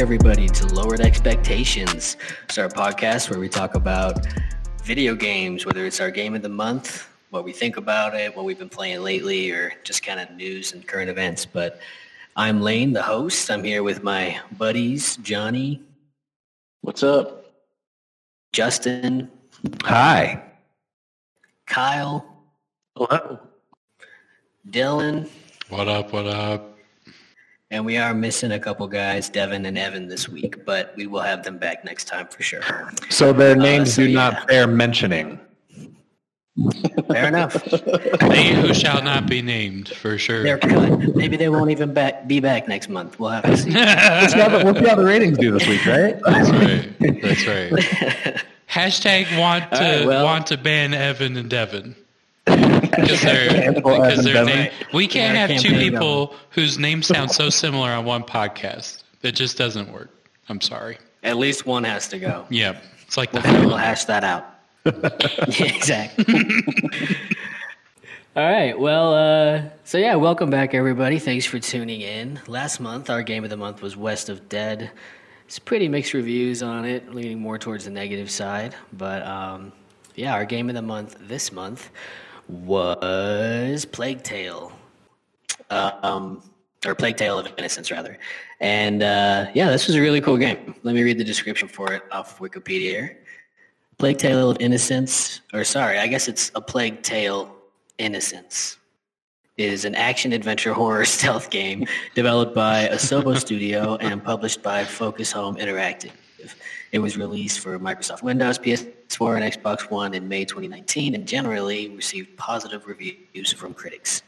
everybody to Lowered Expectations. It's our podcast where we talk about video games, whether it's our game of the month, what we think about it, what we've been playing lately, or just kind of news and current events. But I'm Lane, the host. I'm here with my buddies, Johnny, What's up? Justin, Hi. Kyle, Hello. Dylan, What up? What up? And we are missing a couple guys, Devin and Evan this week, but we will have them back next time for sure. So their uh, names so do yeah. not bear mentioning. Fair enough. They who shall not be named for sure. They're cut. Maybe they won't even back, be back next month. We'll have to see. We'll see, how the, we'll see how the ratings do this week, right? That's right. That's right. Hashtag want to All right, well- want to ban Evan and Devin. Because they're because they're name, we can't have two campaign people whose names sound so similar on one podcast. It just doesn't work. I'm sorry. At least one has to go. Yeah, it's like the We'll hash that out. yeah, exactly. All right. Well, uh, so yeah, welcome back, everybody. Thanks for tuning in. Last month, our game of the month was West of Dead. It's pretty mixed reviews on it, leaning more towards the negative side. But um, yeah, our game of the month this month was Plague Tale. Um, or Plague Tale of Innocence, rather. And uh, yeah, this was a really cool game. Let me read the description for it off Wikipedia here. Plague Tale of Innocence, or sorry, I guess it's a Plague Tale Innocence, is an action adventure horror stealth game developed by Asobo Studio and published by Focus Home Interactive. It was released for Microsoft Windows, PS4, and Xbox One in May 2019, and generally received positive reviews from critics.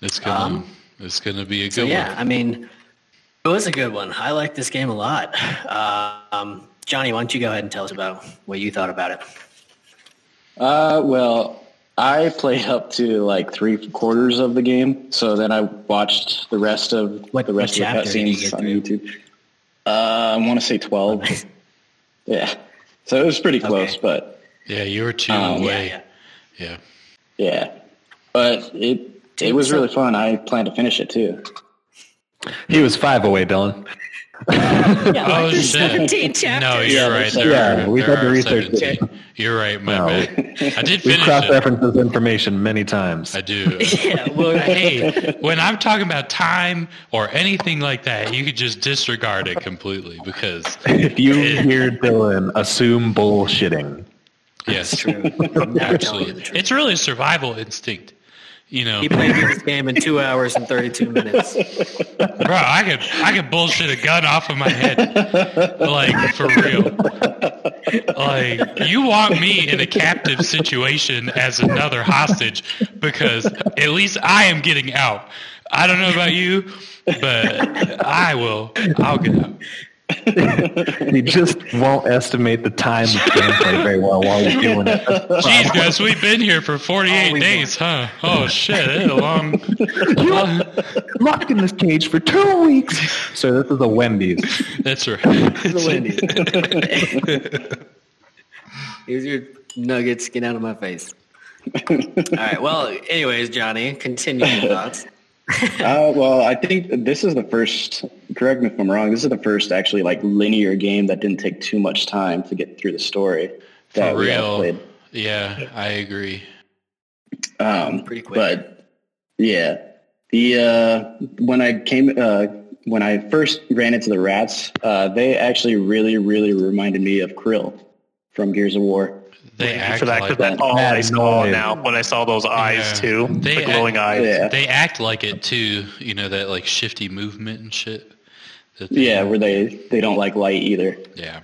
It's gonna Um, it's gonna be a good So yeah, one. I mean, it was a good one. I like this game a lot. Um, Johnny, why don't you go ahead and tell us about what you thought about it? Uh, well, I played up to like three quarters of the game, so then I watched the rest of What- the rest of the chapter you cutscenes on? YouTube. Uh, I want to say twelve. Yeah, so it was pretty close, Okay. but Yeah, you were two Um, away. yeah. yeah. yeah, but it it was really fun. I plan to finish it too. He was five away, Dylan. Yeah, Oh like shit! 17 chapters. No, you're Yeah, right. There Yeah, are, we've there had to research 17. You're right. My No. bad. I did We've finish it. cross-referenced this information many times. I do. Yeah, well, hey, when I'm talking about time or anything like that, you could just disregard it completely because If you hear Dylan, assume bullshitting. yes, true. I'm not telling you absolutely, the it's really a survival instinct. You know, He played this game in two hours and 32 minutes. bro, I could I could bullshit a gun off of my head, like for real. Like you want me in a captive situation as another hostage because at least I am getting out. I don't know about you, but I will. I'll get out. He just won't estimate the time of gameplay very well while he's doing it. Jeez, guys, we've been here for 48 we days, huh? Oh, shit. It's a long. long- Locked in this cage for two weeks. So this is a Wendy's. That's right. Here's your nuggets. Get out of my face. All right. Well, anyways, Johnny, continue your thoughts. Uh, well, I think this is the first. Correct me if I'm wrong. This is the first actually like linear game that didn't take too much time to get through the story that For we real. played. Yeah, I agree. Um, Pretty quick. But yeah, the uh, when I came uh, when I first ran into the rats, uh, they actually really really reminded me of Kryll from Gears of War. They act for that like because that's all that I saw noise. now when I saw those eyes Yeah. too, They the glowing act- eyes. Yeah, They act like it too. You know that like shifty movement and shit. They- yeah, where they they don't like light either. yeah.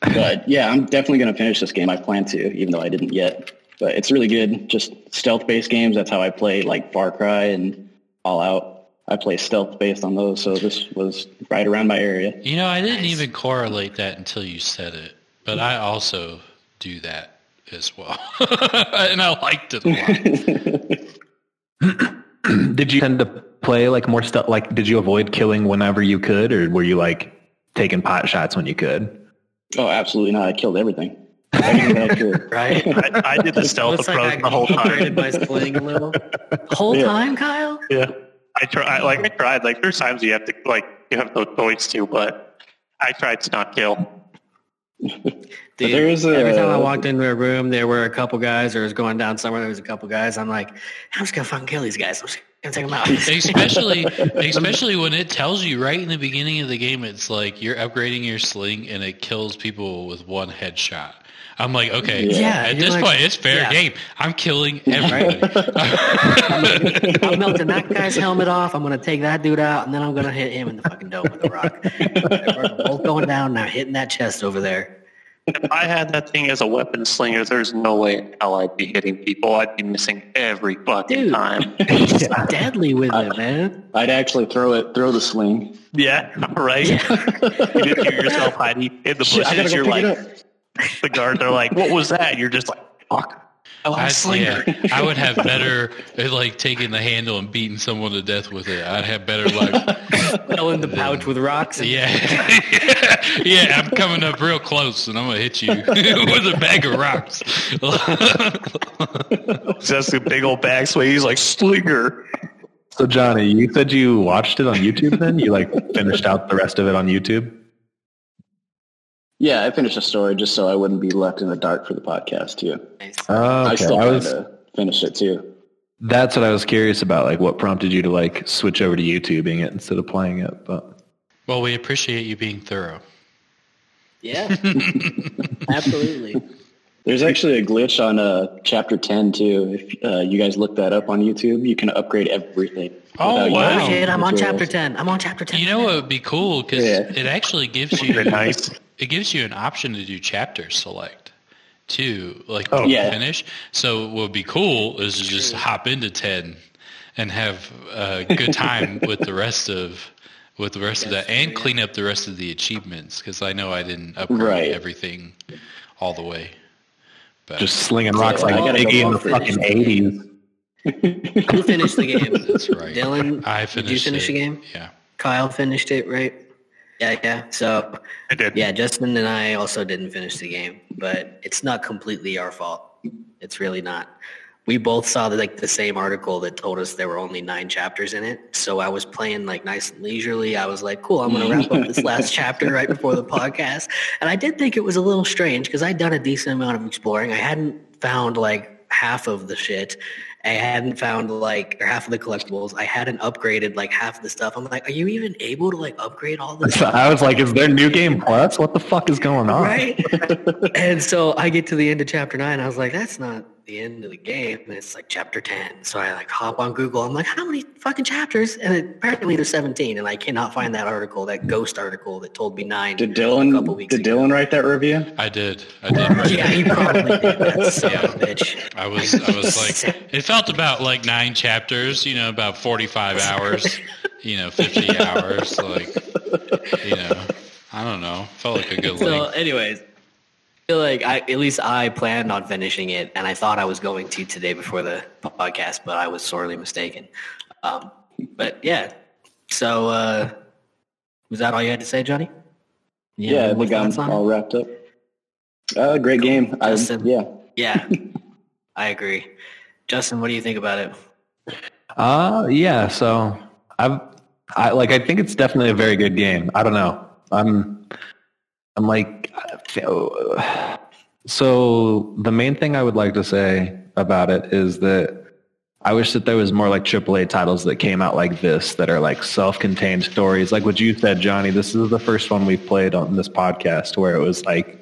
But yeah, I'm definitely gonna finish this game. I plan to, even though I didn't yet. But it's really good. Just stealth based games. That's how I play like Far Cry and All Out. I play stealth based on those, so this was right around my area. You know, I didn't even correlate that until you said it, but I also do that as well, and I liked it a lot. Did you tend to play like more stuff? Like, did you avoid killing whenever you could, or were you like taking pot shots when you could? Oh, absolutely not. I killed everything. Everything I. Right? I, I did the stealth Looks approach I the whole upgraded time. by splitting a little. Whole Yeah. time, Kyle? Yeah, I try. Like I tried. Like there's times you have to like you have no choice to. But I tried to not kill. Dude, there is a- every time I walked into a room, there were a couple guys, or was going down somewhere, there was a couple guys. I'm like, I'm just gonna fucking kill these guys. I'm just gonna take them out. especially especially when it tells you right in the beginning of the game it's like you're upgrading your sling and it kills people with one headshot i'm like okay Yeah, at this like- point it's fair yeah. game i'm killing everybody I'm melting that guy's helmet off. I'm gonna take that dude out, and then I'm gonna hit him in the fucking dome with a rock. We're both going down now, hitting that chest over there. If I had that thing as a weapon slinger, there's no way in hell I'd be hitting people. I'd be missing every fucking Dude. time. He's deadly with it, man. I'd actually throw it, throw the sling. Yeah, right. you just hear yourself hiding in the Shit, I gotta bushes. go You're pick like, it up. the guards are like, "What was that?" You're just like, "Fuck." Oh, I'm slinger. yeah, I would have better uh, like taking the handle and beating someone to death with it. I'd have better luck. Filling the pouch with rocks. And Yeah, yeah. I'm coming up real close, and I'm gonna hit you with a bag of rocks. Just a big old bag sway. He's like slinger. So Johnny, you said you watched it on YouTube then? You like finished out the rest of it on YouTube? Yeah, I finished the story just so I wouldn't be left in the dark for the podcast too. Oh, I okay. still I was, to finish it too. that's what I was curious about. Like what prompted you to like switch over to YouTubing it instead of playing it? But well, we appreciate you being thorough. Yeah, absolutely. There's actually a glitch on uh, chapter 10 too. If uh, you guys look that up on YouTube, you can upgrade everything. Oh, wow. Shit, I'm on chapter ten. I'm on chapter ten. You know what would be cool because Yeah. it actually gives you Very nice. It gives you an option to do chapter select too, like Oh. Yeah. finish. So what would be cool is to just hop into ten and have a good time with the rest of with the rest of that and clean up the rest of the achievements because I know I didn't upgrade Right. everything all the way. But just slinging rocks Yeah, like I gotta Iggy in the for it. fucking 80s. Who finished the game? that's right. Dylan, I did you finish it. the game? Yeah. Kyle finished it, right? Yeah, yeah. So, I did. yeah, Justin and I also didn't finish the game, but it's not completely our fault. It's really not. We both saw the, like the same article that told us there were only nine chapters in it. So I was playing like nice and leisurely. I was like, cool, I'm going to wrap up this last chapter right before the podcast. And I did think it was a little strange because I'd done a decent amount of exploring. I hadn't found like half of the shit. I hadn't found like or half of the collectibles. I hadn't upgraded like half of the stuff. I'm like, are you even able to like upgrade all this? So I was like, is there new game plus? What the fuck is going on? right? and so I get to the end of chapter nine. I was like, that's not the end of the game. And it's like chapter 10. So I like hop on Google. I'm like, how many fucking chapters? And it, apparently there's 17. And I cannot find that article, that ghost article that told me nine. Did a couple Dylan weeks did ago. Dylan write that review? I did. I did. write Yeah, it. he probably did. That son of bitch. I was I was like it felt about like nine chapters, you know, about forty five hours, you know, fifty hours, like you know. I don't know. Felt like a good So, length. anyways, I feel like I at least I planned on finishing it, and I thought I was going to today before the podcast, but I was sorely mistaken. Um, but yeah, so uh, was that all you had to say, Johnny? You Yeah, have I more think I'm on all wrapped up. Uh, great game. I, Justin? yeah. Yeah, I agree. Justin, what do you think about it? Uh yeah, so I've I like I think it's definitely a very good game. I don't know. I'm I'm like so the main thing I would like to say about it is that I wish that there was more like AAA titles that came out like this that are like self-contained stories. Like what you said, Johnny, this is the first one we've played on this podcast where it was like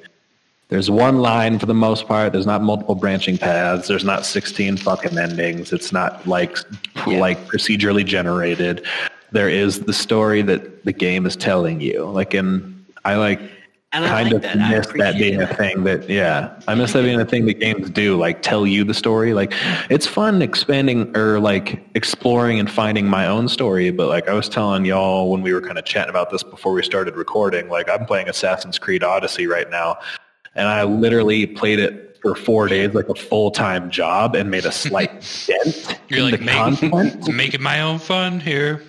there's one line for the most part. There's not multiple branching paths. There's not 16 fucking endings. It's not like Yeah. like procedurally generated. There is the story that the game is telling you. Like, and I like And I kind like of that. I miss that appreciate being a thing that yeah i miss that being a thing that games do like tell you the story like it's fun expanding or like exploring and finding my own story but like i was telling y'all when we were kind of chatting about this before we started recording like i'm playing assassin's creed odyssey right now and i literally played it for four days like a full-time job and made a slight dent You're in like the making, content making my own fun here.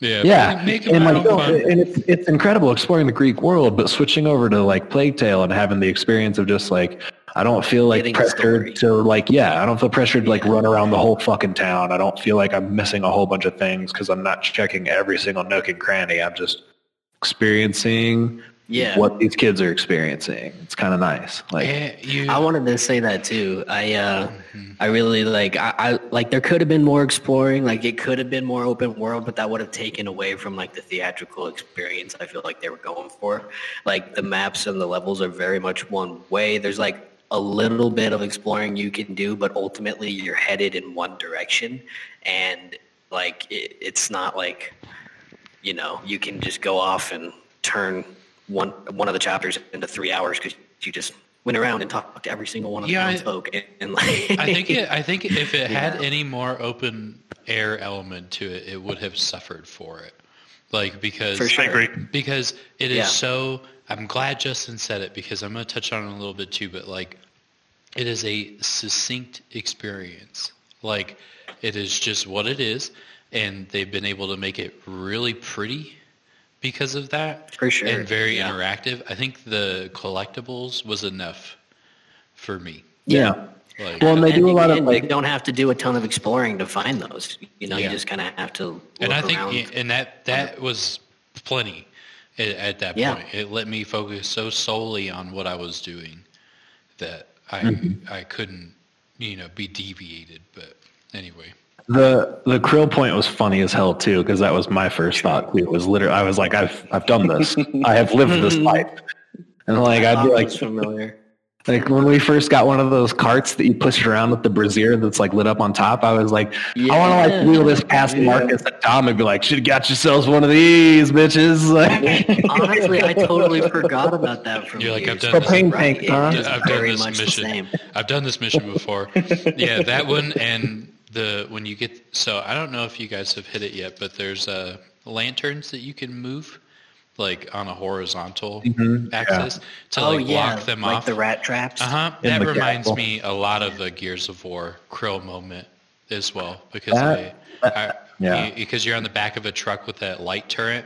Yeah. yeah, Making and like, no, and it's it's incredible exploring the Greek world, but switching over to like Plague Tale and having the experience of just like I don't feel like Getting pressured to like yeah, I don't feel pressured to like run around the whole fucking town. I don't feel like I'm missing a whole bunch of things because I'm not checking every single nook and cranny. I'm just experiencing Yeah. what these kids are experiencing. It's kind of nice. Like, Yeah, you, I wanted to say that too. I uh, Mm-hmm. I really like I, I like there could have been more exploring. Like it could have been more open world, but that would have taken away from like the theatrical experience. I feel like they were going for. Like the maps and the levels are very much one way. There's like a little bit of exploring you can do, but ultimately you're headed in one direction, and like it, it's not like you know you can just go off and turn one one of the chapters into three hours because you just went around and talked to every single one of Yeah, the I- townsfolk and, and like I think it, I think if it had Yeah. any more open air element to it, it would have suffered for it. Like because For sure. Because it is Yeah. so I'm glad Justin said it because I'm going to touch on it a little bit too but like it is a succinct experience like it is just what it is and they've been able to make it really pretty because of that For sure, and very yeah. interactive I think the collectibles was enough for me yeah. like Well, and they and do a lot of again, like you don't have to do a ton of exploring to find those. You know, Yeah. you just kind of have to look and I think around. yeah, and that that was plenty at, at that Yeah. point. It let me focus so solely on what I was doing that I Mm-hmm. I couldn't you know be deviated. But anyway, The the kryll point was funny as hell too because that was my first thought too. It was literally I was like I've I've done this. I have lived this life. And like I'd be like familiar. like when we first got one of those carts that you push around with the brazier that's like lit up on top, I was like, I want to like wheel this past Marcus and Tom and be like, should have got yourselves one of these bitches. Like, Honestly, I totally forgot about that from You're like, years I've done ago. this- Propane Right, tank, it huh? is I've done this mission. I've done this mission before. yeah, that one and the when you get so I don't know if you guys have hit it yet, but there's uh, lanterns that you can move like on a horizontal axis to oh like yeah, block them like off. the rat traps. Uh huh. That reminds castle. me a lot of the Gears of War Kryll moment as well because That- I, I, yeah. you- because you're on the back of a truck with that light turret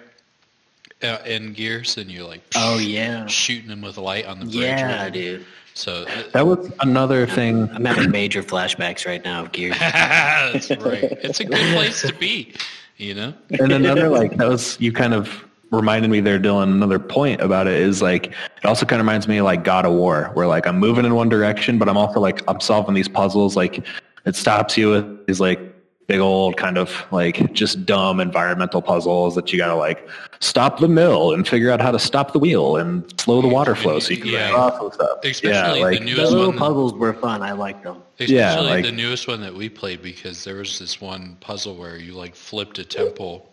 uh, in Gears and you're like Oh yeah, shooting them with light on the bridge. yeah, dude. So that was another thing. I'm having major flashbacks right now of Gears. that's right. It's a good place to be. You know. and another like that was you kind of reminded me there dylan another point about it is like it also kind of reminds me of like god of war where like i'm moving in one direction but i'm also like i'm solving these puzzles like it stops you with these like big old kind of like just dumb environmental puzzles that you gotta like stop the mill and figure out how to stop the wheel and slow the water flow so you can Yeah. yeah. and stuff Especially yeah the like new- The Newest little one- puzzles were fun. I liked them. Especially Yeah, like- the newest one that we played because there was this one puzzle where you like flipped a temple.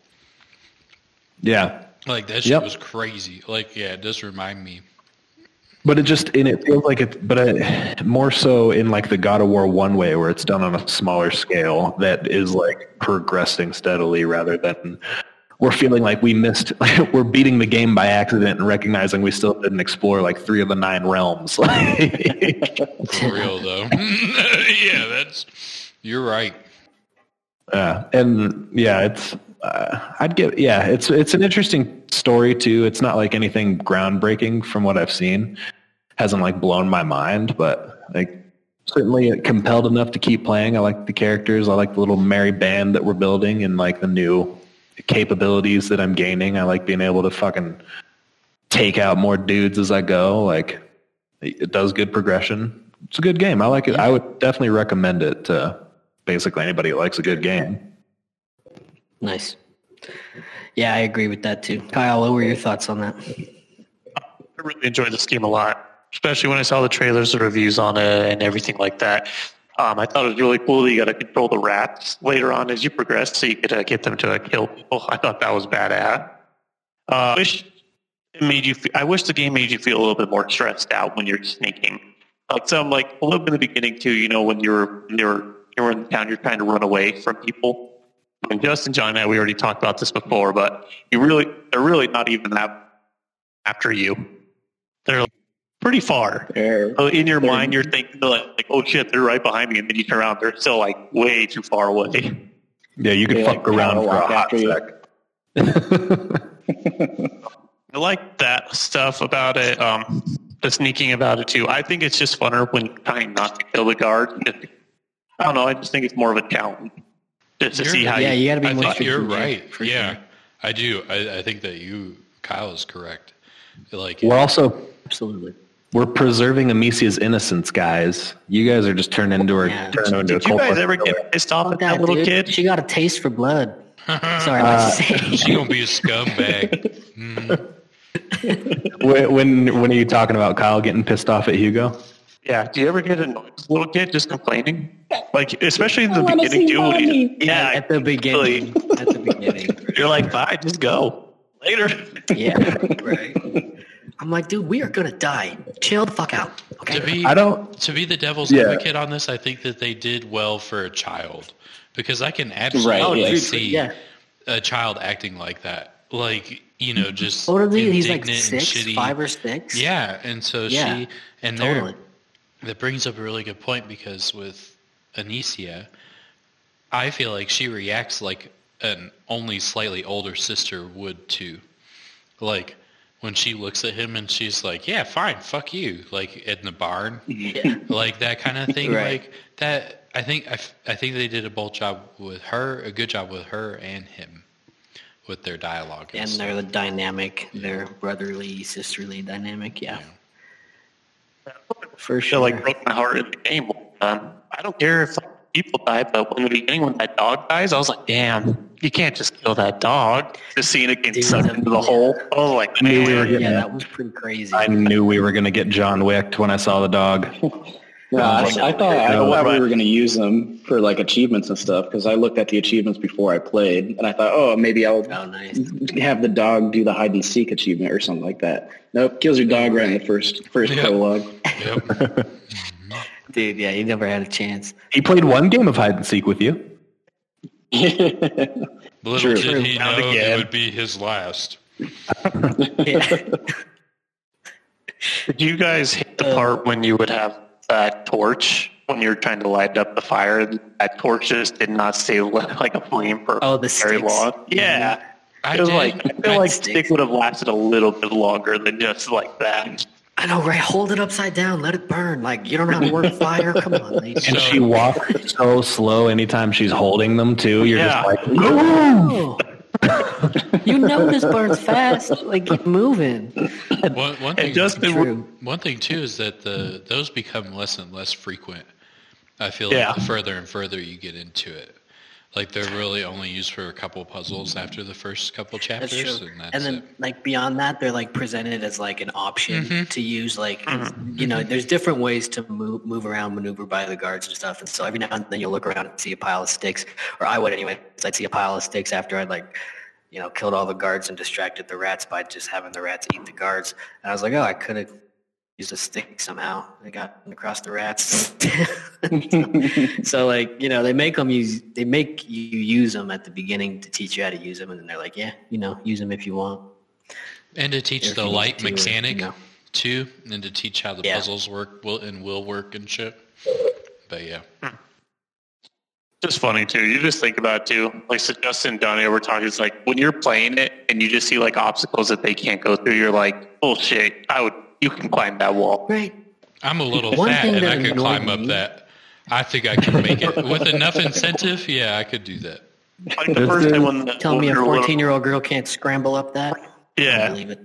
yeah Like that shit Yep. was crazy. Like yeah, it does remind me. But it just and it feels like it, but more so in like the God of War one way, where it's done on a smaller scale that is like progressing steadily, rather than we're feeling like we missed, we're beating the game by accident and recognizing we still didn't explore like three of the nine realms. For real though. yeah, that's you're right. yeah, and yeah, it's uh, I'd give yeah, it's it's an interesting story too. It's not like anything groundbreaking from what I've seen. Hasn't like blown my mind, but like certainly compelled enough to keep playing. I like the characters. I like the little merry band that we're building and like the new capabilities that I'm gaining. I like being able to fucking take out more dudes as I go. Like it does good progression. It's a good game. I like it. I would definitely recommend it to basically anybody who likes a good game. Nice. Yeah, I agree with that too. Kyle, what were your thoughts on that? I really enjoyed this game a lot, especially when I saw the trailers, the reviews on it, and everything like that. Um, I thought it was really cool that you got to control the rats later on as you progress, so you could uh, get them to uh, kill people. I thought that was badass. Uh, I wish it made you. I wish the game made you feel a little bit more stressed out when you're sneaking. Like some, like a little bit in the beginning too. You know, when you're when you're you're in town, you're trying to run away from people. And Justin, John, and I, we already talked about this before, but you really, they're really not even that after you. They're pretty far. There. So in your mind, you're thinking like, like, oh shit, they're right behind me, and then you turn around, they're still like way too far away. Yeah, you could They, fuck like, around for a walk hot after you. sec. I like that stuff about it. Um, the sneaking about it too. I think it's just funner when you're trying not to kill the guard. I don't know. I just think it's more of a challenge just to You're- see how yeah, you. you got to be I more think you're right. for Yeah, sure. I do. I, I think that you Kyle is correct. Like We're also Absolutely. we're preserving Amicia's innocence, guys. You guys are just turning into her Yeah. turning her into Did a you guys ever killer. get pissed off Fuck at that that, little kid? She got a taste for blood. Sorry, Uh, what you she say? gonna be a scumbag. when, when when are you talking about Kyle getting pissed off at Hugo? Yeah. Do you ever get annoyed with a little kid just complaining? Like, especially in the wanna beginning, see too. he- mommy. yeah. at the beginning. At the beginning. You're like, bye, just go. Later. Yeah. Right. I'm like, dude, we are gonna die. Chill the fuck out. Okay. To be I don't. to be the devil's Yeah. advocate on this, I think that they did well for a child because I can absolutely Right, oh, yeah. see yeah. a child acting like that. Like you know, just What are they? He's like indignant and six, shitty. five or six. Yeah, and so Yeah, she and there Totally. That brings up a really good point because with Amicia, I feel like she reacts like an only slightly older sister would too. Like when she looks at him and she's like, "Yeah, fine, fuck you," like in the barn, Yeah. like that kind of thing. Right. Like that. I think I, f- I think they did a bold job with her, a good job with her and him, with their dialogue. And stuff. they're the dynamic, their brotherly, sisterly dynamic. Yeah. For I sure. feel like broke my heart in the game. Um, I don't care if people die, but in the beginning when that dog dies, I was like, damn, you can't just kill that dog. Just seeing it get Dude, sucked into the yeah. hole. I was like, knew man, we were getting- yeah, that was pretty crazy. I knew we were gonna get John Wicked when I saw the dog. No, I, I thought I no. thought we were going to use them for like achievements and stuff because I looked at the achievements before I played and I thought, oh, maybe I'll oh, nice. have the dog do the hide and seek achievement or something like that. Nope, kills your dog right in the first first Yeah. prologue. Yep. Dude, yeah, you never had a chance. He played one game of hide and seek with you. Little True. did he Found know it would be his last. Did you guys hit the part when you would have that torch when you're trying to light up the fire? That torch just did not stay like a flame for Oh, the very sticks. long. Mm-hmm. Yeah. I It was did. like I feel like sticks. stick would have lasted a little bit longer than just like that. I know, right? Hold it upside down. Let it burn. Like, you don't know how to work fire. Come on, lady. And she walks so slow anytime she's holding them too. You're Yeah. just like, Oh. you know this burns fast. Like, keep moving. one, one thing, And Justin one thing too is that the those become less and less frequent. I feel like the further and further you get into it, like they're really only used for a couple puzzles after the first couple That's chapters, true. and that's And then, it. like beyond that, they're like presented as like an option Mm-hmm. to use. Like, you know, there's different ways to move, move around, maneuver by the guards and stuff. And so every now and then you'll look around and see a pile of sticks, or I would anyway. I'd see a pile of sticks after I'd like, you know, killed all the guards and distracted the rats by just having the rats eat the guards. And I was like, oh, I could have used a stick somehow. They got across the rats. so like, you know, they make them use, they make you use them at the beginning to teach you how to use them. And then they're like, yeah, you know, use them if you want. and to teach if the light to, or, mechanic you know. too, and to teach how the Yeah. puzzles work will and will work and shit. But yeah, hmm. just funny too. You just think about it too. Like so Justin and Donnie were talking. It's like when you're playing it and you just see like obstacles that they can't go through. You're like, bullshit. I would. You can climb that wall. Right. I'm a little One fat and I could annoyed climb up me- that. I think I can make it with enough incentive. Yeah, I could do that. Like the first time when the, Tell me a when her little- 14 year old girl can't scramble up that. I yeah, believe it.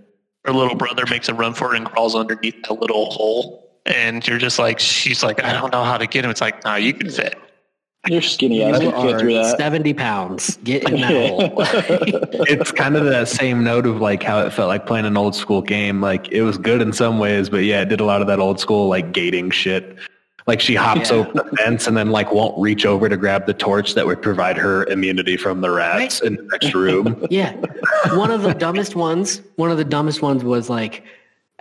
her little brother makes a run for it and crawls underneath that little hole, and you're just like, she's like, I don't know how to get him. It's like, nah, you can fit. You're skinny ass. You You can get through are that. 70 pounds. Get in that hole. it's kind of that same note of like how it felt like playing an old school game. Like it was good in some ways, but yeah, it did a lot of that old school like gating shit. Like she hops Yeah. over the fence and then like won't reach over to grab the torch that would provide her immunity from the rats in the next room. Yeah. One of the dumbest ones, one of the dumbest ones was like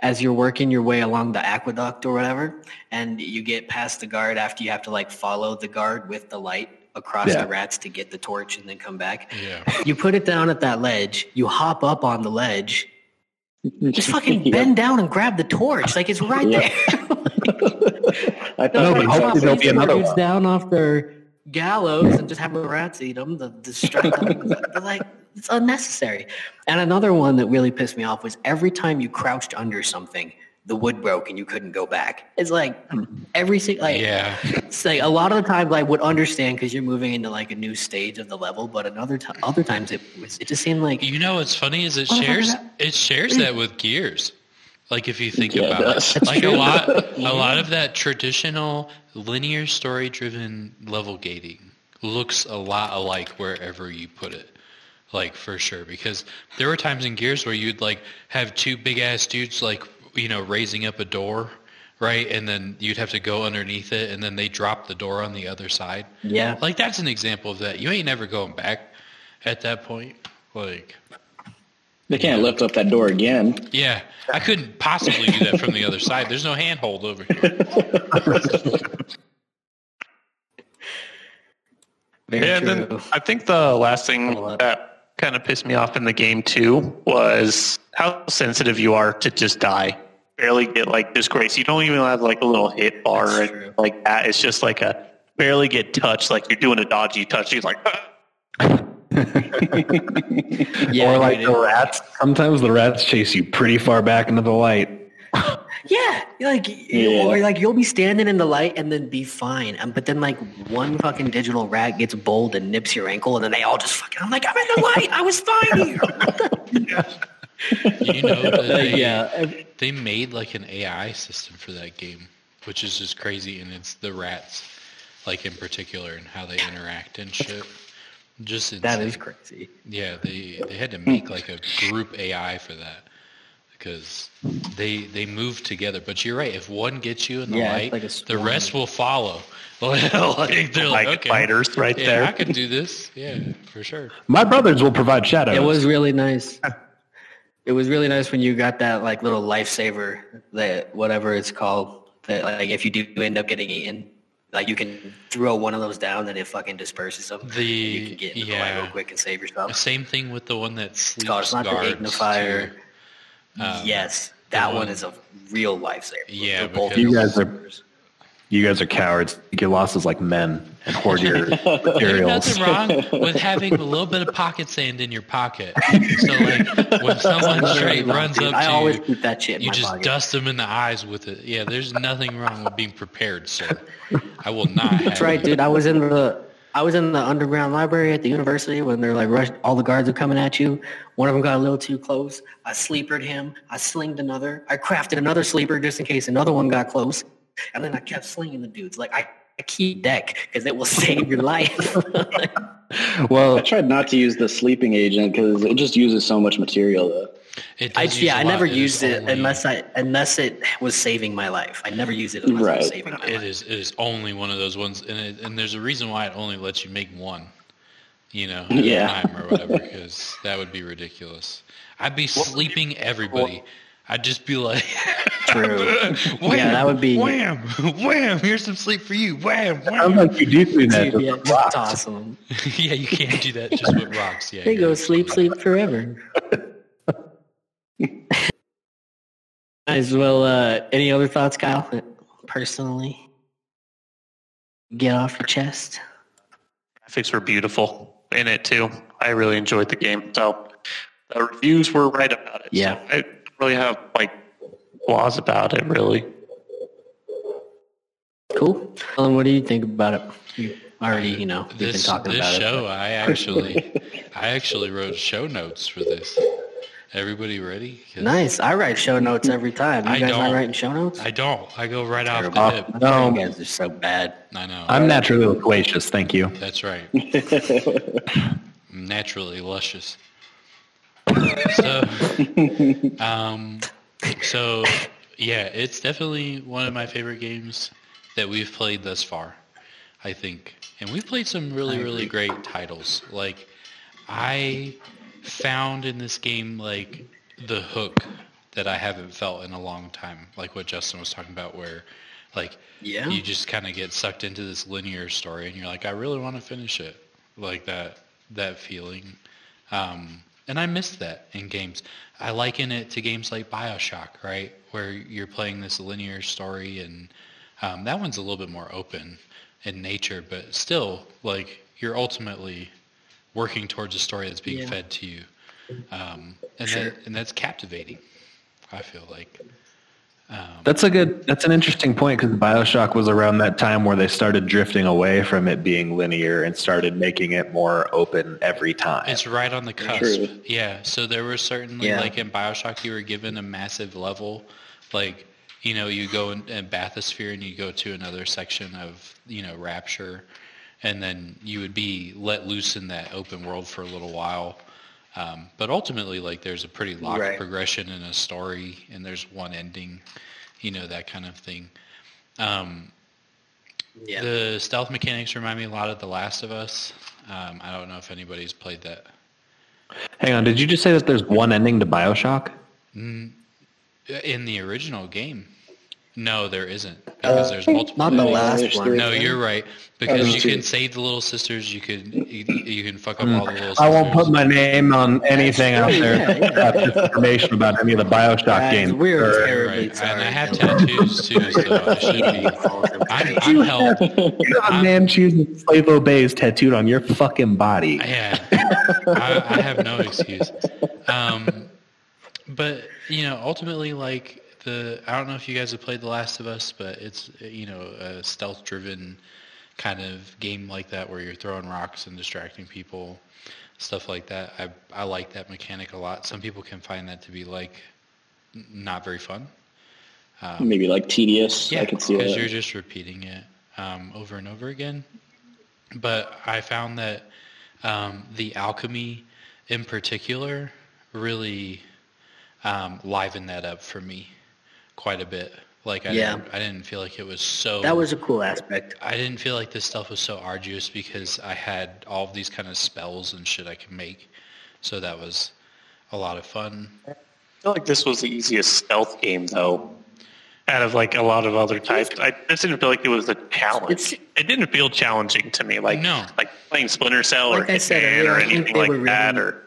as you're working your way along the aqueduct or whatever, and you get past the guard after you have to like follow the guard with the light across Yeah. the rats to get the torch and then come back. Yeah. You put it down at that ledge, you hop up on the ledge, just fucking Yeah. bend down and grab the torch. Like it's right Yeah. there. I No, thought but hopefully there'll be another one. down off their gallows and just have the rats eat them, the distract them. But like, it's unnecessary. And another one that really pissed me off was every time you crouched under something, the wood broke and you couldn't go back. It's like hmm. every single like Yeah. it's like a lot of the times I would understand because you're moving into like a new stage of the level, but another time, other times it was it just seemed like You know what's funny is it What the fuck is shares it shares that with Gears. Like if you think Yeah, about does. it, That's like a lot, a lot of that traditional linear story driven level gating looks a lot alike wherever you put it. Like for sure, because there were times in Gears where you'd like have two big ass dudes like you know raising up a door, right, and then you'd have to go underneath it, and then they drop the door on the other side. yeah, Like that's an example of that. You ain't never going back at that point. Like, They can't lift up that door again. yeah, I couldn't possibly do that from the other side. There's no handhold over here. Yeah, and then I think the last thing that kind of pissed me off in the game too was how sensitive you are to just die. Barely get like disgrace. You don't even have like a little hit bar That's and like that. It's just like a barely get touched. Like you're doing a dodgy touch. He's like, yeah, or like the rats. Sometimes the rats chase you pretty far back into the light. Yeah, like Yeah. or like you'll be standing in the light and then be fine, um, but then like one fucking digital rat gets bold and nips your ankle, and then they all just fucking. I'm like, I'm in the light. I was fine here. You know, they, yeah, they made like an AI system for that game, which is just crazy, and it's the rats, like in particular, and how they interact and shit. Just insane. that is crazy. Yeah, they they had to make like a group AI for that because they they move together. But you're right. If one gets you in the Yeah, light, like the rest will follow. like they're like, like okay, fighters right yeah, there. I can do this. Yeah, for sure. My brothers will provide shadows. It was really nice. It was really nice when you got that like little lifesaver that whatever it's called that like if you do end up getting eaten, like you can throw one of those down and it fucking disperses them. The- you can get into the yeah. real quick and save yourself. Same thing with the one that sleeps It's called it's not the ignifer. too. Um, yes, that one one- is a real lifesaver. Yeah, both because- You guys are- lifesavers. You guys are cowards. You get lost like men and hoard your There's materials. nothing wrong with having a little bit of pocket sand in your pocket. So like when someone straight runs Dude, up I to always you, keep that shit you just pocket. dust them in the eyes with it. Yeah, there's nothing wrong with being prepared, sir. I will not have That's right, you. dude. I was in the I was in the underground library at the university when they're like rush, all the guards are coming at you. One of them got a little too close. I sleepered him. I slinged another. I crafted another sleeper just in case another one got close. And then I kept slinging the dudes. Like I, I keep deck because it will save your life. Well, I tried not to use the sleeping agent because it just uses so much material. Though. It I, yeah, a I lot. never It is used it only- unless I unless it was saving my life. I never used it unless it was saving my It life. is. It is only one of those ones, and it, and there's a reason why it only lets you make one. You know, at Yeah. a time or whatever, because that would be ridiculous. I'd be sleeping everybody. I'd just be like, True. wham, Yeah, that would be- wham, wham. Here's some sleep for you. Wham, sounds wham. like you do do that. Dude, just yeah, with just rocks. toss them. yeah, you can't do that just with rocks. Yeah, They you're go sleep, sleep forever. As well, uh, any other thoughts, Kyle? Personally, get off your chest. graphics were beautiful in it too. I really enjoyed the game. So the reviews were right about it. Yeah. So I don't really have like flaws about it really. Cool. Um, what do you think about it? You already, you know, we've been this talking this about show it. i actually i actually wrote show notes for this everybody ready? Nice. I write show notes every time. You I guys not don't. writing show notes? i don't i go right off Terrible. the hip Uh, no, You guys are so bad. i know I'm naturally loquacious. Thank you. that's right naturally luscious so um so yeah it's definitely one of my favorite games that we've played thus far i think. And we've played some really really great titles. Like i found in this game like the hook that i haven't felt in a long time like what justin was talking about where like Yeah. you just kind of get sucked into this linear story and you're like i really want to finish it. Like that that feeling. Um, and I miss that in games. I liken it to games like Bioshock, right, where you're playing this linear story, and um, that one's a little bit more open in nature, but still, like you're ultimately working towards a story that's being Yeah. fed to you, um, and Sure. that, and that's captivating. I feel like. That's a good. That's an interesting point because Bioshock was around that time where they started drifting away from it being linear and started making it more open every time. It's right on the cusp. True. Yeah. So there was certainly Yeah. like in Bioshock, you were given a massive level, like you know, you go in, in Bathysphere and you go to another section of you know Rapture, and then you would be let loose in that open world for a little while. Um, but ultimately, like there's a pretty locked Right. progression in a story, and there's one ending, you know, that kind of thing. Um, Yeah. The stealth mechanics remind me a lot of The Last of Us. Um, I don't know if anybody's played that. Hang on, did you just say that there's one ending to Bioshock? In the original game, no, there isn't because there's multiple. Not the last one. No, you're right because you two. can save the little sisters. You could you, you can fuck up all the little sisters. I won't put my name on anything out there yeah, yeah. information about any of the Bioshock Guys, games. we're Or- terribly Right, and I have tattoos too, so I should be. I'm, I'm held. You have a man choosing slave obeys tattooed on your fucking body. Yeah, I, I have no excuse. Um, but you know, ultimately, like the I don't know if you guys have played The Last of Us, but it's you know a stealth-driven kind of game like that where you're throwing rocks and distracting people, stuff like that. I I like that mechanic a lot. Some people can find that to be like not very fun. Maybe like tedious. See because you're just repeating it um, over and over again. But I found that um, the alchemy, in particular, really um, livened that up for me quite a bit. Like I, Yeah. didn't, I didn't feel like it was so. That was a cool aspect. I didn't feel like this stuff was so arduous because I had all of these kind of spells and shit I could make. So that was a lot of fun. I feel like this was the easiest stealth game though. Out of like a lot of other types, I just didn't feel like it was a challenge. It's- it didn't feel challenging to me, like No. like playing Splinter Cell Like or I said Hitman earlier, or I think anything like were that. Or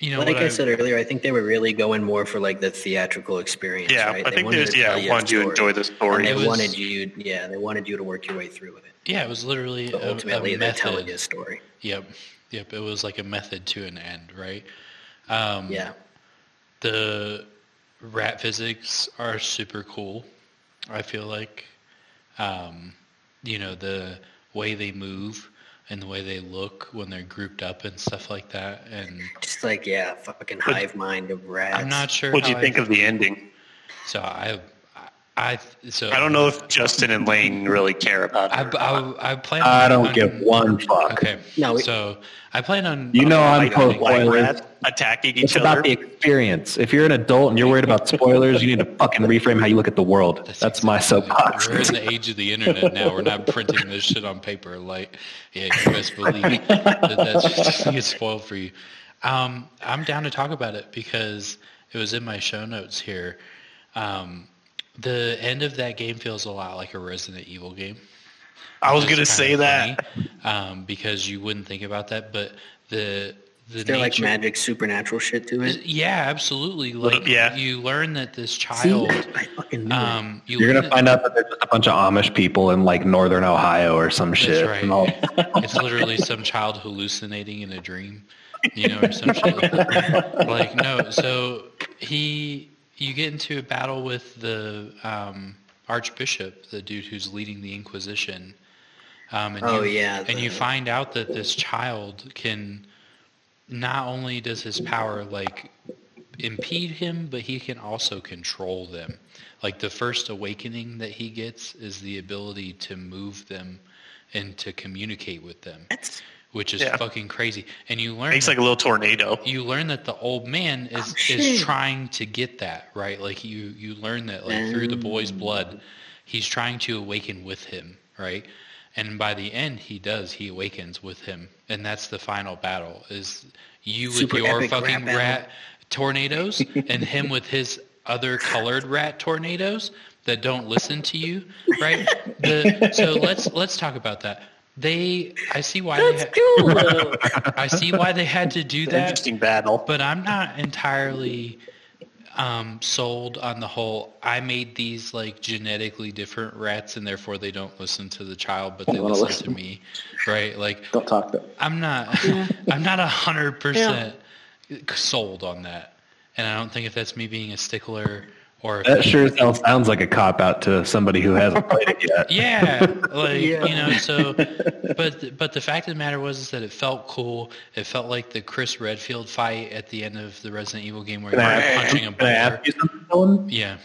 You know, Like what I said earlier, I think they were really going more for like the theatrical experience. yeah, right? I They think wanted there's to yeah, tell you wanted you to enjoy the story. And they was- wanted you, yeah, they wanted you to work your way through with it. yeah, it was literally But a, ultimately, a they're method. telling you a story. Yep, yep. It was like a method to an end, right? Um, Yeah, The rat physics are super cool. I feel like, um, you know, the way they move and the way they look when they're grouped up and stuff like that. And just like yeah, fucking hive mind of rats. I'm not sure. What do you think I, of the ending? So I, I, so I don't know if Justin and Lane really care about it. or not. I, I plan. I don't on- give one fuck. Okay. No, we- so I plan on. You know I'm like, pro like spoilers. attacking each It's other. about the experience. If you're an adult and you're worried about spoilers, you need to fucking reframe how you look at the world. That's, my soapbox. We're in the age of the internet now. We're not printing this shit on paper. Like, yeah, you best believe that that's just gonna get spoiled for you. Um, I'm down to talk about it because it was in my show notes here. Um, the end of that game feels a lot like a Resident Evil game. I was gonna say that. funny, um, because you wouldn't think about that, but the the They're like magic supernatural shit to it. Yeah, absolutely. Like, yeah. you learn that this See, child. I fucking knew. Um, you You're gonna find out that there's a bunch of Amish people in like northern Ohio or some shit. right. All- it's literally some child hallucinating in a dream, you know, or some shit like. Like, no, so he, you get into a battle with the um, Archbishop, the dude who's leading the Inquisition. Um, and Oh, you, yeah, and you find out that this child can, not only does his power like impede him, but he can also control them. Like the first awakening that he gets is the ability to move them and to communicate with them, That's which is Yeah. fucking crazy. And you learn it's like a little tornado. you learn that the old man is Oh, is trying to get that right. Like you you learn that like through the boy's blood, he's trying to awaken with him, right? And by the end, he does. He awakens with him, and that's the final battle. Is you with your fucking rap rat, tornadoes, and him with his other colored rat tornadoes that don't listen to you, right? The, so let's let's talk about that. They, I see why they. that's Ha- cool. I see why they had to do that Interesting battle. but I'm not entirely um, sold on the whole. I made these like genetically different rats, and therefore they don't listen to the child, but they They wanna listen, to me, right? Like Don't talk to I'm not, I'm not a hundred percent sold on that, and I don't think if that's me being a stickler or That sure as hell sounds like a cop out to somebody who hasn't played it yet. yeah, like you know. So, but but the fact of the matter was is that it felt cool. It felt like the Chris Redfield fight at the end of the Resident Evil game where Can I, you're punching a can I boulder. ask you something, Dylan? Yeah.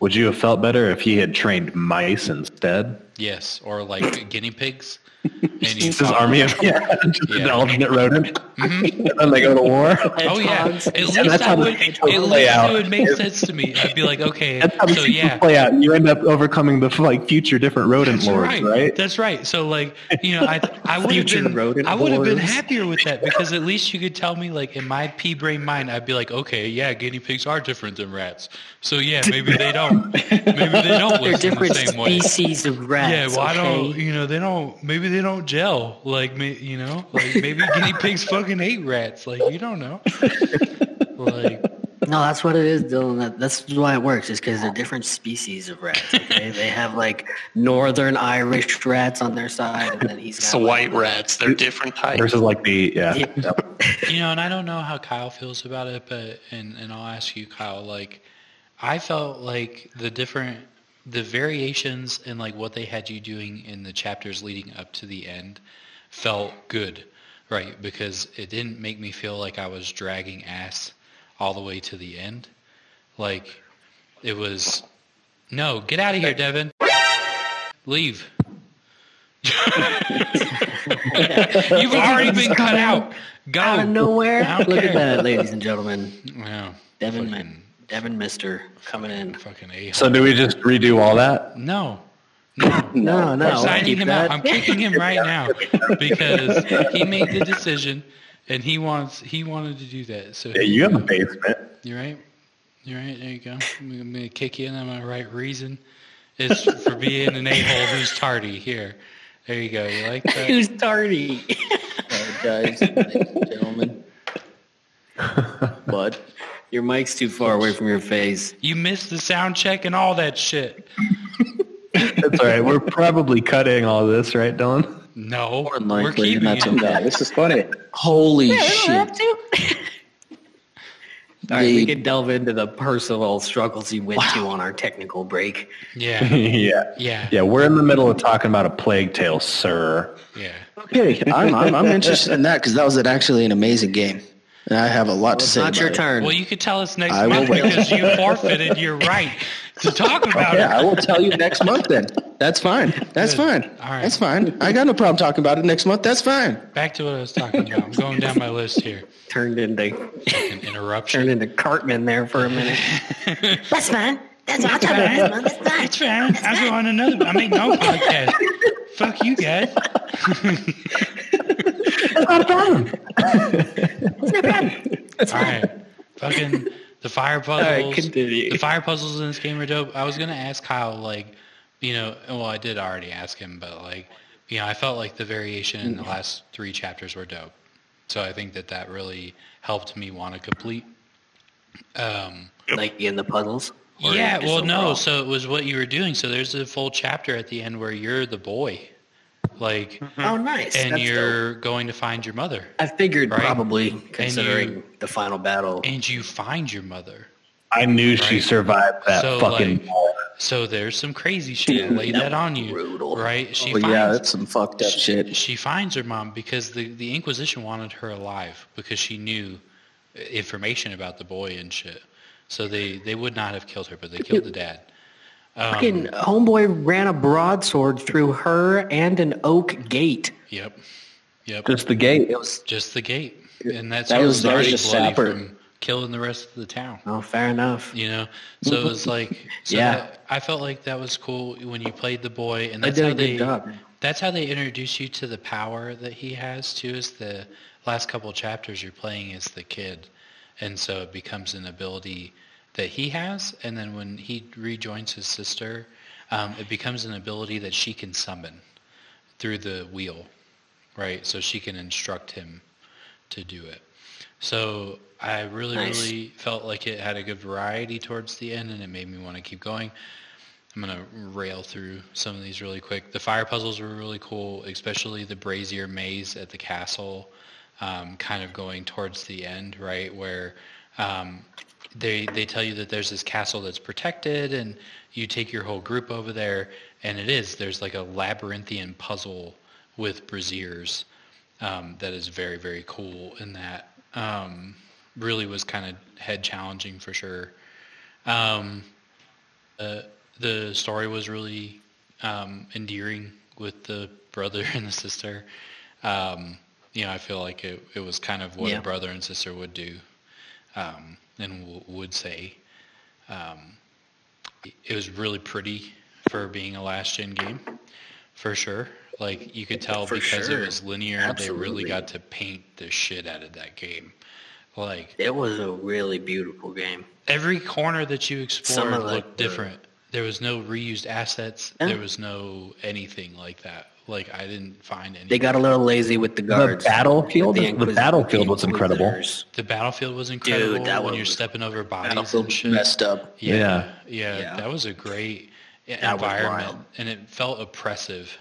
Would you have felt better if he had trained mice instead? Yes, or like guinea pigs. And you His army of yeah, just Yeah. an alternate rodent, and they go to war. Oh yeah, at Yeah, least that's that how would hedgehogs at play least out. it would make sense to me. I'd be like, okay, That's how so sequels yeah, play out. You end up overcoming the like future different rodent That's lords, right. right? That's right. So like, you know, I I would have been rodent I would have been happier with that because at least you could tell me like in my pea brain mind, I'd be like, okay, yeah, guinea pigs are different than rats. So yeah, maybe they don't. Maybe they don't They're listen different the same way. species of rats. Yeah, well, I don't. You know, they don't. Maybe they don't gel. Like me, you know, like maybe guinea pigs fucking hate rats. Like you don't know. Like No, that's what it is, Dylan. That's why it works. Is because they're different species of rats. Okay, they have like northern Irish rats on their side, and then he's got It's the like, white rats. They're different types. Versus like the yeah. Yeah. you know, and I don't know how Kyle feels about it, but and and I'll ask you, Kyle. Like, I felt like the different, the variations in like what they had you doing in the chapters leading up to the end, felt good, right? Because it didn't make me feel like I was dragging ass all the way to the end. Like, it was, no, get out of here, Devin. Leave. You've already been cut out. Go. out of nowhere. Look care. at that, ladies and gentlemen. Yeah. Devin, Fucking- Devin Mister coming in. Fucking a So do we just redo all that? No. No. No, no, I'm signing him that. out. I'm kicking him right now because he made the decision and he wants he wanted to do that. So Yeah, you have a basement. you're right. You're right. There you go. I'm gonna- kick you in on my right reason. It's for being an a-hole who's tardy. Here. There you go. You like that? Who's tardy? Apologize, ladies and gentlemen. Bud. Your mic's too far away from your face. You missed the sound check and all that shit. That's all right. We're probably cutting all this, right, Dylan? No, More than we're likely, keeping that's it. okay. This is funny. Holy shit. All right, we can delve into the personal struggles you went to on our technical break. Yeah, yeah. yeah, Yeah, we're in the middle of talking about a plague tale, sir. yeah. Okay, I'm, I'm, I'm interested in that because that was actually an amazing game. And I have a lot to say. It's say not about your it. turn. Well, you could tell us next I month because you forfeited your right to talk about it. Yeah, I will tell you next month then. That's fine. That's Good. fine. All right. That's fine. I got no problem talking about it next month. That's fine. Back to what I was talking about. I'm going down my list here. turned into An interruption. turned into Cartman there for a minute. That's fine. That's I'll talk about it next month. That's fine. It's fine. I'll go on another. I make no podcast. Fuck you guys. All right. Fucking the fire puzzles. right, continue. The fire puzzles in this game are dope. I was gonna ask Kyle, like, you know, well, I did already ask him, but like, you know, I felt like the variation in the last three chapters were dope. So I think that that really helped me want to complete. Um, like in the puzzles. Yeah, well, no. overall? So it was what you were doing. So there's a full chapter at the end where you're the boy, like, Oh, nice. and That's you're going to find your mother. I figured Right. probably considering you- the final battle. and you find your mother. I knew she survived that So, fucking like. So there's some crazy shit. Dude, Lay that that on you, brutal. right? She oh, Well, finds, yeah, that's some fucked up shit. she finds her mom because the, the Inquisition wanted her alive because she knew information about the boy and shit. So they, they would not have killed her, but they killed the dad. Um, Fucking homeboy ran a broadsword through her and an oak gate. Yep. Yep. Just the gate. It was Just the gate. And that's That what was- was that was just bloody sapper. from killing the rest of the town. oh, fair enough. You know? So it was like so Yeah. that- I felt like that was cool when you played the boy and They that's did how a good they job. that's how they introduce you to the power that he has too is the last couple chapters you're playing as the kid. And so it becomes an ability that he has and then when he rejoins his sister, um, it becomes an ability that she can summon through the wheel. Right? So she can instruct him to do it. So I really, Nice. really felt like it had a good variety towards the end, and it made me want to keep going. I'm gonna rail through some of these really quick. The fire puzzles were really cool, especially the brazier maze at the castle, um, kind of going towards the end, right where um, they they tell you that there's this castle that's protected, and you take your whole group over there, and it is there's like a labyrinthian puzzle with braziers um, that is very very cool. and that um, really was kind of head challenging for sure. Um, uh, the story was really um, endearing with the brother and the sister. Um, you know, I feel like it, it was kind of what Yeah. a brother and sister would do um, and w- would say. Um, it was really pretty for being a last gen game, for sure. Like you could tell For because sure. it was linear, they really got to paint the shit out of that game. Like It was a really beautiful game. every corner that you explored looked the- different. There was no reused assets. Yeah. There was no anything like that. Like I didn't find any. They got a little lazy with the guards. battlefield- with the Inquis- battlefield was incredible. The battlefield was incredible Dude, that when one you're was- stepping over bodies Battlefield and shit. messed up. Yeah, Yeah. yeah, Yeah. that was a great That environment, and it felt oppressive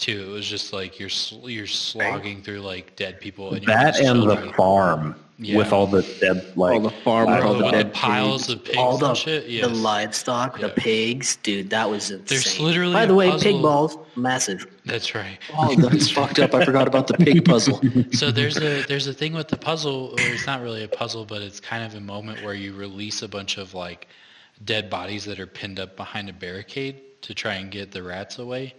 too. It was just like you're sl- you're slogging through like dead people. And That just and the children. farm Yeah. with all the dead like All the farm with all oh, the the dead piles pigs. of pigs All the, and shit. Yes. the livestock, the pigs, dude, that was insane. There's literally By the way, puzzle- pig balls, massive. That's right. Oh, that's fucked up. I forgot about the pig puzzle. So there's a there's a thing with the puzzle, or it's not really a puzzle, but it's kind of a moment where you release a bunch of like dead bodies that are pinned up behind a barricade to try and get the rats away.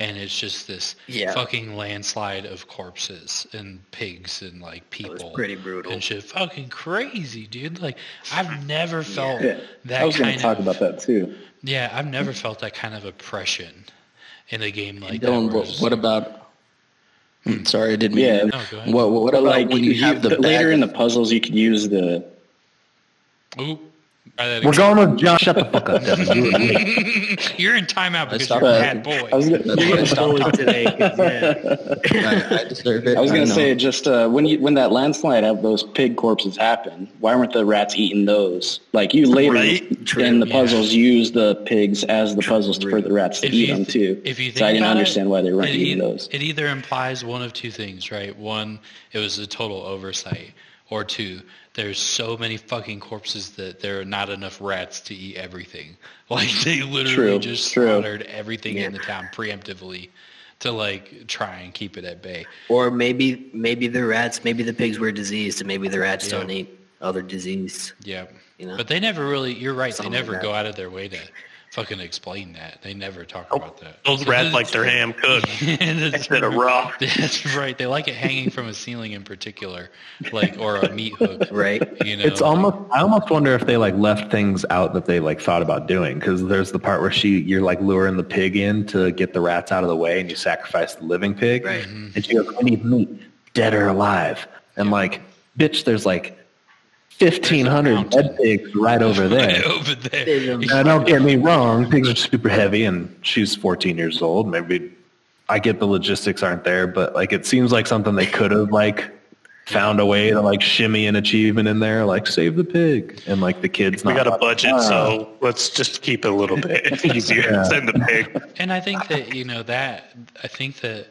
And it's just this Yeah. fucking landslide of corpses and pigs and like people. was pretty brutal. And shit, fucking crazy, dude. Like I've never felt Yeah, that I was going kind to talk of about that too. yeah. I've never felt that kind of oppression in a game like Dylan, that. where what, it's- what about? Hmm, Sorry, I didn't mean. Yeah. No, go. What, what about like when you have the later bag in of- the puzzles, you can use the Ooh, try that We're going with John. Shut the fuck up, Devin. You you're in timeout because you're a that. bad boy. I was gonna, That's why I stopped talking. today. 'cause, yeah. I, I deserve it. I was gonna say just uh, when you when that landslide of those pig corpses happened, why weren't the rats eating those? Like you later Right. True, in the yeah. puzzles use the pigs as the puzzles for the rats to If eat you them too. If you think so I didn't understand it, why they weren't eating e- those. It either implies one of two things, right? One, it was a total oversight, or two, there's so many fucking corpses that there are not enough rats to eat everything. Like they literally True, just true. slaughtered everything in the town preemptively to like try and keep it at bay. Or maybe maybe the rats, maybe the pigs were diseased, and maybe the rats Yeah. don't eat other disease. Yeah. You know? But they never really, you're right, Something they never that. go out of their way to fucking explain that. They never talk oh, about that. Those rats like their ham cooked That's instead of raw. That's right. They like it hanging from a ceiling in particular, like or a meat hook. Right? You know, It's almost. I almost wonder if they like left things out that they like thought about doing because there's the part where she you're like luring the pig in to get the rats out of the way and you sacrifice the living pig. Right. Mm-hmm. And she goes, "I need meat, dead or alive." And like, bitch, there's like fifteen hundred mountain. dead pigs right over right there. over there. Now, don't get me wrong, pigs are super heavy, and she's 14 years old. Maybe I get the logistics aren't there, but like it seems like something they could have like found a way to like shimmy an achievement in there, like save the pig, and like the kids. We got a budget, so let's just keep it a little bit easier. Yeah. Send the pig. And I think that you know that. I think that.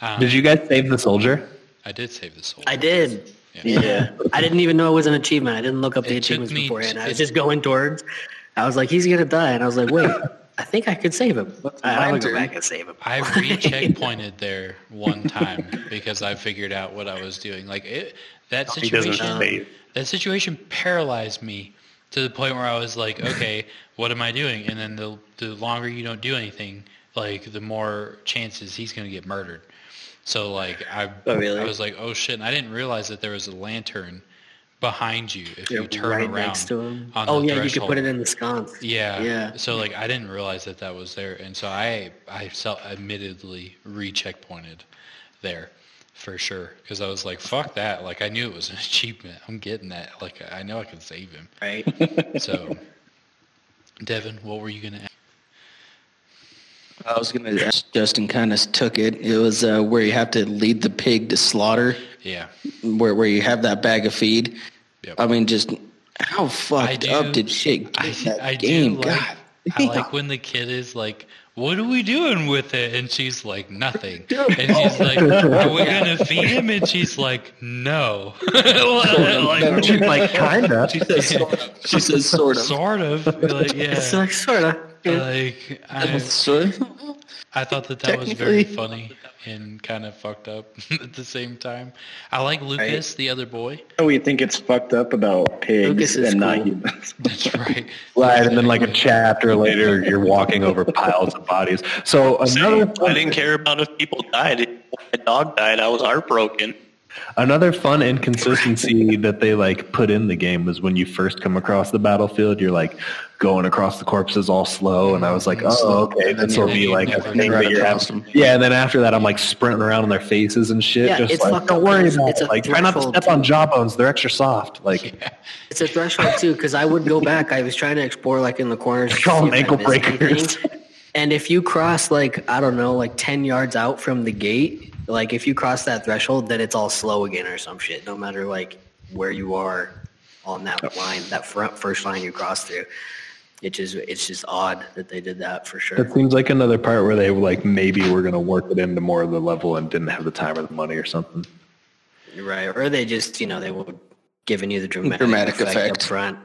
Um, Did you guys save the soldier? I did save the soldier. I did. Yeah. Yeah. I didn't even know it was an achievement. I didn't look up the It took achievements me- beforehand. I was just going towards. I was like, he's gonna die, and I was like, wait, I think I could save him. I'm gonna go back and save him. I re-checkpointed there one time because I figured out what I was doing. Like it, that situation, that situation paralyzed me to the point where I was like, okay, what am I doing? And then the the longer you don't do anything, like the more chances he's going to get murdered. So like I, Oh, really? I was like, oh shit! And I didn't realize that there was a lantern behind you if you turn right around next to him. Oh yeah, you could put it in the sconce. Yeah. Yeah. So like I didn't realize that that was there, and so I I self admittedly re-checkpointed there for sure because I was like fuck that like I knew it was an achievement I'm getting that like I know I can save him Right. so Devin what were you gonna ask? I was gonna. ask Justin kind of took it. It was uh, where you have to lead the pig to slaughter, yeah where where you have that bag of feed. Yep. I mean, just how fucked do- up did shit get I, in that I game? do like God, I like when the kid is like what are we doing with it? And she's like, nothing. And she's like, are we going to feed him? And she's like, no. like, She's like, kinda. She says sort of. She says sort of. sort of. Like, yeah. It's like sort of. Like, I, Sort. I thought that that was very funny and kind of fucked up at the same time. I like Lucas, the other boy. Oh, we think it's fucked up about pigs Lucas is and not humans. That's right. Right, and then like a chapter later, you're walking over piles of bodies. So another Same. I didn't care about if people died. If my dog died, I was heartbroken. Another fun inconsistency that they like put in the game was when you first come across the battlefield, you're like going across the corpses all slow, and I was like, oh, okay, this will be like a thing that you're having. Yeah, and then after that, I'm like sprinting around on their faces and shit, Yeah, just it's like fucked don't worry because about it's it. a Like try not to threshold step on jawbones; they're extra soft. Like It's a threshold too, because I would go back. I was trying to explore like in the corners. to Call them ankle breakers. anything. And if you cross like I don't know, like ten yards out from the gate, like if you cross that threshold, then it's all slow again or some shit. No matter like where you are on that oh. line, that front first line you cross through. It just it's just odd that they did that for sure. It seems like another part where they like maybe were going to work it into more of the level and didn't have the time or the money or something. Right. Or they just, you know, they were giving you the dramatic, Dramatic effect, effect. up front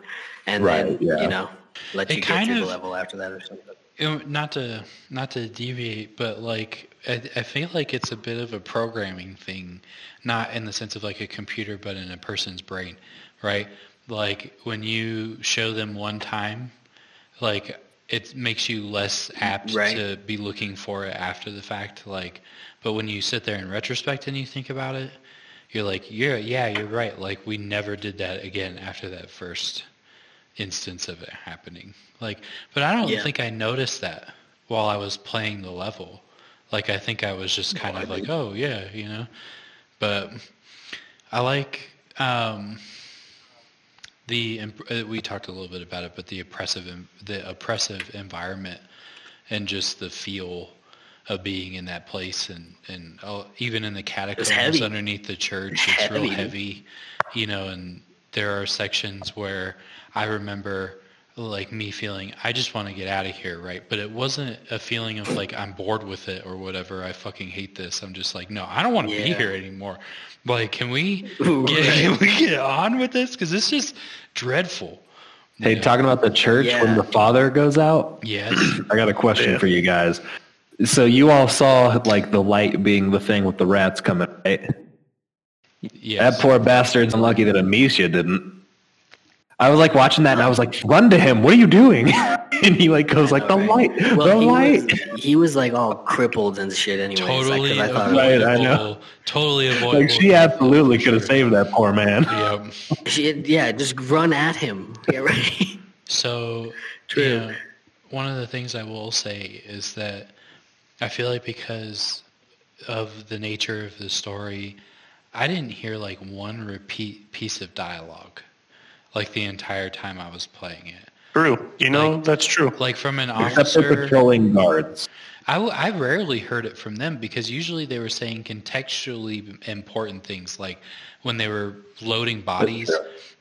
and Right, then, yeah. you know, let It you get kind through the level after that or something. You not to not to deviate, but like I, I feel like it's a bit of a programming thing, not in the sense of like a computer, but in a person's brain, right? Like when you show them one time, like it makes you less apt Right. to be looking for it after the fact. Like, but when you sit there in retrospect and you think about it, you're like, you're yeah, you're right. Like we never did that again after that first instance of it happening. Like, but I don't Yeah. think I noticed that while I was playing the level. Like, I think I was just kind of like, oh yeah, you know. But I like um, the imp- uh, we talked a little bit about it, but the oppressive the oppressive environment and just the feel of being in that place and and oh, even in the catacombs underneath the church, it's real Heavy, dude. heavy, you know. And there are sections where I remember like me feeling I just want to get out of here, right? But it wasn't a feeling of like I'm bored with it or whatever. I fucking hate this. I'm just like, no, I don't want to be here anymore. Like, can we Right. get, can we get on with this? Because it's just dreadful. Hey, Yeah. talking about the church when the father goes out, Yes. I got a question for you guys. So you all saw like the light being the thing with the rats coming, right? Yes. That poor bastard's unlucky that Amicia didn't. I was like watching that and I was like, run to him. What are you doing? and he like goes like, the light, Well, the he light. was, he was like all crippled and shit anyway. totally like, 'cause I thought Right. I know. Totally avoidable. Like she absolutely could have saved that poor man. Yep. she, yeah, just run at him. Yeah, right. So, True. you know, one of the things I will say is that I feel like because of the nature of the story, I didn't hear like one repeat piece of dialogue, like the entire time I was playing it. True. You know, Like- that's true. Like from an Except for officer, patrolling guards. I, I rarely heard it from them because usually they were saying contextually important things like when they were loading bodies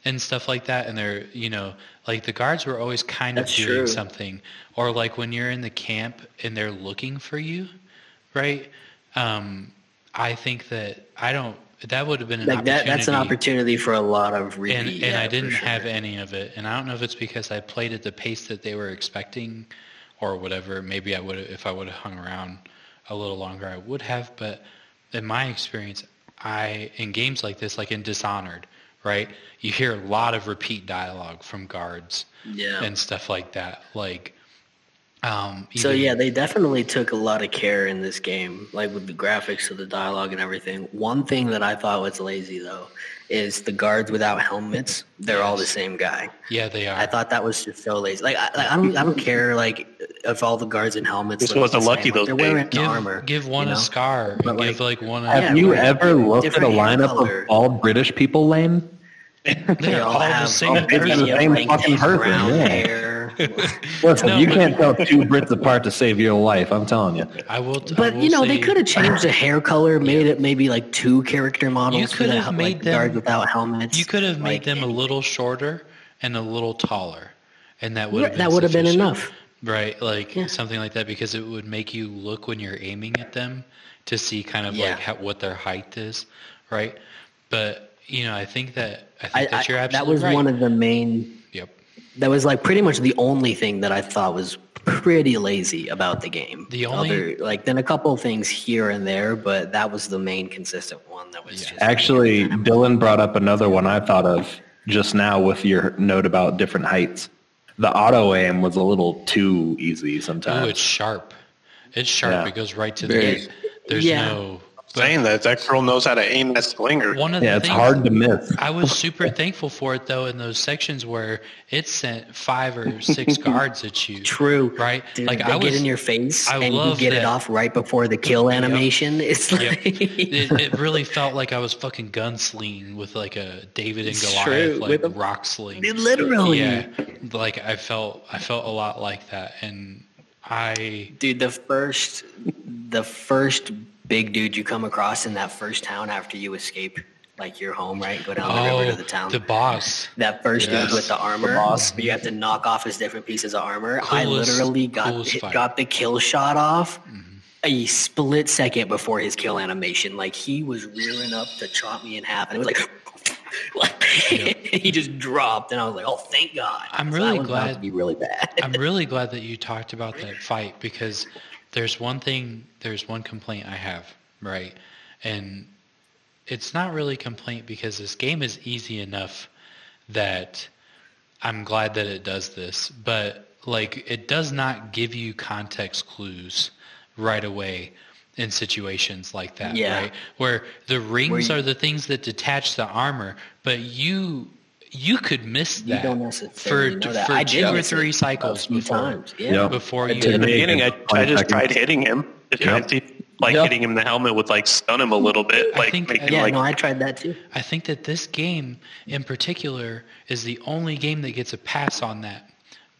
and stuff like that and they're you know like the guards were always kind of That's doing true. something or like when you're in the camp and they're looking for you right um, i think that i don't that would have been an Like that. That's an opportunity for a lot of repeat. and, and yeah, I didn't sure. have any of it. And I don't know if it's because I played at the pace that they were expecting, or whatever. Maybe I would, if I would have hung around a little longer, I would have. But in my experience, I in games like this, like in Dishonored, right, you hear a lot of repeat dialogue from guards Yeah. and stuff like that. Like, um, So yeah, they definitely took a lot of care in this game, like with the graphics of the dialogue and everything. One thing that I thought was lazy though is the guards without helmets. They're all the same guy. yeah, they are. I thought that was just so lazy. Like I, like, I don't, I don't care like if all the guards in helmets. This look wasn't the lucky same. those They're wearing give, armor. give one you a scar But, and like- give like one. Have you right. ever looked at a lineup color. of all British people, Lane? they're They all all the same it's the person. yeah, same fucking person, brown yeah. Hair. Listen, No, you but- can't tell two Brits apart to save your life. I'm telling you. I will. I But will you know, they could have changed the hair color, made it maybe like two character models. You could have made like, them- guards without helmets. You could have made like, them a little shorter and a little taller, and that would have Right, been that would have been enough. right? Like Yeah. something like that because it would make you look when you're aiming at them to see kind of Yeah. like how, what their height is, right? But you know, I think that I think I, that you're I, absolutely that was right. one of the main. Yep. That was like pretty much the only thing that I thought was pretty lazy about the game. The only- Other, like then a couple of things here and there, but that was the main consistent one. That was just Actually, Dylan brought up another one I thought of just now with your note about different heights. The auto aim was a little too easy sometimes. Oh, it's sharp. It's sharp. Yeah. It goes right to the There's Yeah. no. Saying that that girl knows how to aim that slinger. One of yeah, the it's things, hard to miss. I was super thankful for it though in those sections where it sent five or six guards at you. True, Right? Dude, Like, they I get in your face I and you love get it off right before the kill animation. It's Yep. like it, it really felt like I was fucking gunslinging with like a David and Goliath true, like with a- rock sling. literally. Yeah, like I felt I felt a lot like that, and I Dude, the first, the first big dude you come across in that first town after you escape, like your home, right? Go down the river oh to the town. the boss. that first Yes. dude with the armor, boss. but you have to knock off his different pieces of armor. I literally got coolest got the kill shot off mm-hmm. a split second before his kill animation. Like he was rearing up to chop me in half, and it was like. like he just dropped, and I was like, "Oh, thank God!" I'm really that glad- to be really bad. I'm really glad that you talked about that fight because there's one thing, there's one complaint I have, right? And it's not really complaint because this game is easy enough that I'm glad that it does this, but like it does not give you context clues right away in situations like that, Yeah. right? Where the rings you- are the things that detach the armor, but you you could miss You that don't for, necessarily know that. for I two or miss it three cycles few before times. Yeah. Yep. before you In the beginning, I, I just seconds. tried hitting him. Yep. like Yep. hitting him in the helmet would like stun him a little bit, I like think- make him Yeah, like no, I tried that too. I think that this game in particular is the only game that gets a pass on that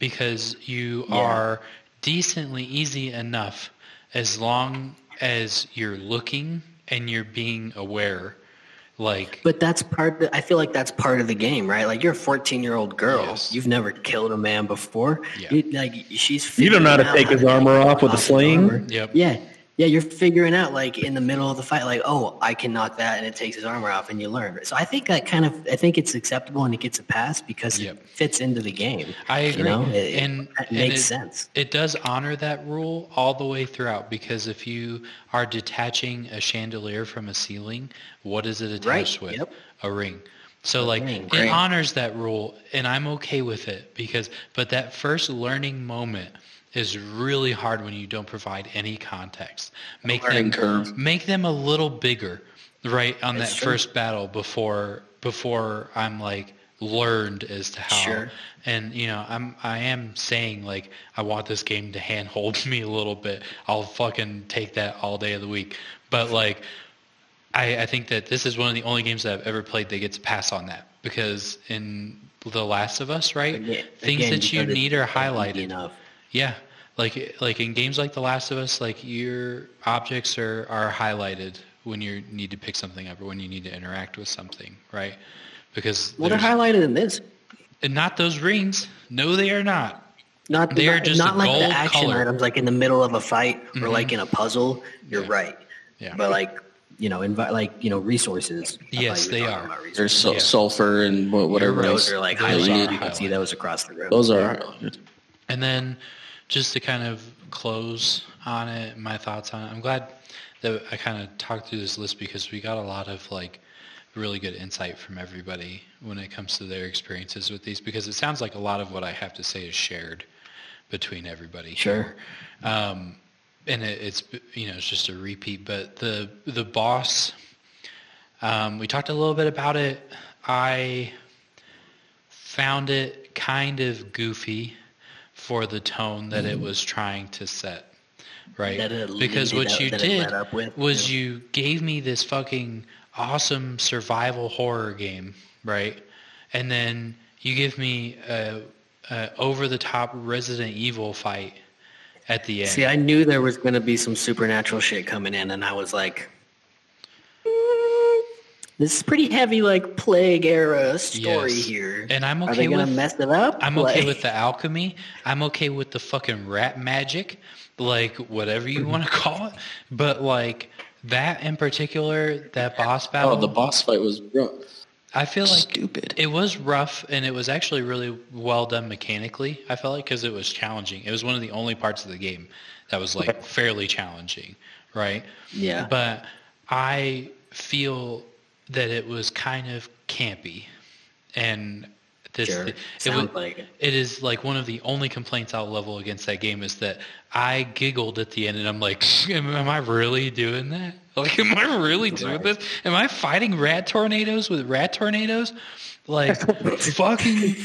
because you Yeah. are decently easy enough as long as you're looking and you're being aware. Like, But that's part. Of, I feel like that's part of the game, right? Like you're a 14 year old girl. Yes. You've never killed a man before. Yeah. You- like she's. You don't know how to take his armor off with a sling? armor. Yep. Yeah, yeah. You're figuring out like in the middle of the fight, like oh, I can knock that, and it takes his armor off, and you learn. So I think that kind of. I think it's acceptable and it gets a pass because Yep. it fits into the game. I agree. You know, it, and it makes it- sense. It does honor that rule all the way throughout because if you are detaching a chandelier from a ceiling, what is it attached Right, with? yep. A ring. So like ring, it honors that rule and I'm okay with it because but that first learning moment is really hard when you don't provide any context. Make them curve. make them a little bigger right on That's that true. first battle before before I'm like learned as to how Sure. and you know i'm i am saying like i want this game to handhold me a little bit i'll fucking take that all day of the week but like i i think that this is one of the only games that i've ever played that gets a pass on that because in the last of us right Again- things that you need are highlighted enough. yeah like like in games like the last of us like your objects are are highlighted when you need to pick something up or when you need to interact with something right because Well, they're highlighted in this. and not those rings. No, they are not. Not They are just not like the gold action color. items, like in the middle of a fight or Mhm. like in a puzzle. You're Yeah. right. Yeah. But like you know, invi- like you know, resources. Yes, they are. about resources. There's sul- Yeah. sulfur and wha- whatever else. Those are like highlighted. You can see highlighted. those across the room. Those are highlighted. And then just to kind of close on it, my thoughts on it. I'm glad that I kind of talked through this list because we got a lot of like really good insight from everybody when it comes to their experiences with these because it sounds like a lot of what I have to say is shared between everybody. Sure. um, and it, it's you know it's just a repeat. But the the boss, um, we talked a little bit about it. I found it kind of goofy for the tone that it was trying to set. Right, because what up- you did up with, was yeah. you gave me this fucking awesome survival horror game, right? And then you give me a, a over the top Resident Evil fight at the end. See, I knew there was going to be some supernatural shit coming in, and I was like, "Mm, This is pretty heavy, like plague era story Yes. here. And I'm okay. Are okay they gonna with- mess it up? I'm okay with the alchemy. I'm okay with the fucking rat magic, like whatever you want to call it. But like that in particular, that boss battle. Oh, the boss fight was rough. I feel like Stupid. it was rough, and it was actually really well done mechanically. I felt like because it was challenging. It was one of the only parts of the game that was like fairly challenging, right? Yeah. But I feel that it was kind of campy, and this Sure. it, Sounds was- like it. it is like one of the only complaints I'll level against that game is that I giggled at the end and I'm like, am, am I really doing that? Like, am I really doing this? Am I fighting rat tornadoes with rat tornadoes? Like, fucking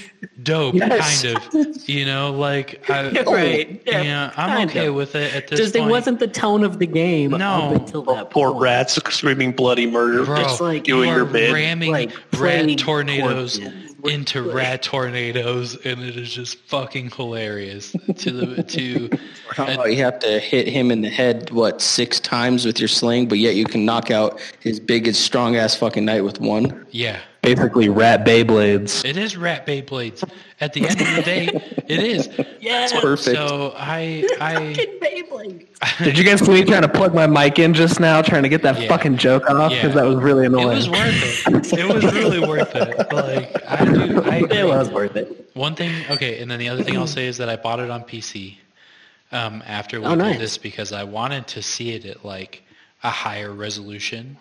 dope, Yes. kind of. You know, like, I, Right. Oh, yeah, Yeah, I'm okay of. with it at this Just it point. wasn't the tone of the game No. up until that Poor point. rats screaming bloody murder. Bro, It's like you and you your are bid. ramming Like rat tornadoes corpses. Into rat tornadoes, and it is just fucking hilarious. To the to How about you have to hit him in the head what six times with your sling, but yet you can knock out his biggest, strong ass fucking knight with one. yeah, Basically, rat Beyblades. it is rat Beyblades. At the end of the day, it is. Yeah. Perfect. So I I Did you guys see me trying to plug my mic in just now, trying to get that Yeah. fucking joke off? Because Yeah. that was really annoying. it annoying. was worth it. It was really worth it. Like I do. I agree. It was worth it. One thing, okay, and then the other thing I'll say is that I bought it on PC um, after we Oh, nice. this because I wanted to see it at like a higher resolution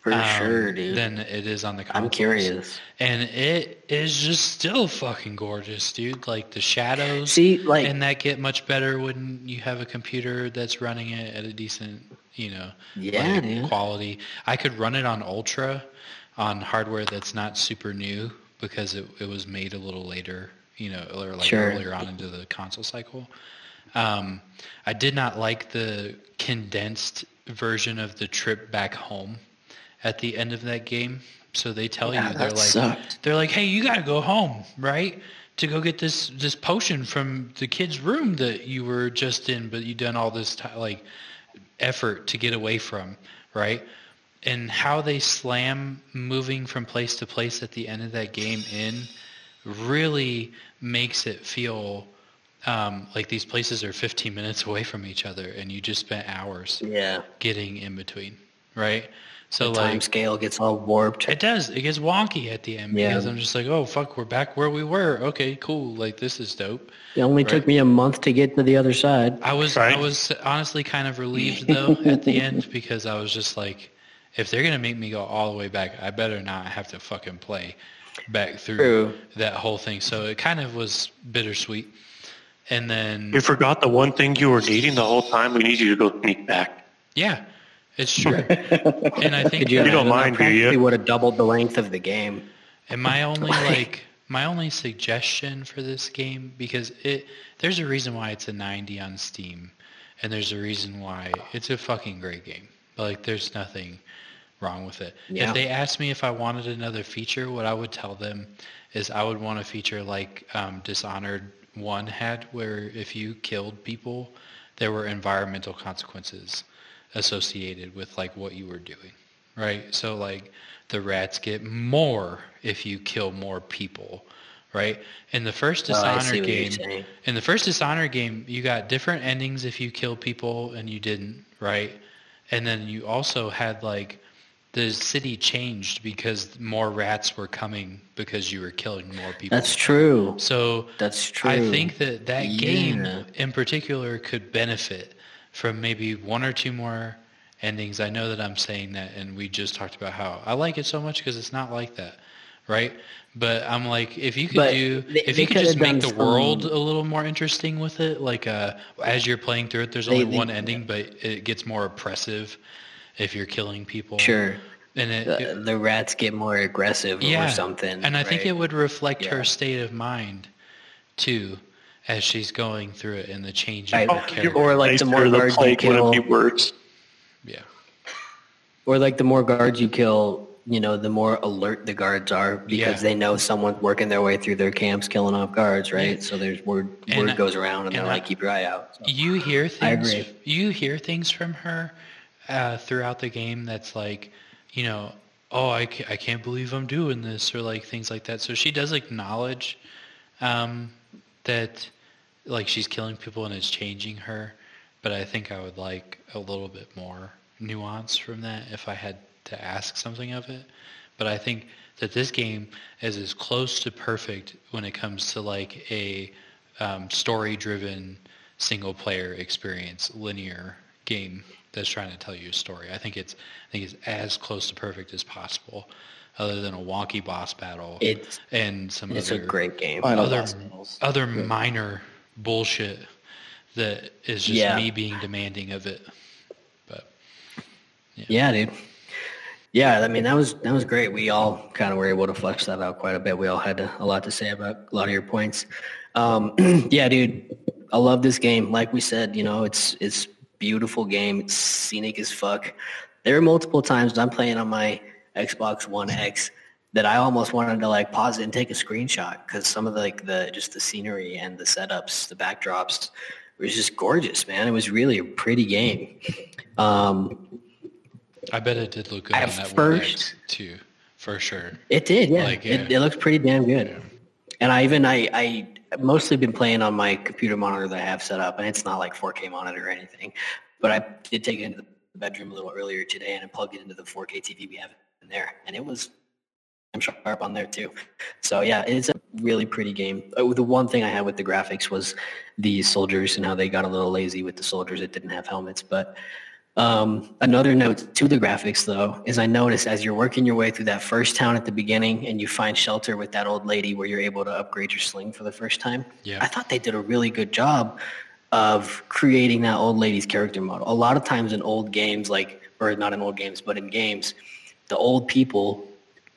For um, sure, dude. than it is on the consoles. I'm curious. and it is just still fucking gorgeous, dude. Like the shadows, See, like- and that get much better when you have a computer that's running it at a decent, you know, Yeah, like, dude. quality. I could run it on ultra, on hardware that's not super new because it it was made a little later, you know, or like Sure. earlier on into the console cycle. Um, I did not like the condensed version of the trip back home at the end of that game. So they tell Yeah, you they're like sucked. they're like, "Hey, you got to go home, right? To go get this this potion from the kid's room that you were just in, but you done all this ti like effort to get away from, right?" And how they slam moving from place to place at the end of that game in really makes it feel um, like these places are 15 minutes away from each other, and you just spent hours Yeah. getting in between, right? So The time like scale gets all warped. it does. It gets wonky at the end Yeah. because I'm just like, oh fuck, we're back where we were. Okay, cool. Like this is dope. It only took me a month to get to the other side. I was I was honestly kind of relieved though at the end because I was just like, if they're gonna make me go all the way back, I better not have to fucking play back through True. that whole thing. So it kind of was bittersweet. And then You forgot the one thing you were needing the whole time. We need you to go sneak back. yeah, it's true. and I think you You don't mind, do you? It would have doubled the length of the game. And my only like my only suggestion for this game because it there's a reason why it's a 90 on Steam and there's a reason why it's a fucking great game. Like there's nothing wrong with it. Yeah. If they asked me if I wanted another feature, what I would tell them is I would want a feature like um, Dishonored 1 had where if you killed people, there were environmental consequences associated with like what you were doing right? So like the rats get more if you kill more people, right? In the first Oh, what you're game, in the first Dishonored game, you got different endings if you kill people and you didn't, right? And then you also had like the city changed because more rats were coming because you were killing more people. That's true. So That's true. I think that that game in particular could benefit from maybe one or two more endings. I know that I'm saying that, and we just talked about how I like it so much because it's not like that, right? But I'm like, if you could But do, they- if they you could just make the world a little more interesting with it, like uh, as you're playing through it, there's only they- one ending, but it gets more oppressive if you're killing people. Sure. And it, The, it- the rats get more aggressive or something. and I think it would reflect Yeah. her state of mind too, as she's going through it and the change Right. of Oh, character. Or like the more Or guards you plague wouldn't kill, be worse. yeah, or like the more guards you kill, you know, the more alert the guards are because Yeah. they know someone's working their way through their camps, killing off guards, right? Yeah. So there's word And word I- goes around, and, and they're I- like, keep your eye out. So. you hear things. agree. You hear things from her uh, throughout the game. That's like, you know, oh, I can't, I can't believe I'm doing this, or like things like that. So she does acknowledge um, that like she's killing people and it's changing her. But I think I would like a little bit more nuance from that if I had to ask something of it. But I think that this game is as close to perfect when it comes to like a um, story-driven single-player experience, linear game that's trying to tell you a story. I think it's I think it's as close to perfect as possible, other than a wonky boss battle It's and some it's a great game. Final other boss other minor bullshit that is just Yeah. me being demanding of it. But Yeah, dude. Yeah, I mean that was that was great. We all kind of were able to flex that out quite a bit. We all had a lot to say about a lot of your points. Um, yeah, dude, I love this game. Like we said, you know, it's it's beautiful game. It's scenic as fuck. There are multiple times I'm playing on my Xbox One X that I almost wanted to like pause it and take a screenshot because some of the, like the just the scenery and the setups, the backdrops, was just gorgeous, man. It was really a pretty game. Um, I bet it did look good At on that first- too, for sure. It did, yeah. Like, It, yeah. it looks pretty damn good. And I even I I mostly been playing on my computer monitor that I have set up, and it's not like 4K monitor or anything. But I did take it into the bedroom a little earlier today, and I plugged it into the 4K TV we have in there, and it was Sharp on there too. So yeah, it's a really pretty game. Uh, The one thing I had with the graphics was the soldiers and how they got a little lazy with the soldiers that didn't have helmets, but. Um, another note to the graphics, though, is I noticed as you're working your way through that first town at the beginning and you find shelter with that old lady where you're able to upgrade your sling for the first time. Yeah. I thought they did a really good job of creating that old lady's character model. A lot of times in old games, like, or not in old games, but in games, the old people,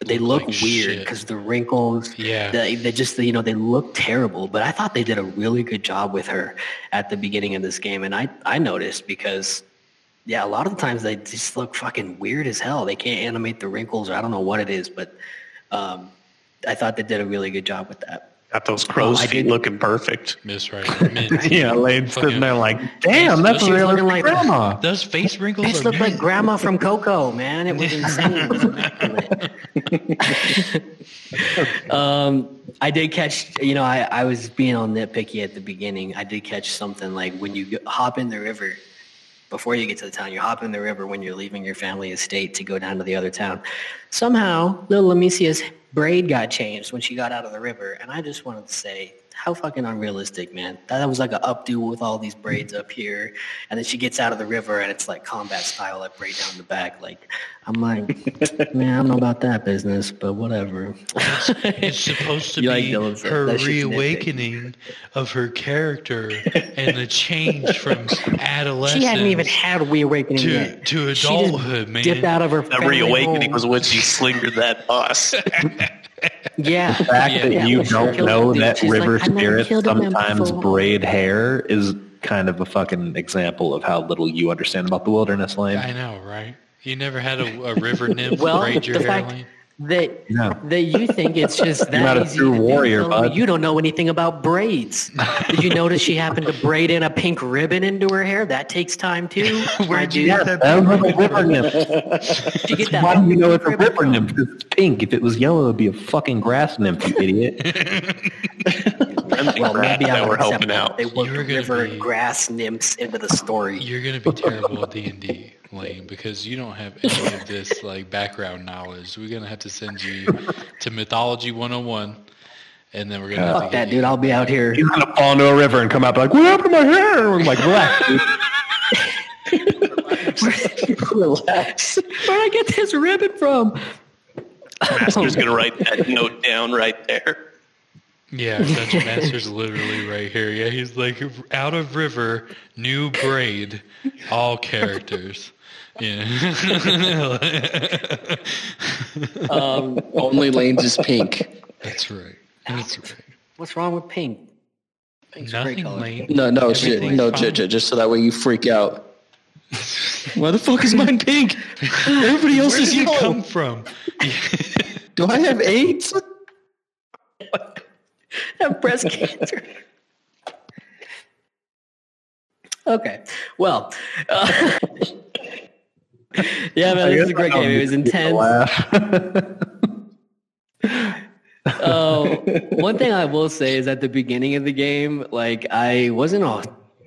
they Look like weird because the wrinkles, Yeah. they, they just, you know, they look terrible. But I thought they did a really good job with her at the beginning of this game. And I, I noticed because yeah, a lot of the times they just look fucking weird as hell. They can't animate the wrinkles, or I don't know what it is, but um, I thought they did a really good job with that. Got those crow's I feet looking perfect. Miss right. Yeah, Lane's sitting there like, damn, that's She was a looking like- grandma. Those face wrinkles Bitch are looked like. Grandma from Coco, man. It was insane. It was immaculate. um, I did catch, you know, I, I was being all nitpicky at the beginning. I did catch something like when you hop in the river, before you get to the town, you hop in the river when you're leaving your family estate to go down to the other town. Somehow, little Amicia's braid got changed when she got out of the river, and I just wanted to say, how fucking unrealistic, man. That was like an updo with all these braids up here, and then she gets out of the river, and it's like combat style, like braid down the back. Like, I'm like, man, I don't know about that business, but whatever. It's supposed to You like be her that shit's reawakening of her character and the change from adolescence She hadn't even had a reawakening to, yet. to She just adulthood, man. Dipped out of her That family reawakening home. was when she slingered that bus. Yeah. The fact Yeah. that Yeah, you don't killed know that she's like, river "I spirits killed a man sometimes braid hair is kind of a fucking example of how little you understand about the wilderness, Lane. I know, right? You never had a, a river nymph Well, braid your the fact hairline? That No. that you think it's just that not a easy true to warrior, Phil, bud. You don't know anything about braids. Did you notice she happened to braid in a pink ribbon into her hair? That takes time too. Where'd you get that? That was like a river nymph. Did you get that? Why do you know it's a ribbon river from? It's pink. If it was yellow, it'd be a fucking grass nymph, you idiot. Well, maybe I that would accept helping out. They worked gonna river be- and grass nymphs into the story. You're gonna be terrible at D and D, Lane, because you don't have any of this like background knowledge. We're gonna have to send you to Mythology 101, and then we're gonna have to Fuck get that, you- dude. I'll be out here. He's gonna fall into a river and come out like, "What happened to my hair?" I'm like, relax. dude. Relax. Where'd I get this ribbon from? Master's gonna write that note down right there. Yeah, Dungeon Master's literally right here. Yeah, he's like out of river, new braid, all characters. Yeah. Um, Only lanes is pink. That's right. That's right. what's wrong with pink? Pink's a great Nothing, color. Lane. No, no, shit. No, fine. j- j- just so that way you freak out. Why the fuck is mine pink? Everybody else Where is did it yellow. come from? Do I have AIDS? have breast cancer. Okay. Well, uh, Yeah, man, this is a great game. It was intense. Laugh. Oh, one thing I will say is at the beginning of the game, like I wasn't a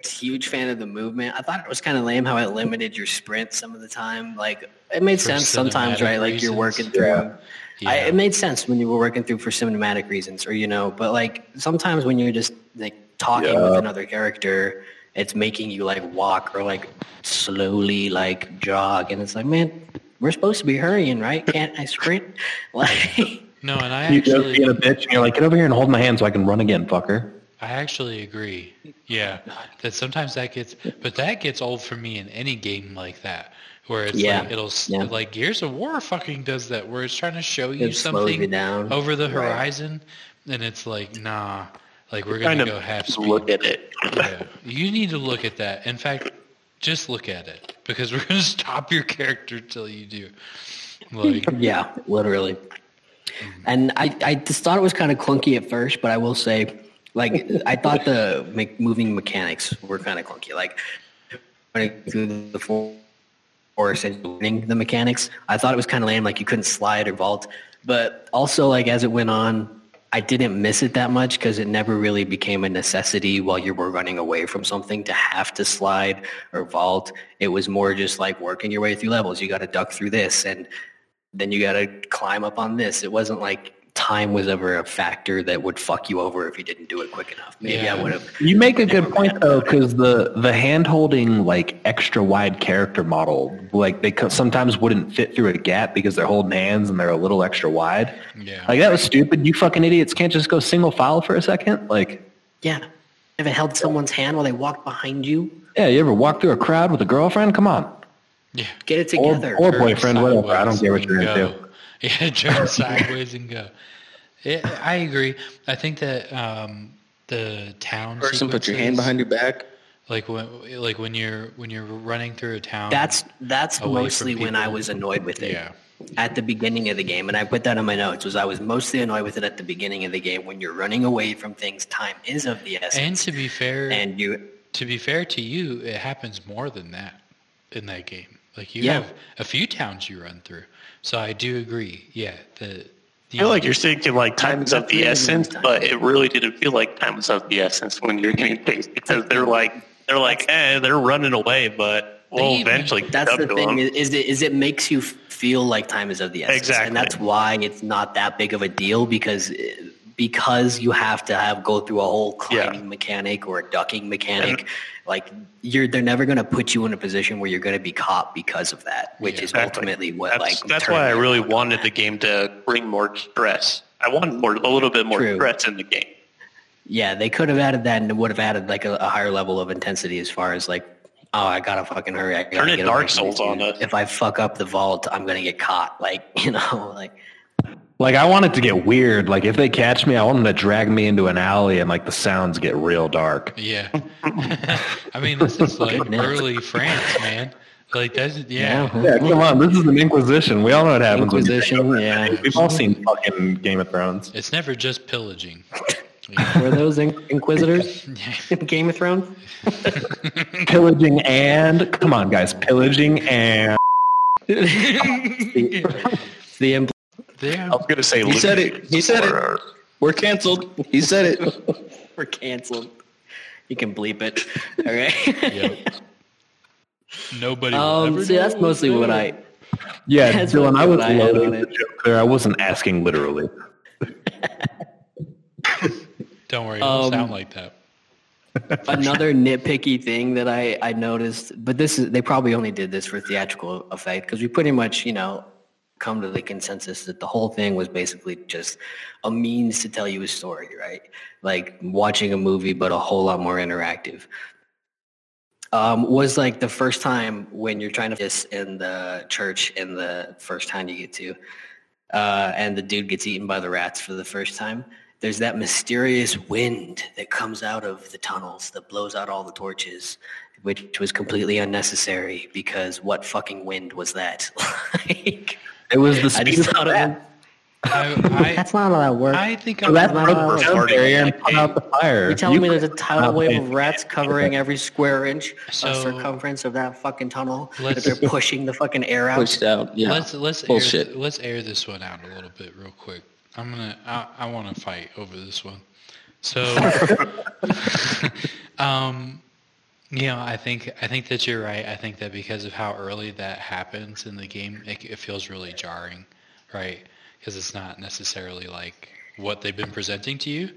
huge fan of the movement. I thought it was kind of lame how it limited your sprint some of the time. Like it made For sense sometimes, cinematic right? Like you're working through. Yeah. I, it made sense when you were working through for cinematic reasons, or you know, but like sometimes when you're just like talking with another character, it's making you like walk or like slowly like jog, and it's like, man, we're supposed to be hurrying, right? Can't I sprint? Like, no, and I you go actually being a bitch and you're like, get over here and hold my hand so I can run again, fucker. I actually agree. Yeah, that sometimes that gets, but that gets old for me in any game like that, where it's Yeah, like it'll s yeah. like Gears of War fucking does that, where it's trying to show you It something you down. over the Right. horizon, and it's like nah, like we're gonna go half speed. look at it. Yeah. You need to look at that. In fact, just look at it because we're gonna stop your character till you do. Like Yeah, literally. And I, I just thought it was kind of clunky at first, but I will say, like, I thought the me- moving mechanics were kind of clunky. Like, running through the for- forest and learning the mechanics, I thought it was kind of lame. Like, you couldn't slide or vault. But also, like, as it went on, I didn't miss it that much because it never really became a necessity while you were running away from something to have to slide or vault. It was more just like working your way through levels. You got to duck through this and then you got to climb up on this. It wasn't like time was ever a factor that would fuck you over if you didn't do it quick enough. Maybe Yeah. I would have. You make a good point though, because the the hand holding like extra wide character model, like they co- sometimes wouldn't fit through a gap because they're holding hands and they're a little extra wide. Yeah. like that was stupid. You fucking idiots can't just go single file for a second. Like, Yeah. If it held someone's hand while they walked behind you, yeah, you ever walk through a crowd with a girlfriend? Come on, yeah. get it together. or Turn boyfriend, whatever. I don't care what you're and gonna go. do. Yeah, turn sideways and go. Yeah, I agree. I think that um, the town Person, put your hand behind your back. like when like when you're when you're running through a town. That's that's mostly when I was annoyed with it. Yeah. At the beginning of the game, and I put that in my notes, was I was mostly annoyed with it at the beginning of the game when you're running away from things. Time is of the essence. and to be fair, and you to be fair to you, it happens more than that in that game. Like you Yeah. have a few towns you run through. So I do agree. Yeah, the, the I feel like you're thinking like time is of the essence, time. but it really didn't feel like time was of the essence when you're getting chased because they're like they're like eh, they're running away, but we'll They eventually catch that's up the to thing them. is, is it is it makes you feel like time is of the essence Exactly. and that's why it's not that big of a deal because because you have to have go through a whole Yeah. climbing mechanic or a ducking mechanic like you're they're never going to put you in a position where you're going to be caught because of that which Yeah. is Exactly. ultimately what That's, like that's why I really wanted the game to bring more stress. I wanted more, a little bit more True. stress in the game. yeah they could have added that and it would have added like a, a higher level of intensity as far as like oh i gotta fucking hurry I gotta Turn it get Dark away from these Souls on us. if i fuck up the vault i'm gonna get caught like you know like Like I want it to get weird. Like if they catch me, I want them to drag me into an alley and like the sounds get real dark. Yeah. I mean, this is like early France, man. Like that's yeah. Yeah, come on. This is an Inquisition. We all know what happens. when you take Inquisition, over. yeah. We've all seen fucking Game of Thrones. It's never just pillaging. Were those in- Inquisitors in Game of Thrones? Pillaging and come on, guys, pillaging and It's the impl- Yeah. I was going to say He said it. He said it. We're canceled. He said it. we're canceled. You can bleep it. All right. Yep. Nobody. will um, ever see, that's mostly what. I. yeah, That's Dylan. I was I loading it. there. I wasn't asking literally. Don't worry. It Um, sound like that. Another nitpicky thing that I, I noticed, but this is they probably only did this for theatrical effect because we pretty much you know come to the consensus that the whole thing was basically just a means to tell you a story, right? Like watching a movie, but a whole lot more interactive. Um, was like the first time when you're trying to this in the church in the first time you get to, uh, and the dude gets eaten by the rats for the first time. There's that mysterious wind that comes out of the tunnels that blows out all the torches, which was completely unnecessary because what fucking wind was that? like, It was the I speed of thought the it rat. was, I, I, That's not how that works. I think I'm that's not broke how it works. barrier and put out the fire. you telling You me there's a tidal wave of rats covering every square inch So- of circumference of that fucking tunnel that they're pushing the fucking air out? Pushed out. Yeah. let's let's Bullshit. air, let's air this one out a little bit real quick. I'm gonna I, I want to fight over this one. So, um, you know, I think I think that you're right. I think that because of how early that happens in the game, it, it feels really jarring, right? Because it's not necessarily like what they've been presenting to you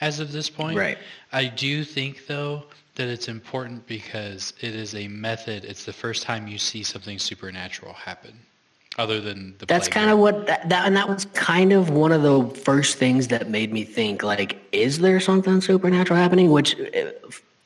as of this point. Right. I do think though that it's important because it is a method. It's the first time you see something supernatural happen, other than the. That's kind of what that, that and that was kind of one of the first things that made me think like, is there something supernatural happening? Which uh,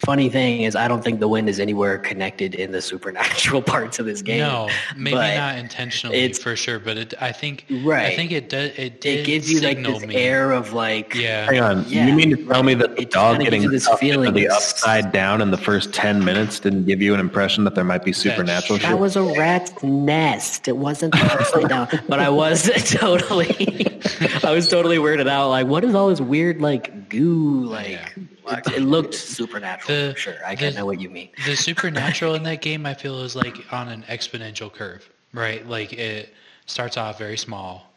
funny thing is, I don't think the wind is anywhere connected in the supernatural parts of this game. No, maybe but not intentionally it's- for sure, but it, I think right. I think it does. It It gives you like this me. air of like, Yeah, Hang on. Yeah. You mean to tell me that the It dog getting you this feeling the upside down in the first 10 minutes didn't give you an impression that there might be supernatural shit? that was a rat's nest. It wasn't upside down. But I was totally, I was totally weirded out. Like, what is all this weird like goo? Like, Yeah. It, it looked supernatural The- for sure. I the- know what you mean. the supernatural in that game, I feel, is like on an exponential curve, right? Like it starts off very small,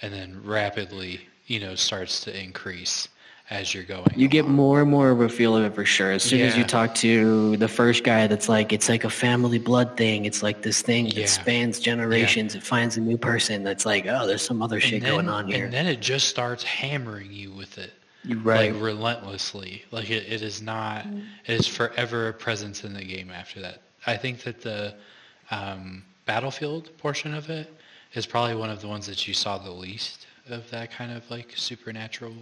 and then rapidly, you know, starts to increase as you're going. You get along. more and more of a feel of it for sure. As soon as you talk to the first guy, that's like it's like a family blood thing. It's like this thing that Yeah. spans generations. It finds a new person. That's like, oh, there's some other shit then, going on here. and then it just starts hammering you with it. Right. like relentlessly. Like it, it is not. It is forever a presence in the game after that. I think that the um, battlefield portion of it is probably one of the ones that you saw the least of that kind of like supernatural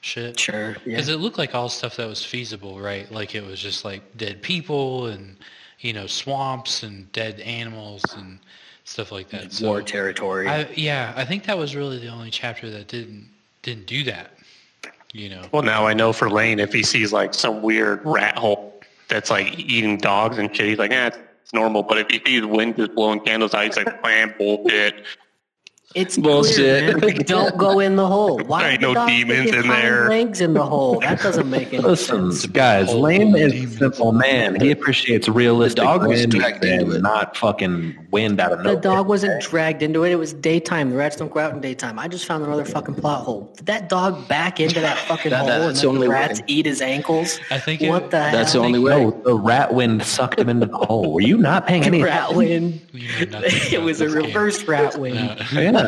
shit. Sure. Yeah. Because it looked like all stuff that was feasible, right? Like it was just like dead people and you know swamps and dead animals and stuff like that. So War territory. I, yeah, I think that was really the only chapter that didn't didn't do that. You know. Well, now I know for Lane, if he sees like some weird rat hole that's like eating dogs and shit, he's like, eh, it's normal. But if he sees wind just blowing candles out, he's like, man, bullshit. It's Bullshit. Clear. Don't go in the hole. Why There ain't would the no demons in there. Legs in the hole. That doesn't make any Listen, sense. guys, Lane is a demons. simple man. He appreciates realistic The dog was wind dragged into and it. not fucking wind out of nowhere. The dog wasn't dragged into it. It was daytime. The rats don't go out in daytime. I just found another fucking plot hole. Did that dog back into that fucking That- hole that's and the only the rats way. eat his ankles? I think it- what the That's the only way. No, the rat wind sucked him into the hole. Were you not paying any rat wind. You know nothing it was a this game. reverse rat wind.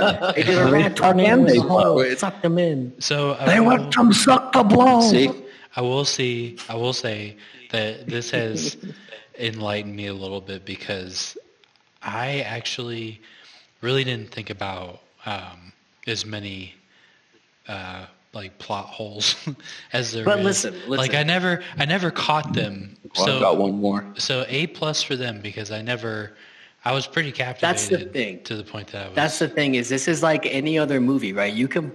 Yeah. They did a rat tornado in. It sucked them in. So I They will, want some suck the blow. See, I will see. I will say that this has enlightened me a little bit because I actually really didn't think about um, as many uh, like plot holes as there But is. listen, like. I never, I never caught them. well, so I've got one more. so a plus for them because I never. I was pretty captivated. That's the thing. To the point that I was. That's the thing is this is like any other movie, right? You can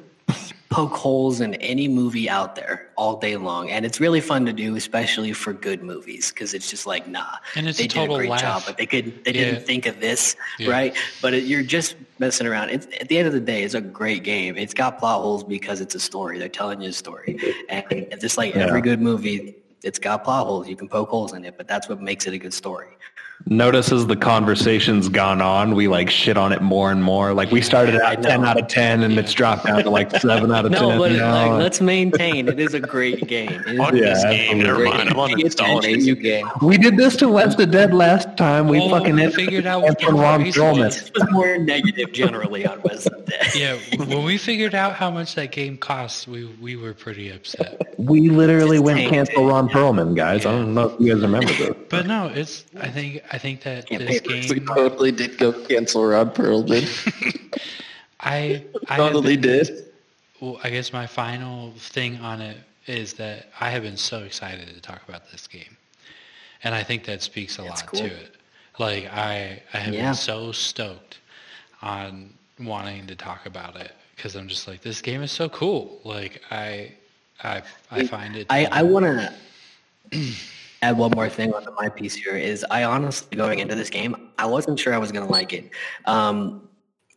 poke holes in any movie out there all day long, and it's really fun to do, especially for good movies, because it's just like, nah, And it's they a did total a great laugh. job, but they could they Yeah. didn't think of this, Yeah. right? But it, you're just messing around. It's, at the end of the day, it's a great game. It's got plot holes because it's a story. They're telling you a story, and just like every good movie. It's got plot holes. You can poke holes in it, but that's what makes it a good story. Notice as the conversation's gone on, we like shit on it more and more. Like we started I at 10 out of 10 and it's dropped down to like 7 out of 10. No, but like, let's maintain. It is a great game. It is Fuck Yeah, this game. Never absolutely. mind. I'm on It's an it. amazing game. we did this to West of Dead last time. We Well, fucking we figured out what from the Ron price Perlman. was. It was more negative generally on West of Dead. yeah, when we figured out how much that game costs, we we were pretty upset. We literally Just went tanked cancel it. Ron Perlman, guys. I don't know if you guys remember this. But no, it's. I think. I think that Can't this game. totally did go cancel Ron Perlman. I. I totally been- did. Well, I guess my final thing on it is that I have been so excited to talk about this game, and I think that speaks a That's lot cool. to it. Like I, I have Yeah. been so stoked on wanting to talk about it because I'm just like this game is so cool. Like I, I, I find it. I, I want to add one more thing onto my piece here is I honestly going into this game, I wasn't sure I was going to like it. Um,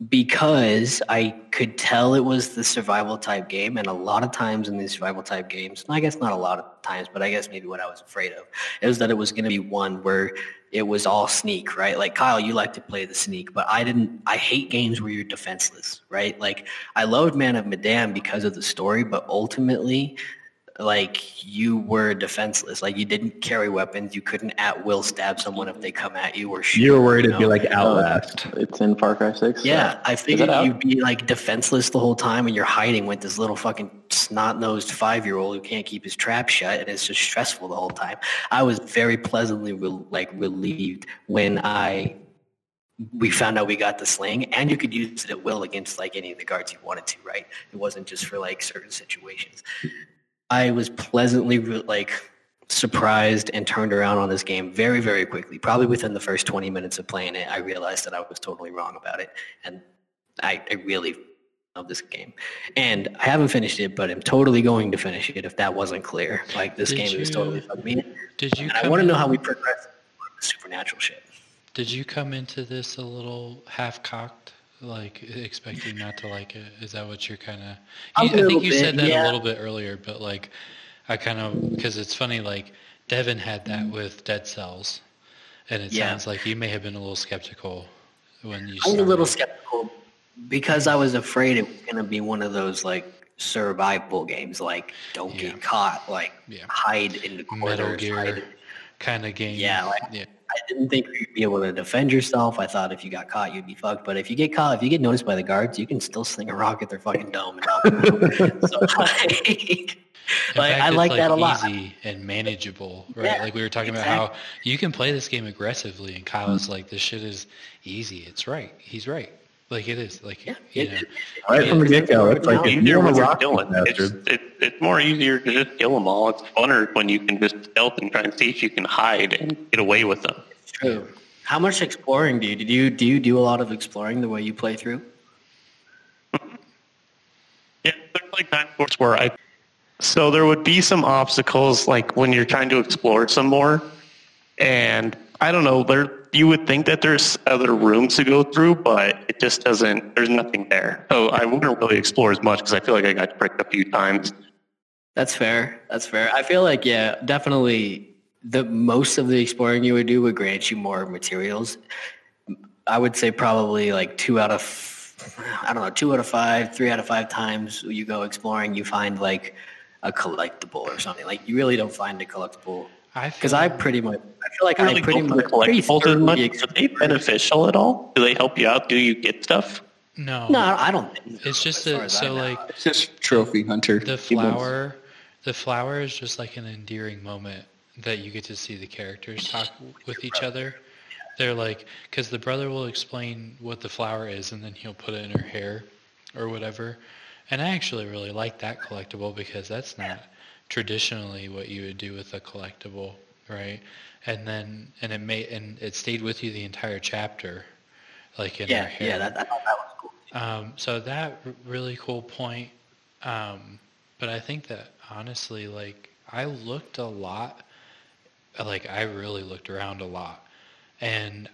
because I could tell it was the survival type game, and a lot of times in these survival type games, I guess not a lot of times, but I guess maybe what I was afraid of is that it was going to be one where it was all sneak, right? Like Kyle, you like to play the sneak, but I didn't. I hate games where you're defenseless, right? Like I loved Man of Medan because of the story, but ultimately like you were defenseless. Like you didn't carry weapons. You couldn't at will stab someone if they come at you or shoot. You were worried you it'd be like Outlast. It's in Far Cry 6. Yeah, I figured you'd be like defenseless the whole time, and you're hiding with this little fucking snot-nosed five-year-old who can't keep his trap shut, and it's just stressful the whole time. I was very pleasantly re- like relieved when I we found out we got the sling, and you could use it at will against like any of the guards you wanted to. Right? It wasn't just for like certain situations. I was pleasantly like surprised and turned around on this game very, very quickly. Probably within the first 20 minutes of playing it, I realized that I was totally wrong about it. And I, I really love this game. And I haven't finished it, but I'm totally going to finish it if that wasn't clear. Like this Did game is totally fucking me. Did you? I want to know how we progress supernatural shit. Did you come into this a little half cocked, like expecting not to like it? Is that what you're kind of? I think you bit, said that yeah. a little bit earlier, but like, I kind of because it's funny. Like Devin had that with Dead Cells, and it Mm-hmm. Yeah. sounds like you may have been a little skeptical when you. I was a little skeptical because I was afraid it was going to be one of those like survival games, like don't Yeah. get caught, like hide in the corners. Metal hide Gear in- kind of game. Yeah, like- yeah. I didn't think you'd be able to defend yourself. I thought if you got caught, you'd be fucked. But if you get caught, if you get noticed by the guards, you can still sling a rock at their fucking dome and knock them out. so, like, like, fact, I like that a lot. Easy and manageable, right? Yeah, like we were talking about how you can play this game aggressively, and Kyle's mm-hmm. like, "This shit is easy. It's right. He's right. Like it is. Like Yeah, you it- know, Right from the get go, it's like if easier you want when to you're rock killing. these It's, it, it's more easier to just kill them all. It's funner when you can just stealth and try and see if you can hide and get away with them. True. How much exploring do you do? You do you do a lot of exploring the way you play through? Yeah, there's like time sports where I. So there would be some obstacles like when you're trying to explore some more, and I don't know. There, you would think that there's other rooms to go through, but it just doesn't. There's nothing there. So I wouldn't really explore as much because I feel like I got pricked a few times. That's fair. That's fair. I feel like yeah, definitely the most of the exploring you would do would grant you more materials. I would say probably like two out of I don't know, two out of five, three out of five times you go exploring, you find like a collectible or something. Like you really don't find a collectible because feel I pretty much I feel like I I pretty much the collectibles as much. Are they beneficial at all? Do they help you out? Do you get stuff? no. No, I don't think so, It's just as far that as I so like It's just trophy hunter. the flower. The flower is just like an endearing moment that you get to see the characters talk with each other. They're like, because the brother will explain what the flower is, and then he'll put it in her hair or whatever. And I actually really like that collectible because that's not traditionally what you would do with a collectible, right? And then, and it may, and it stayed with you the entire chapter, like in Yeah, hair. yeah, that, I thought that was cool. Um, so that really cool point. Um, but I think that honestly, like I looked a lot, like I really looked around a lot, and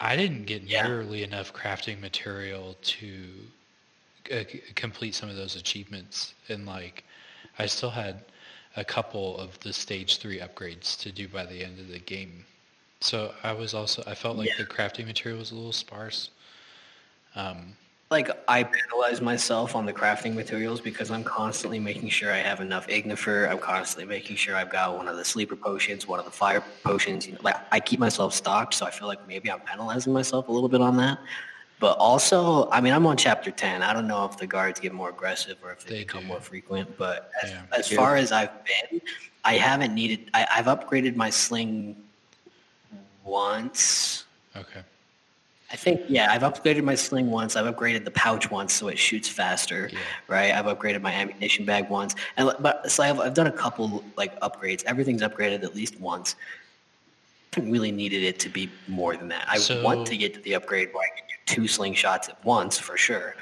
I didn't get Yeah. nearly enough crafting material to uh, complete some of those achievements. And like, I still had a couple of the stage three upgrades to do by the end of the game. So I was also I felt like Yeah. the crafting material was a little sparse. Um, like I penalize myself on the crafting materials because I'm constantly making sure I have enough ignifer. I'm constantly making sure I've got one of the sleeper potions, one of the fire potions. You know, like I keep myself stocked, so I feel like maybe I'm penalizing myself a little bit on that. But also, I mean, I'm on chapter 10. I don't know if the guards get more aggressive or if they, They become do. more frequent. But as, Yeah. as far as I've been, I haven't needed. I, I've upgraded my sling once. okay. I think yeah, I've upgraded my sling once. I've upgraded the pouch once, so it shoots faster. Yeah. Right. I've upgraded my ammunition bag once, and but so I've, I've done a couple like upgrades. Everything's upgraded at least once. Really needed it to be more than that. I So- want to get to the upgrade where I can do two slingshots at once for sure.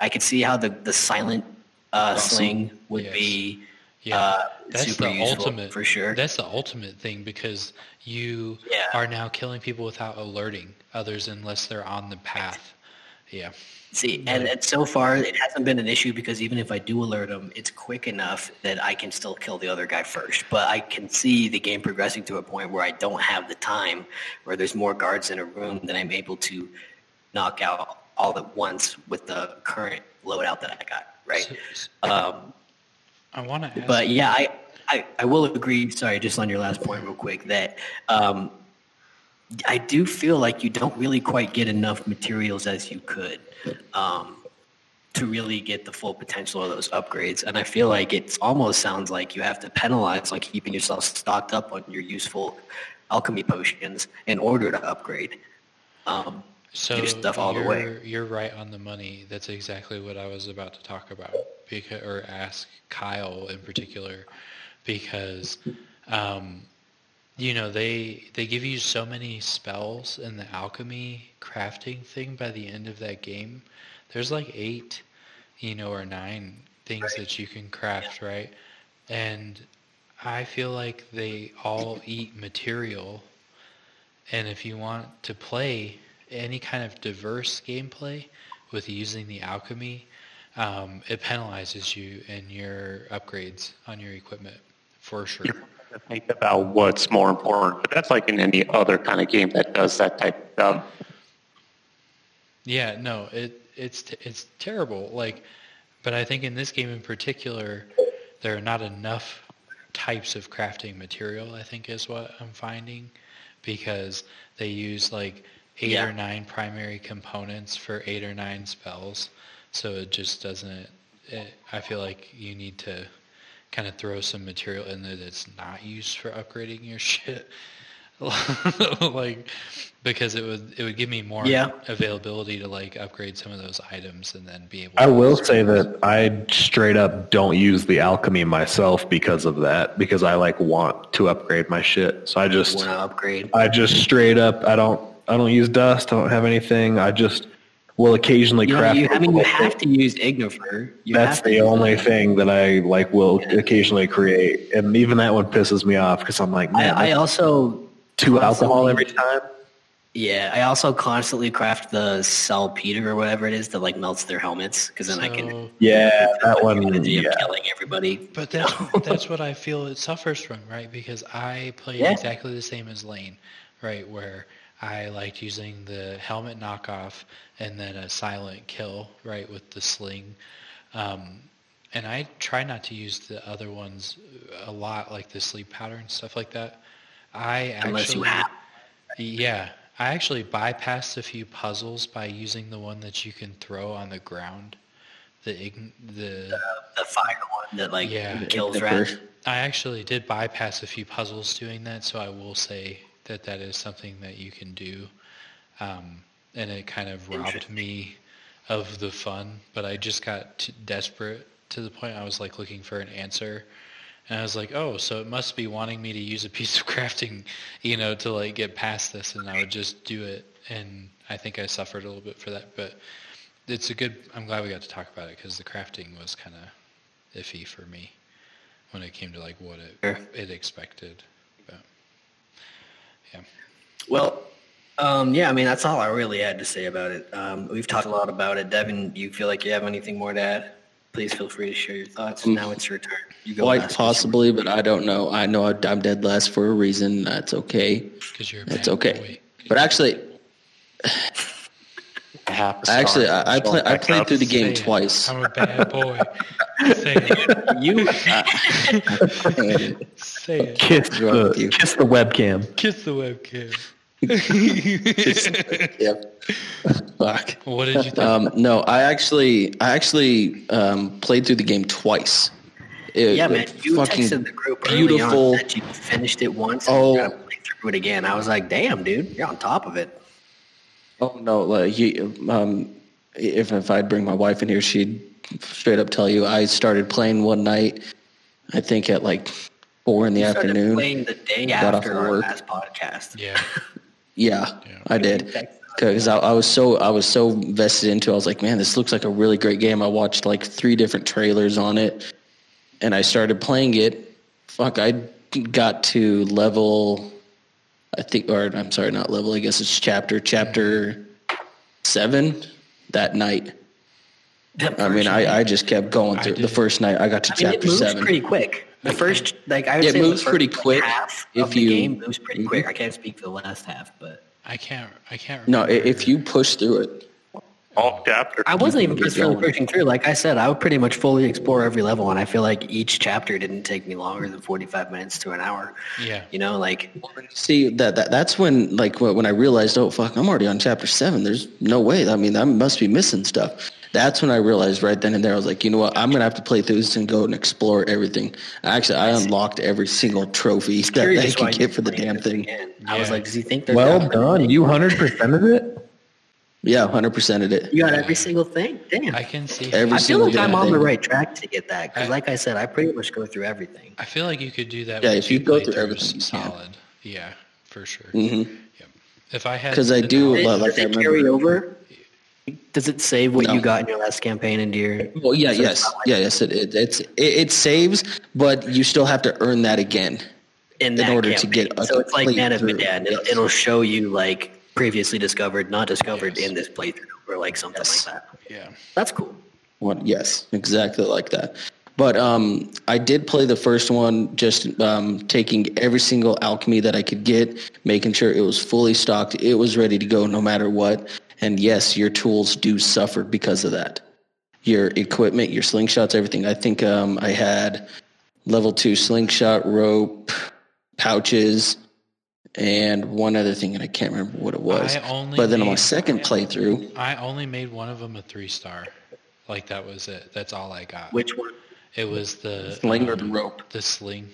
I could see how the the silent uh, sling would Yes. be Yeah, uh, that's super the useful ultimate for sure. That's the ultimate thing because you Yeah. are now killing people without alerting others unless they're on the path. Yeah. See, and, and so far it hasn't been an issue because even if I do alert him, it's quick enough that I can still kill the other guy first. But I can see the game progressing to a point where I don't have the time, where there's more guards in a room than I'm able to knock out all at once with the current loadout that I got. Right. Um, I want to but yeah, I, I, I will agree. Sorry, just on your last point, real quick, that um, I do feel like you don't really quite get enough materials as you could um, to really get the full potential of those upgrades. And I feel like it almost sounds like you have to penalize like keeping yourself stocked up on your useful alchemy potions in order to upgrade. Um, so your stuff all the you're, way. You're right on the money. That's exactly what I was about to talk about, because or ask Kyle in particular, because um, you know they they give you so many spells in the alchemy crafting thing by the end of that game. There's like eight, you know, or nine things that you can craft, right? And I feel like they all eat material and if you want to play any kind of diverse gameplay with using the alchemy, um, it penalizes you in your upgrades on your equipment for sure. To think about what's more important. But that's like in any other kind of game that does that type of stuff. Yeah, no, it it's it's terrible. Like, but I think in this game in particular, there are not enough types of crafting material. I think is what I'm finding, because they use like eight Yeah. or nine primary components for eight or nine spells, so it just doesn't. It, I feel like you need to kind of throw some material in there that's not used for upgrading your shit. like because it would it would give me more Yeah. availability to like upgrade some of those items and then be able I will say that I straight up don't use the alchemy myself because of that. Because I like want to upgrade my shit. So I just want to upgrade. I just straight up I don't I don't use dust. I don't have anything. I just will occasionally You know, craft. you, I mean, you have to use Ignifer. You That's have the only that. thing that I like will occasionally create, and even that one pisses me off because I'm like, man, I, I also too alcohol every time. Yeah, I also constantly craft the salpeter or whatever it is that like melts their helmets because then I can Yeah, that one. strategy of Yeah, killing everybody. But that's that's what I feel it suffers from, right? Because I played Yeah. exactly the same as Lane, right? Where I liked using the helmet knockoff and then a silent kill, right, with the sling. Um, and I try not to use the other ones a lot, like the sleep powder and stuff like that. I actually, Unless you have. yeah, I actually bypassed a few puzzles by using the one that you can throw on the ground. The ign- the The fire one that like Yeah. kills rats. I actually did bypass a few puzzles doing that, so I will say that that is something that you can do. Um, and it kind of robbed me of the fun, but I just got t- desperate to the point I was like looking for an answer. And I was like, oh, so it must be wanting me to use a piece of crafting, you know, to like get past this, and I would just do it. And I think I suffered a little bit for that, but it's a good. I'm glad we got to talk about it because the crafting was kind of iffy for me when it came to like what it Sure. it expected. But yeah, Well, um, yeah, I mean that's all I really had to say about it. Um, we've talked a lot about it. Devin, do you feel like you have anything more to add? Please feel free to share your thoughts. now it's your turn. You go Quite last. possibly, but I don't know. I know I'm dead last for a reason. That's okay. because you're a That's okay. But actually, actually. I, I, play, I played through the game it. twice. I'm a bad boy. Say it. You And Say it. kiss the you. kiss the webcam. Kiss the webcam. Yep. Fuck. what did you think? Um, no, I actually, I actually um, played through the game twice. It- Yeah, man. You fucking texted the group early beautiful. on that you finished it once and Oh. you gotta play through it again. I was like, damn, dude, you're on top of it. Oh no! Like you, um, if if I'd bring my wife in here, she'd straight up tell you I started playing one night. I think at like four in the You afternoon. playing the day Got off after of our work. last podcast. yeah. Yeah, Yeah. I did. Because I, I was so I was so vested into. it. I was like, man, this looks like a really great game. I watched like three different trailers on it, and I started playing it. Fuck, I got to level. I think, or I'm sorry, not level. I guess it's chapter chapter seven, that night. That I mean, first I. I just kept going through. The first night I got to I mean, it chapter moves seven. pretty quick. The first, like I would It say, the moves first, pretty like, quick half if of the you- game moves pretty Mhm. quick. I can't speak for the last half, but I can't. I can't. No, if you push through it, All chapter. I wasn't even You're necessarily going. pushing through. Like I said, I would pretty much fully explore every level, and I feel like each chapter didn't take me longer than forty-five minutes to an hour. Yeah. You know, like see that, that that's when like when when I realized, oh fuck, I'm already on chapter seven. There's no way. I mean, I must be missing stuff. That's when I realized right then and there. I was like, you know what? I'm gonna have to play through this and go and explore everything. Actually, I unlocked every single trophy that curious they could you get for the damn thing. again. I was like, does he think they're Well done? done. You 100% of it? Yeah, hundred percent of it. You got every single thing. Damn. I can see. Every I feel single like I'm on the right track to get that because, like I said, I pretty much go through everything. I feel like you could do that. Yeah, if you go through playthroughs everything, solid. Yeah, for sure. hmm Yep. If I had. Because I do, knowledge- but, like, Does I it remember- carry over? Does it save what No. you got in your last campaign into your? Well, yeah, So yes, like yeah, yes. It, it it's it, it saves, but you still have to earn that again. in, in that order to campaign. get a so it's like Man of Medan. It'll, yes. it'll show you like previously discovered, not discovered in this playthrough, or like something Yes. like that. yeah. That's cool. What? Yes, exactly like that. But um, I did play the first one, just um, taking every single alchemy that I could get, making sure it was fully stocked, it was ready to go no matter what. And yes, your tools do suffer because of that. Your equipment, your slingshots, everything. I think um, I had level two slingshot rope, pouches, and one other thing, and I can't remember what it was. I only But then on my made- second playthrough, I only made one of them a three star. Like that was it. That's all I got. Which one? It was the sling or um, the rope. The sling.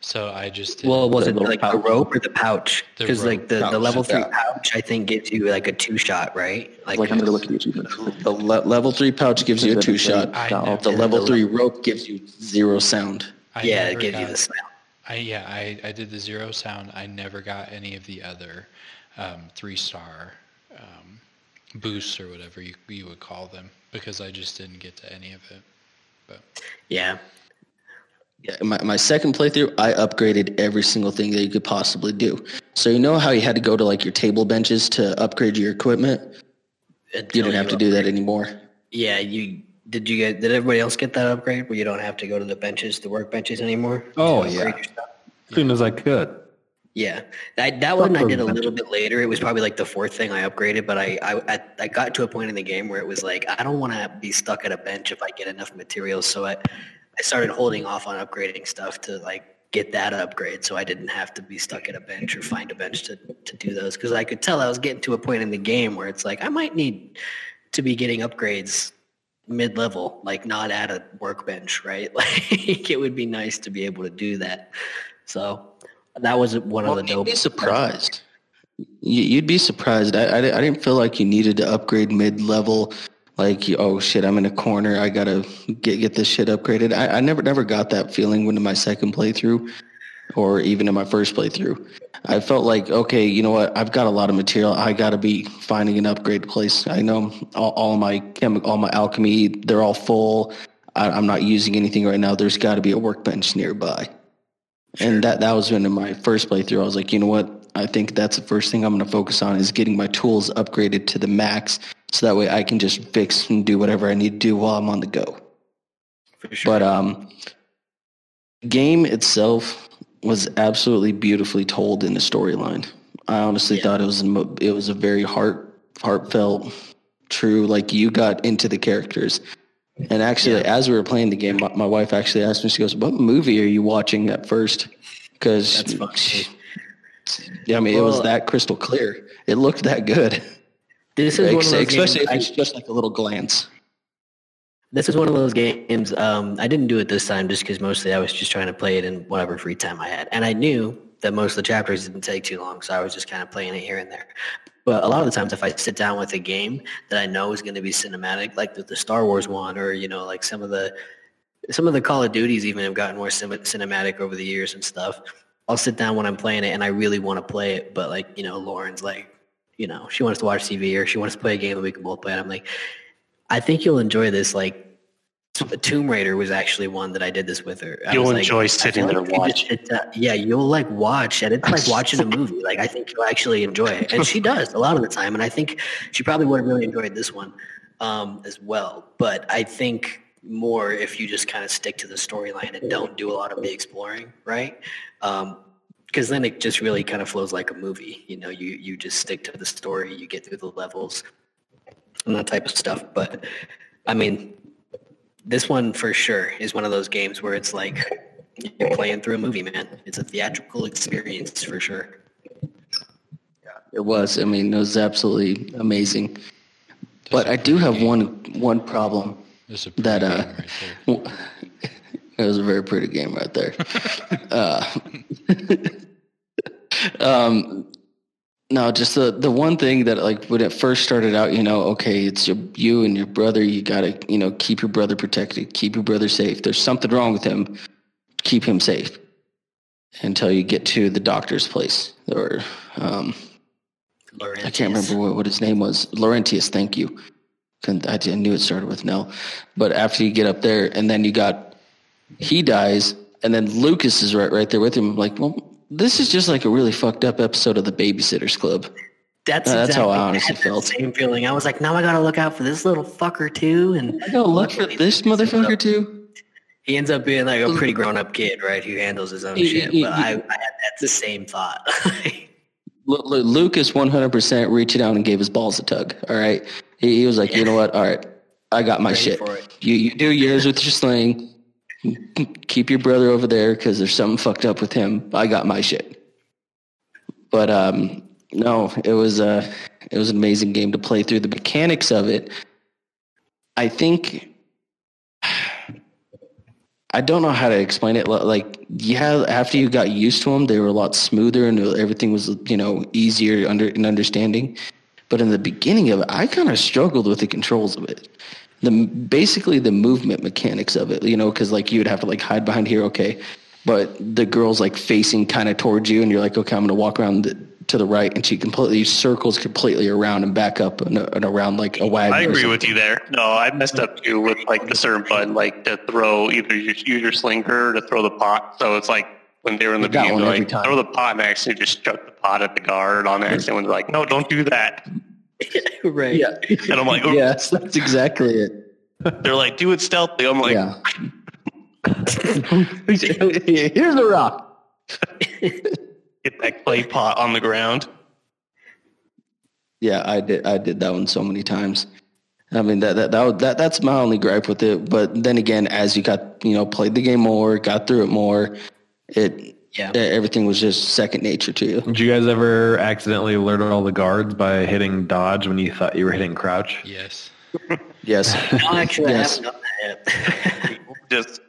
So I just did. Well, was The it little like the rope or the pouch? Because like rope. the, the level three yeah. pouch, I think gives you like a two shot, right? Like, Like I'm gonna look at the achievement. The le- level three pouch gives you a two shot. Never, The level the three rope gives you zero sound. I yeah, it gives you the sound. I yeah, I, I did the zero sound. I never got any of the other um, three star um, boosts or whatever you you would call them because I just didn't get to any of it. But Yeah. Yeah, my, my second playthrough, I upgraded every single thing that you could possibly do. So you know how you had to go to like your table benches to upgrade your equipment? You Until don't have to do that anymore. Yeah, you did. You get? Did everybody else get that upgrade where you don't have to go to the benches, the work benches anymore? Oh, yeah. upgrade your stuff? As soon as I could. Yeah, that that one I did a little bit later. It was probably like the fourth thing I upgraded, but I I I- I got to a point in the game where it was like I don't want to be stuck at a bench if I get enough materials. So I I started holding off on upgrading stuff to like get that upgrade, so I didn't have to be stuck at a bench or find a bench to to do those because I could tell I was getting to a point in the game where it's like I might need to be getting upgrades mid level, like not at a workbench, right? Like it would be nice to be able to do that. So that was one of Well, the you'd dope. be surprised. You- You'd be surprised. I, I, I didn't feel like you needed to upgrade mid level. Like, oh shit, I'm in a corner. I gotta get get this shit upgraded. I, I never never got that feeling when in my second playthrough, or even in my first playthrough. I felt like, okay, you know what? I've got a lot of material. I gotta be finding an upgrade place. I know all, all my chemi- all my alchemy, they're all full. I, I'm not using anything right now. There's got to be a workbench nearby. And that that was when in my first playthrough, I was like, you know what? I think that's the first thing I'm going to focus on is getting my tools upgraded to the max, so that way I can just fix and do whatever I need to do while I'm on the go. For sure. But um, game itself was absolutely beautifully told in the storyline. I honestly Yeah. thought it was a, it was a very heart heartfelt, true. Like you got into the characters. And actually, as we were playing the game, my, my wife actually asked me. She goes, "What movie are you watching at first? Because yeah, I mean, it was that crystal clear. It looked that good, this is one of Ex- those especially games if I- it's just like a little glance. this is one of those games. Um, I didn't do it this time just because mostly I was just trying to play it in whatever free time I had, and I knew that most of the chapters didn't take too long, so I was just kind of playing it here and there. But a lot of the times, if I sit down with a game that I know is going to be cinematic, like the, the Star Wars one, or you know, like some of the some of the Call of Duties even have gotten more cin- cinematic over the years and stuff. I'll sit down when I'm playing it and I really want to play it, but like you know, Lauren's like, you know, she wants to watch TV or she wants to play a game that we can both play. And I'm like, I think you'll enjoy this like Tomb Raider was actually one that I did this with her. I You'll was like, enjoy sitting there like you and just- it, uh, yeah, you'll like watch, and it's like watching a movie. Like I think you'll actually enjoy it, and she does a lot of the time. And I think she probably would have really enjoyed this one um, as well. But I think more if you just kind of stick to the storyline and don't do a lot of the exploring, right? Because then it just really kind of flows like a movie. You know, you you just stick to the story, you get through the levels, and that type of stuff. But I mean, this one for sure is one of those games where it's like you're playing through a movie, man. It's a theatrical experience for sure. Yeah, it was. I mean, it was absolutely amazing. But I do have one one problem that uh, right there. it was a very pretty game right there. uh, um, no, just the the one thing that like when it first started out, you know, okay, it's your, you and your brother. You gotta, you know, keep your brother protected, keep your brother safe. There's something wrong with him. Keep him safe until you get to the doctor's place or um, I can't remember what, what his name was. Laurentius, thank you. I, knew it started with an L. But after you get up there, and then you got, he dies, and then Lucas is right, right there with him. I'm like, well, this is just like a really fucked up episode of the Babysitters Club. That's Uh, that's how I exactly- honestly had felt. Same feeling. I was like, now I gotta look out for this little fucker too. And I gotta look for this motherfucker too. he ends up being like a pretty grown up kid, right? Who handles his own He- shit. he- But he- I, I had that's the same thought. Lu- Lu- Lucas 100% reached out and gave his balls a tug. All right. He, he was like, you know what? All right. I got my Ready shit. You, you do yours with your sling. Keep your brother over there because there's something fucked up with him. I got my shit. But um, no, it was uh, it was an amazing game to play through. The mechanics of it, I think. I don't know how to explain it. Like, yeah, after you got used to them, they were a lot smoother and everything was, you know, easier under in understanding. But in the beginning of it, I kind of struggled with the controls of it. The basically the movement mechanics of it, you know, because like you would have to like hide behind here, okay, but the girl's like facing kind of towards you, and you're like, okay, I'm gonna walk around the, to the right, and she completely circles completely around and back up and, and around like a wagon. I agree with you there. No, I messed up too with like the certain button, like to throw either you use your slinger or to throw the pot. So it's like when they were in the beginning, like throw the pot and actually just chuck the pot at the guard on accident. They're like, no, don't do that. right. Yeah. And I'm like, oh, yes, that's exactly it. they're like, do it stealthily. I'm like, yeah. Here's the rock. get that clay pot on the ground. Yeah, I did. I did that one so many times. I mean that that that, that that's my only gripe with it. But then again, as you got you know played the game more, got through it more, it Yeah. everything was just second nature to you. Did you guys ever accidentally alert all the guards by hitting dodge when you thought you were hitting crouch? Yes. Yes. No, actually, Yes. I haven't done that yet. Just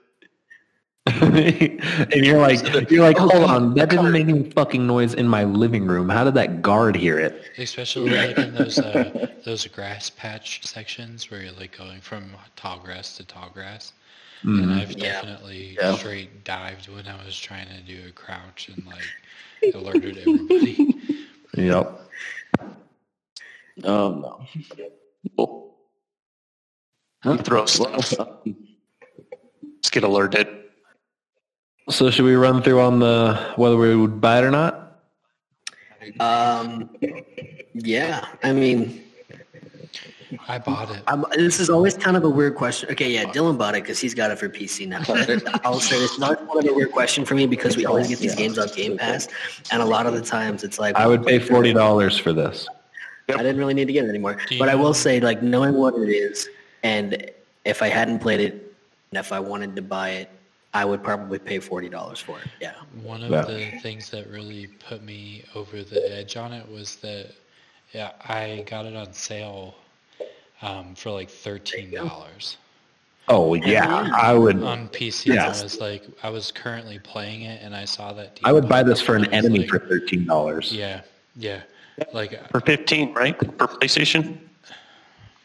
and you're like, you're like, hold on, that didn't make any fucking noise in my living room. How did that guard hear it? Especially like in those uh, those grass patch sections where you're like going from tall grass to tall grass. And I've Yeah. definitely Yeah. straight dived when I was trying to do a crouch and like alerted everybody. Yep. Oh no. Huh? throw stuff. Just get alerted. So should we run through on the whether we would buy it or not? Um, yeah, I mean, I bought it. I'm, this is always kind of a weird question. Okay, yeah, Dylan bought it because he's got it for PC now. I'll say it's not always kind of a weird question for me because we always get these games on Game Pass, and a lot of the times it's like I would pay forty dollars for this. I didn't really need to get it anymore. You But I will say, like, knowing what it is, and if I hadn't played it, and if I wanted to buy it, I would probably pay forty dollars for it. Yeah. One of Yeah. the things that really put me over the edge on it was that yeah, I got it on sale um, for like thirteen dollars Oh yeah, I would. on PC. Yes. I was like, I was currently playing it, and I saw that. Deal I would buy this for an and I was enemy like, for thirteen dollars. Yeah, yeah. Like For 15, right? For PlayStation?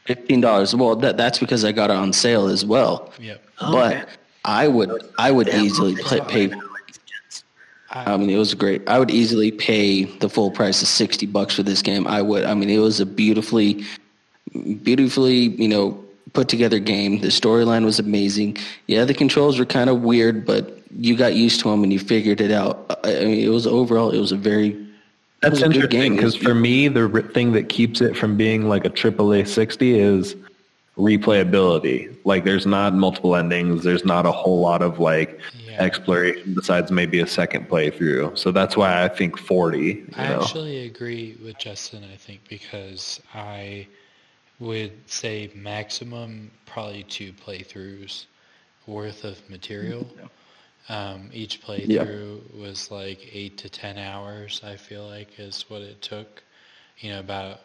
Fifteen dollars. Well, that that's because I got it on sale as well. Yep. Oh, but okay. I would I would easily play, pay. I mean, it was great. I would easily pay the full price of sixty bucks for this game. I would. I mean, it was a beautifully, beautifully, you know, put together game. The storyline was amazing. Yeah, the controls were kind of weird, but you got used to them and you figured it out. I I mean, it was overall, it was a very it That's a interesting game. Because for me, the r- thing that keeps it from being like a AAA 60 is replayability. Like, there's not multiple endings. There's not a whole lot of like Yeah. exploration besides maybe a second playthrough. So that's why I think 40. You I know? actually agree with Justin, I think, because I would say maximum probably two playthroughs worth of material. Um, each playthrough was like eight to ten hours, I feel like, is what it took. You know, about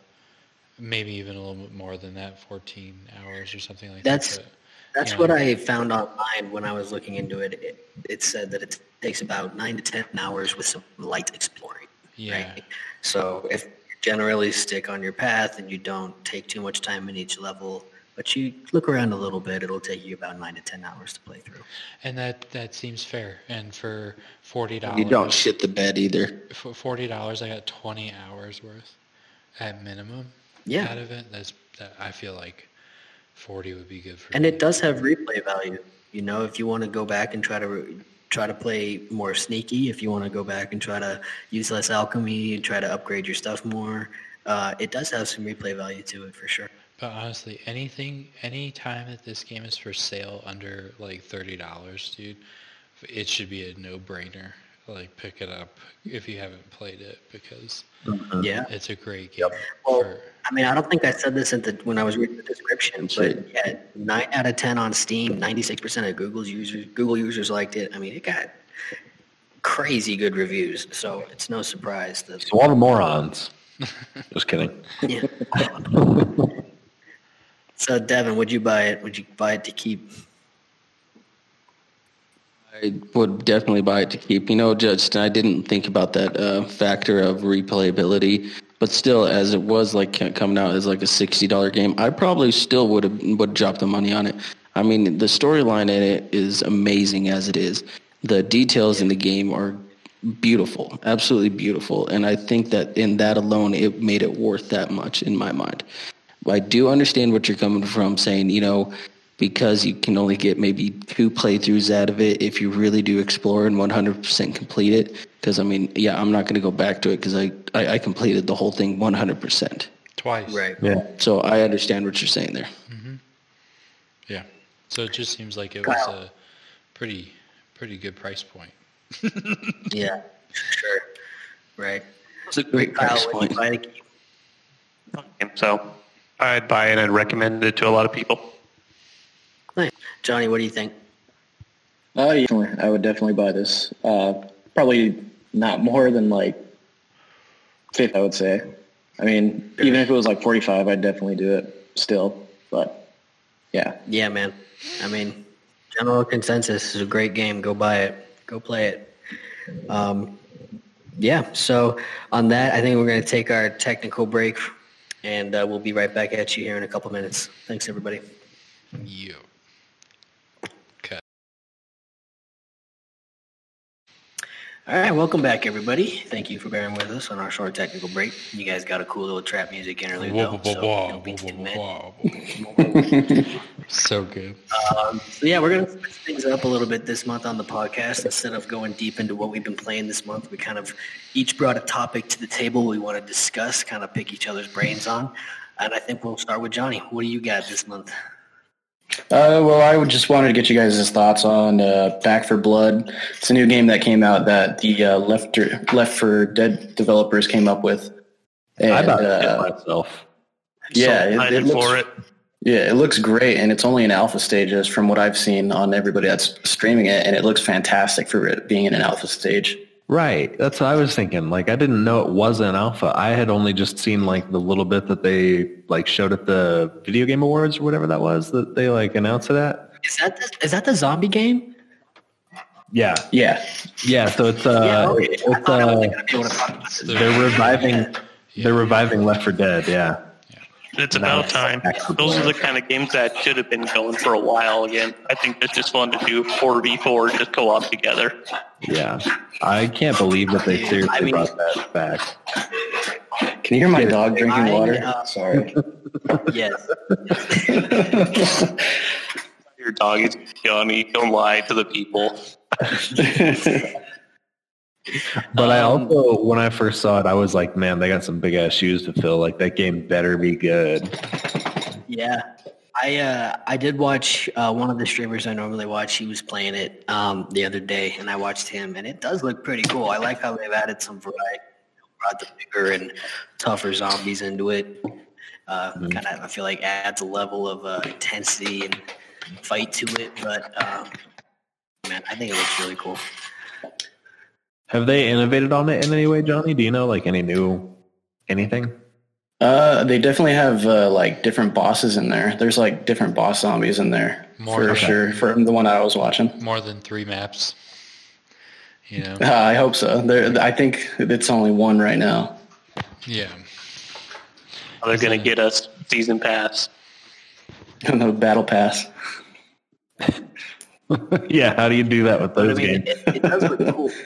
maybe even a little bit more than that, 14 hours or something like That's- that. but- That's Yeah. what I found online when I was looking into it. It, it said that it takes about nine to ten hours with some light exploring. Yeah. Right? So if you generally stick on your path and you don't take too much time in each level, but you look around a little bit, it'll take you about nine to ten hours to play through. And that, that seems fair. And for $40, You don't shit the bed either. for forty dollars, I got twenty hours worth at minimum. Yeah. out of it. That's that. I feel like forty would be good for. And me. it does have replay value. You know, if you want to go back and try to re- try to play more sneaky, if you want to go back and try to use less alchemy and try to upgrade your stuff more, uh, it does have some replay value to it for sure. But honestly, anything, any time that this game is for sale under like thirty dollars, dude, it should be a no-brainer. Like pick it up if you haven't played it because mm-hmm. Yeah. it's a great game. Well, for, I mean, I don't think I said this at the, when I was reading the description, but yeah, nine out of ten on Steam, ninety-six percent of Google's users, Google users liked it. I mean, it got crazy good reviews, so it's no surprise that. So all the morons. Just kidding. Yeah. so, Devin, would you buy it? Would you buy it to keep? I would definitely buy it to keep. You know, Justin, I didn't think about that uh, factor of replayability, but still, as it was like coming out as like a sixty dollar game, I probably still would have would drop the money on it. I mean, the storyline in it is amazing as it is. The details in the game are beautiful, absolutely beautiful, and I think that in that alone, it made it worth that much in my mind. I do understand what you're coming from, saying you know because you can only get maybe two playthroughs out of it if you really do explore and 100% complete it. Because I mean, yeah, I'm not going to go back to it because I, I I completed the whole thing 100%. twice. Right. Yeah. So I understand what you're saying there. Mm-hmm. Yeah. So it just seems like it was a pretty, pretty good price point. Yeah. Sure. Right. It's a great Kyle, price would you point. buy it to? So I'd buy it and recommend it to a lot of people. Nice. Johnny, what do you think? Oh, yeah, definitely. I would definitely buy this. Uh, probably not more than like 50, I would say. I mean, even if it was like 45, I'd definitely do it still. But yeah, Yeah, man. I mean, general consensus is a great game. Go buy it. Go play it. Um, yeah. So on that, I think we're going to take our technical break, and uh, we'll be right back at you here in a couple minutes. Thanks, everybody. Yo. All right, welcome back, everybody. Thank you for bearing with us on our short technical break. You guys got a cool little trap music interlude, though, so don't be whoa, mad. so good. Um, so yeah, we're gonna switch things up a little bit this month on the podcast. Instead of going deep into what we've been playing this month, we kind of each brought a topic to the table we want to discuss, kind of pick each other's brains on. And I think we'll start with Johnny. What do you got this month? Uh, well, I would just wanted to get you guys' thoughts on uh, Back 4 Blood. It's a new game that came out that the uh, Left Left 4 Dead developers came up with. And, I bought it uh, myself. yeah, it, it looks, for it. Yeah, it looks great, and it's only in alpha stages from what I've seen on everybody that's streaming it, and it looks fantastic for it being in an alpha stage. Right. That's what I was thinking. Like I didn't know it was an alpha. I had only just seen like the little bit that they like showed at the video game awards or whatever that was that they like announced it at. Is that the, is that the zombie game? Yeah. Yeah, Yeah. So it's uh, yeah, okay. it's, I thought I uh wasn't gonna be able to talk about this. they're reviving they're reviving Left 4 Dead. Yeah. It's about Nice. time. Excellent. Those are the kind of games that should have been going for a while again. I think it's just fun to do 4v4, just co-op together. Yeah. I can't believe that they seriously I mean- brought that back. Can you hear my dog drinking I, water? uh, Sorry. Yes. Your dog is Johnny. Don't lie to the people. But I Um, also, when I first saw it, I was like, man, they got some big ass shoes to fill. Like that game better be good. Yeah. I uh, I did watch uh, one of the streamers I normally watch. He was playing it um, the other day, and I watched him, and it does look pretty cool. I like how they've added some variety, brought the bigger and tougher zombies into it. Uh, Kind of, I feel like adds a level of uh, intensity and fight to it. But um, man, I think it looks really cool. Have they innovated on it in any way, Johnny? Do you know like any new anything? Uh, they definitely have uh, like different bosses in there. There's like different boss zombies in there More for okay. sure. From the one I was watching, More than three maps. You know? uh, I hope so. There, I think it's only one right now. Yeah. They're going to get us season pass. the battle pass. yeah, how do you do that with But I those mean, games? it, it does look cool.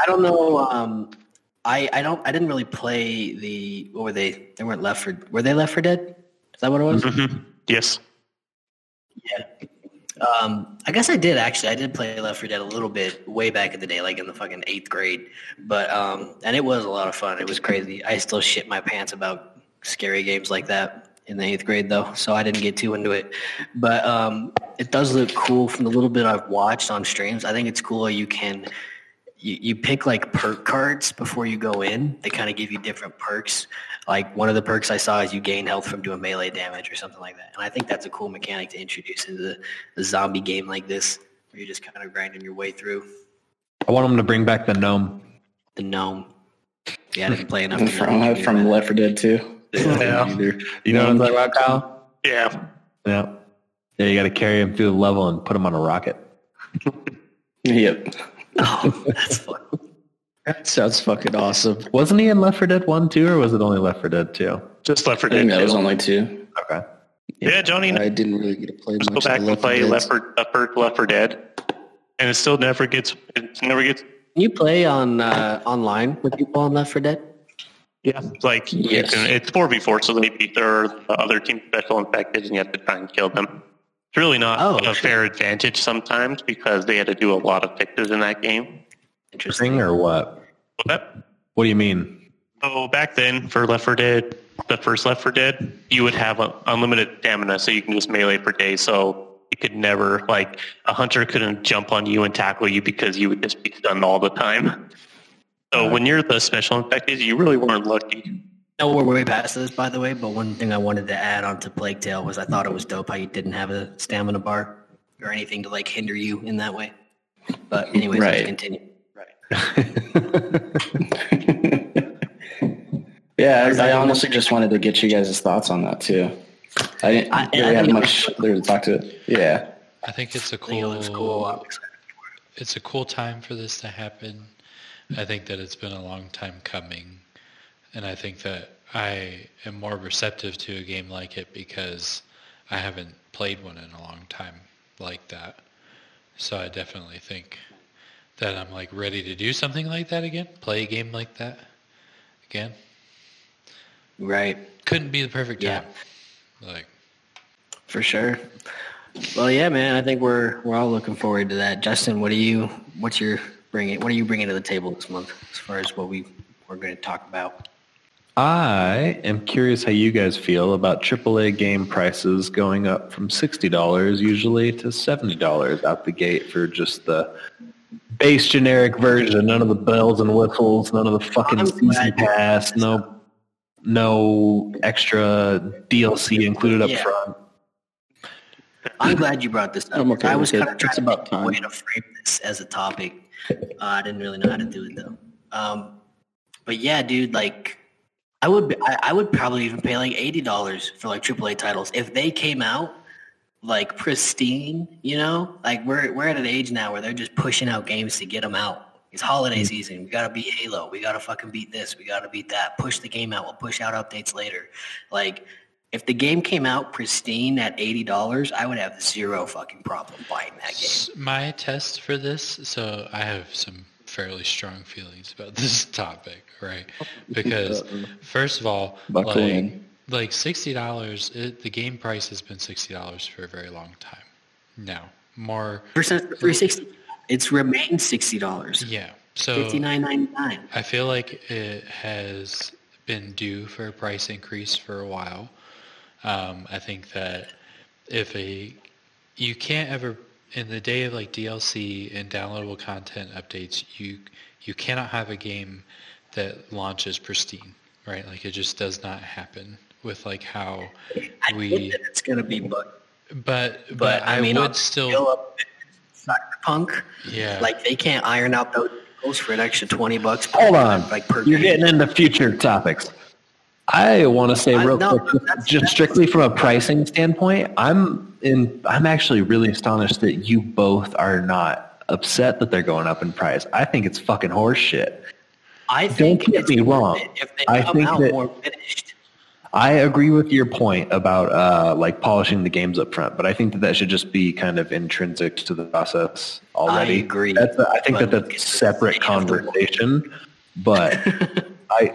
I don't know. Um, I I don't. I didn't really play the. What were they? They weren't Left for. Were they Left 4 Dead? Is that what it was? Mhm. Yes. Um, I guess I did actually. I did play Left 4 Dead a little bit way back in the day, like in the fucking eighth grade. But um, and it was a lot of fun. It was crazy. I still shit my pants about scary games like that in the eighth grade, though. So I didn't get too into it. But um, it does look cool from the little bit I've watched on streams. I think it's cool. You can you, you pick like perk cards before you go in. They kind of give you different perks. Like one of the perks I saw is you gain health from doing melee damage or something like that. And I think that's a cool mechanic to introduce into a zombie game like this, where you're just kind of grinding your way through I want them to bring back the gnome. the gnome. Yeah, I didn't play enough. to know from what from Left 4 Dead too. Yeah. You know what I'm talking about, Kyle? Yeah. Yeah. Yeah, you got to carry him through the level and put him on a rocket. Yep. That. Oh, that's fun. That sounds fucking awesome. Wasn't he in Left 4 Dead 1 too, or was it only Left 4 Dead 2? Just Left 4 I think Dead. that was only two. Okay. Yeah, Johnny, I didn't really get to play Let's go back of the and Left 4 play Left 4, Left 4, Left 4 Dead, and it still never gets. It never gets. Can you play on uh, online with people on Left 4 Dead? Yeah, it's like you Yes. can- it's four v four, so they beat their the other team special infected, and you have to try and kill them. It's really not Oh, a fair advantage sometimes because they had to do a lot of fixes in that game. Interesting. Or what? But What do you mean? so back then, for Left 4 Dead, the first Left 4 Dead, you would have a, unlimited stamina, so you can just melee for days. So you could never like a hunter couldn't jump on you and tackle you because you would just be stunned all the time. So when you're the special infected, you really weren't lucky. No, we're way past this, by the way. But one thing I wanted to add on to Plague Tale was I thought it was dope how you didn't have a stamina bar or anything to like hinder you in that way. But anyways, let's Right. Yeah, I, I honestly just wanted to get you guys' thoughts on that too. I didn't I- really I have think it much there to talk to. Yeah. I think it's a think it cool. I'm cool. excited. It's a cool time for this to happen. I think that it's been a long time coming, and I think that I am more receptive to a game like it because I haven't played one in a long time like that. So I definitely think that I'm like ready to do something like that again, play a game like that again. Right. Couldn't be the perfect time. Yeah. Like For sure. Well, yeah, man. I think we're we're all looking forward to that. Justin, what are you? What's your bringing? What are you bringing to the table this month as far as what we we're going to talk about? I am curious how you guys feel about AAA game prices going up from $60 usually to $70 out the gate for just the base generic version. None of the bells and whistles, none of the fucking season pass, no no extra DLC included up Yeah. front. I'm glad you brought this up. I'm okay I was with it. kind of trying It's to about think of a way time. to frame this as a topic. Uh, I didn't really know how to do it though. Um, but yeah, dude, like I would, be, I, I would probably even pay like eighty dollars for like AAA titles if they came out like pristine. You know, like we're we're at an age now where they're just pushing out games to get them out. It's holiday mm. season. We gotta beat Halo. We gotta fucking beat this. We gotta beat that. Push the game out. We'll push out updates later. Like if the game came out pristine at eighty dollars, I would have zero fucking problem buying that game. My test for this, so I have some fairly strong feelings about this topic, right? Because first of all, Buckle like in. like sixty dollars, the game price has been sixty dollars for a very long time. Now, more, Percent for 360. It's remained sixty dollars. yeah. So Fifty nine ninety nine. I feel like it has been due for a price increase for a while. Um, I think that if a you can't ever in the day of like DLC and downloadable content updates, you you cannot have a game that launches pristine, right? Like it just does not happen with like how I we. think that it's gonna be, but But but, but I, I mean, would on still scale up Cyberpunk, yeah. like they can't iron out those deals for an extra twenty bucks. per- Hold on. like per You're game. getting into future topics. I want to say I- real no, quick, that's- just that's- strictly from a pricing standpoint, I'm in. I'm actually really astonished that you both are not upset that they're going up in price. I think it's fucking horse shit. I think get it's me wrong. If they I come think out that- more finished. I agree with your point about uh, like polishing the games up front, but I think that that should just be kind of intrinsic to the process already. I agree, That's a, I think that that's a separate state of the world. conversation. But I,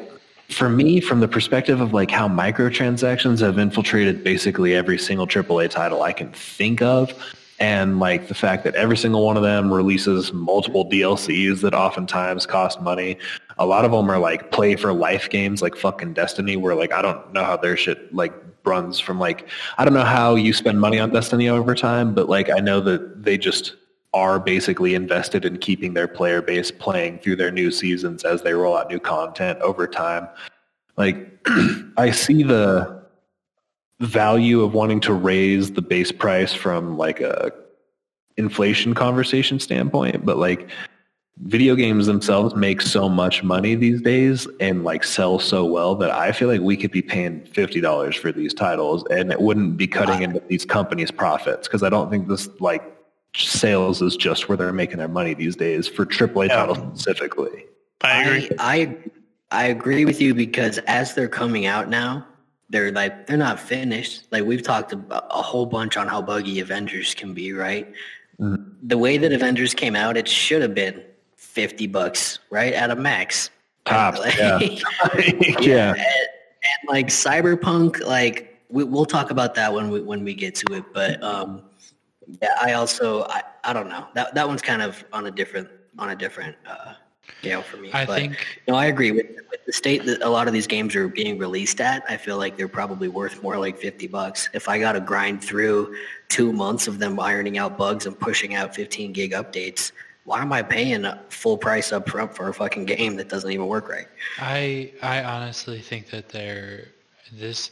for me, from the perspective of like how microtransactions have infiltrated basically every single AAA title I can think of, and like the fact that every single one of them releases multiple DLCs that oftentimes cost money. A lot of them are like play for life games like fucking Destiny where like I don't know how their shit like runs from like I don't know how you spend money on Destiny over time, but like I know that they just are basically invested in keeping their player base playing through their new seasons as they roll out new content over time. Like I see the value of wanting to raise the base price from like a inflation conversation standpoint, but like video games themselves make so much money these days and like sell so well that I feel like we could be paying $50 for these titles and it wouldn't be cutting into these companies profits because I don't think this like sales is just where they're making their money these days for AAA Yeah. titles specifically. I agree. I, I agree with you because as they're coming out now, they're like they're not finished. Like we've talked about a whole bunch on how buggy Avengers can be, right? Mm-hmm. The way that Avengers came out, it should have been fifty bucks, right, at a max. Tops, Like- yeah. yeah. and, and like cyberpunk like we, we'll talk about that when we when we get to it but um yeah i also i i don't know that that one's kind of on a different on a different uh scale for me I but think no i agree with, with the state that a lot of these games are being released at i feel like they're probably worth more like 50 bucks if i gotta grind through two months of them ironing out bugs and pushing out 15 gig updates why am i paying full price up front for a fucking game that doesn't even work right I I honestly think that there this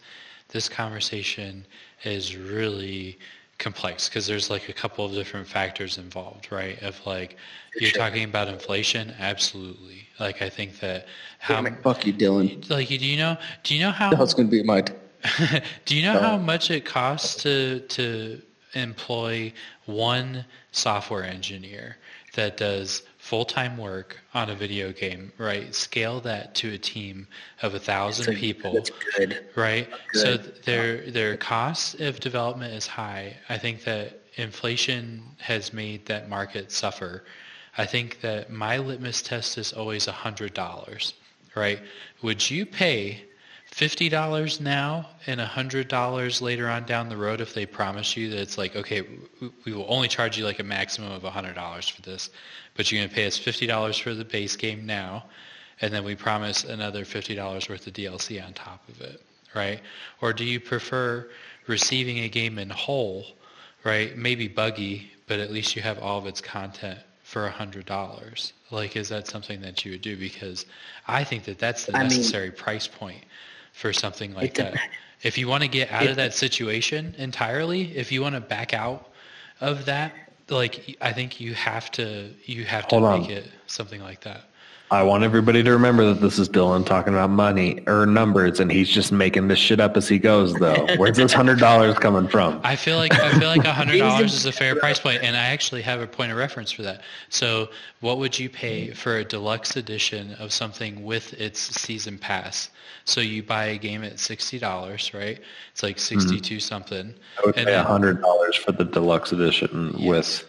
this conversation is really complex because there's like a couple of different factors involved, right? Of like you're Sure. talking about inflation, absolutely. Like I think that how Fuck you, Dylan. like do you know do you know how That's going to be my. do you know how much it costs to to employ one software engineer that does full-time work on a video game, right? Scale that to a team of a thousand So people that's good right? So Good. th- their their cost of development is high. I think that inflation has made that market suffer. I think that my litmus test is always a hundred dollars, right? Would you pay fifty dollars now and a hundred dollars later on down the road if they promise you that it's like okay, we will only charge you like a maximum of a hundred dollars for this, but you're going to pay us fifty dollars for the base game now, and then we promise another fifty dollars worth of DLC on top of it, right? Or do you prefer receiving a game in whole, right? Maybe buggy, but at least you have all of its content for a hundred dollars. Like, is that something that you would do? Because I think that that's the I mean- necessary price point for something like that. If you want to get out of that situation entirely, if you want to back out of that, like I think you have to you have to Hold make on. it something like that. I want everybody to remember that this is Dylan talking about money or numbers, and he's just making this shit up as he goes. Though, where's this hundred dollars coming from? I feel like I feel like hundred dollars is a fair price point, and I actually have a point of reference for that. So, what would you pay for a deluxe edition of something with its season pass? So you buy a game at sixty dollars, right? It's like mm-hmm. sixty-two something. I would and pay then- hundred dollars for the deluxe edition with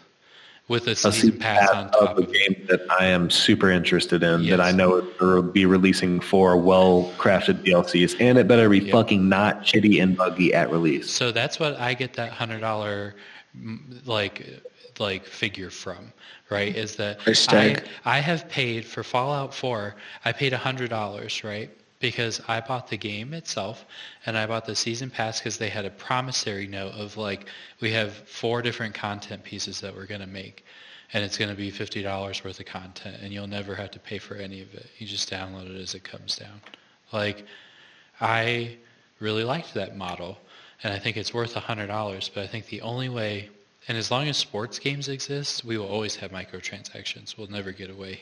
with a a season season pass pass on top of a it. game that I am super interested in. Yes. That I know will be releasing for well-crafted DLCs, and it better be Yeah. fucking not shitty and buggy at release. So that's what I get that hundred dollar mm, like like figure from, right? Is that I. I have paid for Fallout 4, I paid hundred dollars, right? Because I bought the game itself and I bought the season pass because they had a promissory note of like we have four different content pieces that we're gonna make. And it's going to be fifty dollars worth of content, and you'll never have to pay for any of it. You just download it as it comes down. Like, I really liked that model, and I think it's worth $100. But I think the only way, and as long as sports games exist, we will always have microtransactions. We'll never get away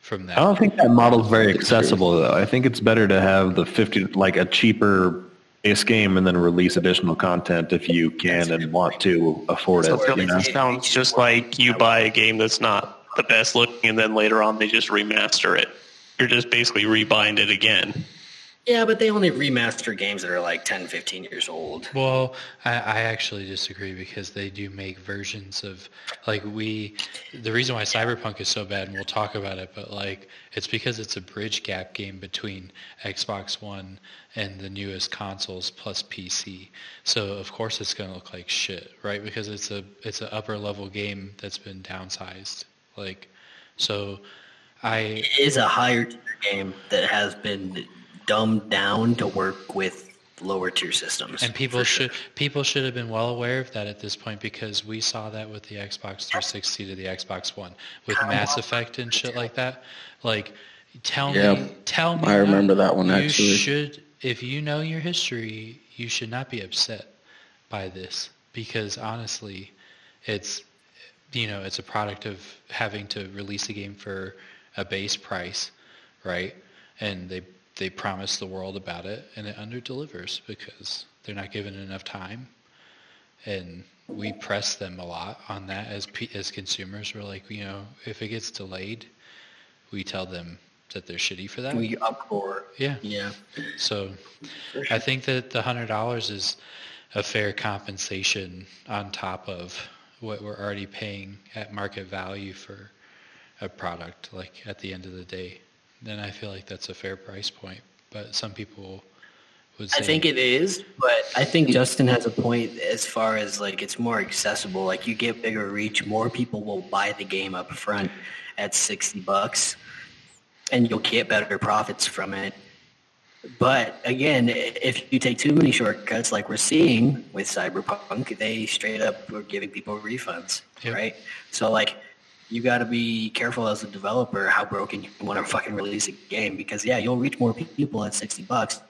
from that. I don't think that model's very accessible though. I think it's better to have the 50 like a cheaper base game and then release additional content if you can and want to afford it. So You know? it sounds just like you buy a game that's not the best looking, and then later on they just remaster it. You're just basically rebuying it again. Yeah, but they only remaster games that are like 10, 15 years old. Well, I, I actually disagree because they do make versions of like we. The reason why Cyberpunk is so bad, and we'll talk about it, but like it's because it's a bridge gap game between Xbox One and the newest consoles plus PC. So of course it's going to look like shit, right? Because it's a it's an upper level game that's been downsized. Like, so I It is a higher tier game that has been dumbed down to work with lower tier systems. And people for sure. should people should have been well aware of that at this point because we saw that with the Xbox 360 to the Xbox One with Mass Effect and shit like that. Like, tell Yeah, me, tell me. I remember that one, you actually. should, if you know your history, you should not be upset by this because honestly, it's you know it's a product of having to release a game for a base price, right? And they they promise the world about it, and it under delivers because they're not given enough time, and we press them a lot on that as as consumers. We're like, you know, if it gets delayed, we tell them that they're shitty for that. we uproar. yeah. Yeah. So I think that the hundred dollars is a fair compensation on top of what we're already paying at market value for a product. Like at the end of the day, then I feel like that's a fair price point. But some people would say, I think it is, but I think Justin has a point as far as like it's more accessible. Like you get bigger reach, more people will buy the game up front at sixty bucks, and you'll get better profits from it. But again, if you take too many shortcuts, like we're seeing with Cyberpunk, they straight up were giving people refunds, Yep. right? So like, you got to be careful as a developer how broken you want to fucking release a game because yeah, you'll reach more people at sixty bucks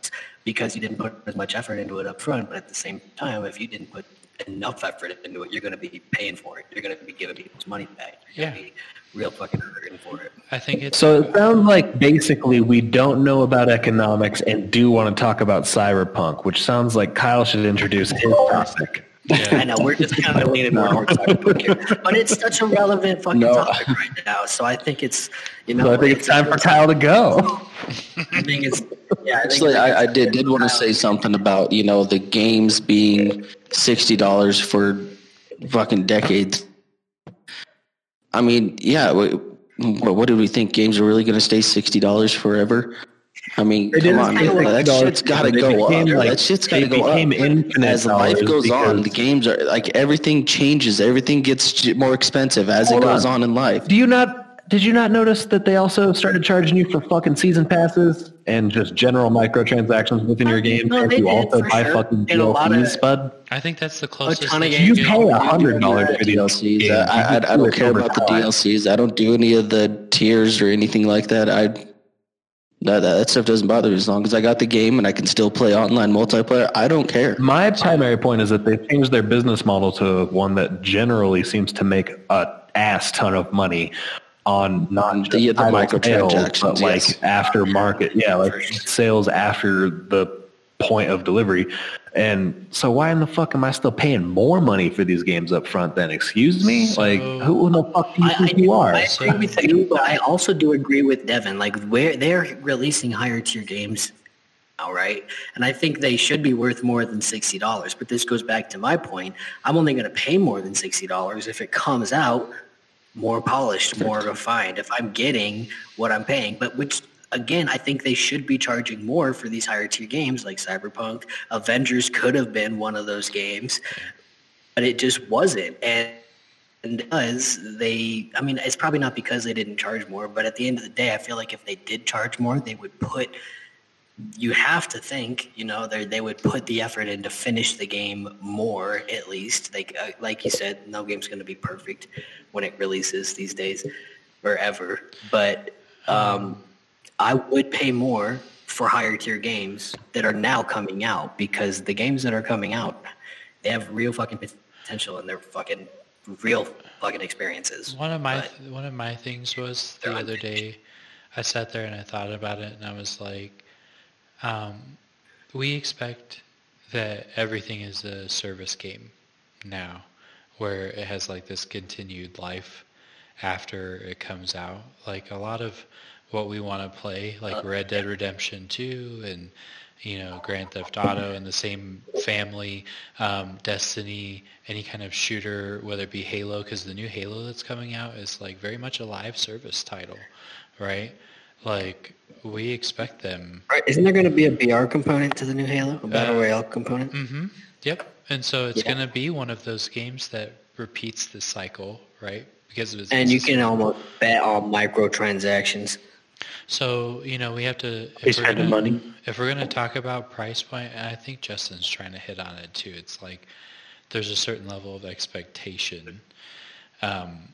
because you didn't put as much effort into it up front. But at the same time, if you didn't put enough effort into it, you're going to be paying for it. You're going to be giving people's money back. You're Yeah. be real fucking hurting for it. I think it's So it sounds like basically we don't know about economics and do want to talk about cyberpunk, which sounds like Kyle should introduce his topic. I know we're just kind of leaning more towards cyberpunk here, but it's such a relevant fucking No. topic right now. So I think it's you know So I think it's time for Kyle to go. I think it's yeah. I think Actually, it's- I, I did did want to say something about you know the games being sixty dollars for fucking decades. I mean, yeah. What, what did we think? Games are really going to stay sixty dollars forever? I mean, They come didn't on, stay man. that $60 shit's got to They go up. became, like- that shit's got to go up. As life goes on, the games are like everything changes. Everything gets more expensive as it goes on. on in life. Do you not? Did you not notice that they also started charging you for fucking season passes and just general microtransactions within your game? No, if they you also for buy sure. fucking And a lot of- DLCs, bud. I think that's the closest. ton of You pay a hundred dollars for DLCs. Uh, I, I, I don't care about the DLCs. I don't do any of the tiers or anything like that. I that, that stuff doesn't bother me as long as I got the game and I can still play online multiplayer. I don't care. My primary point is that they've changed their business model to one that generally seems to make a ass ton of money on not just The- the microtransactions, sales, but like yes. after market, yeah, like sales after the point of delivery. And so why in the fuck am I still paying more money for these games up front then? Excuse me? So- like who in the fuck do you I, I, think you do- are? I agree with you, but I also do agree with Devin. Like where they're releasing higher tier games, all right, and I think they should be worth more than sixty dollars. But this goes back to my point. I'm only going to pay more than sixty dollars if it comes out more polished, more refined. If I'm getting what I'm paying, but which again, I think they should be charging more for these higher tier games like Cyberpunk. Avengers could have been one of those games, but it just wasn't. And and because they, I mean, it's probably not because they didn't charge more, but at the end of the day, I feel like if they did charge more, they would put you have to think, you know, they they would put the effort in to finish the game more at least. Like uh, like you said, no game's going to be perfect when it releases these days or ever. But um, I would pay more for higher tier games that are now coming out because the games that are coming out, they have real fucking potential and they're fucking real fucking experiences. One of my But- one of my things was the other day. I sat there and I thought about it, and I was like, um, "We expect that everything is a service game now, where it has like this continued life after it comes out. Like a lot of what we want to play, like Red Dead Redemption 2 and you know Grand Theft Auto and the same family, um, Destiny, any kind of shooter, whether it be Halo, because the new Halo that's coming out is like very much a live service title, right? Like we expect them Right, Isn't there going to be a BR component to the new Halo, a battle Uh, royale component? Mm-hmm. Yep. And so it's Yeah. going to be one of those games that repeats the cycle, right? Because of its And you can almost bet on microtransactions. So you know we have to. If we're gonna, money. if we're gonna talk about price point, and I think Justin's trying to hit on it too. It's like there's a certain level of expectation, um,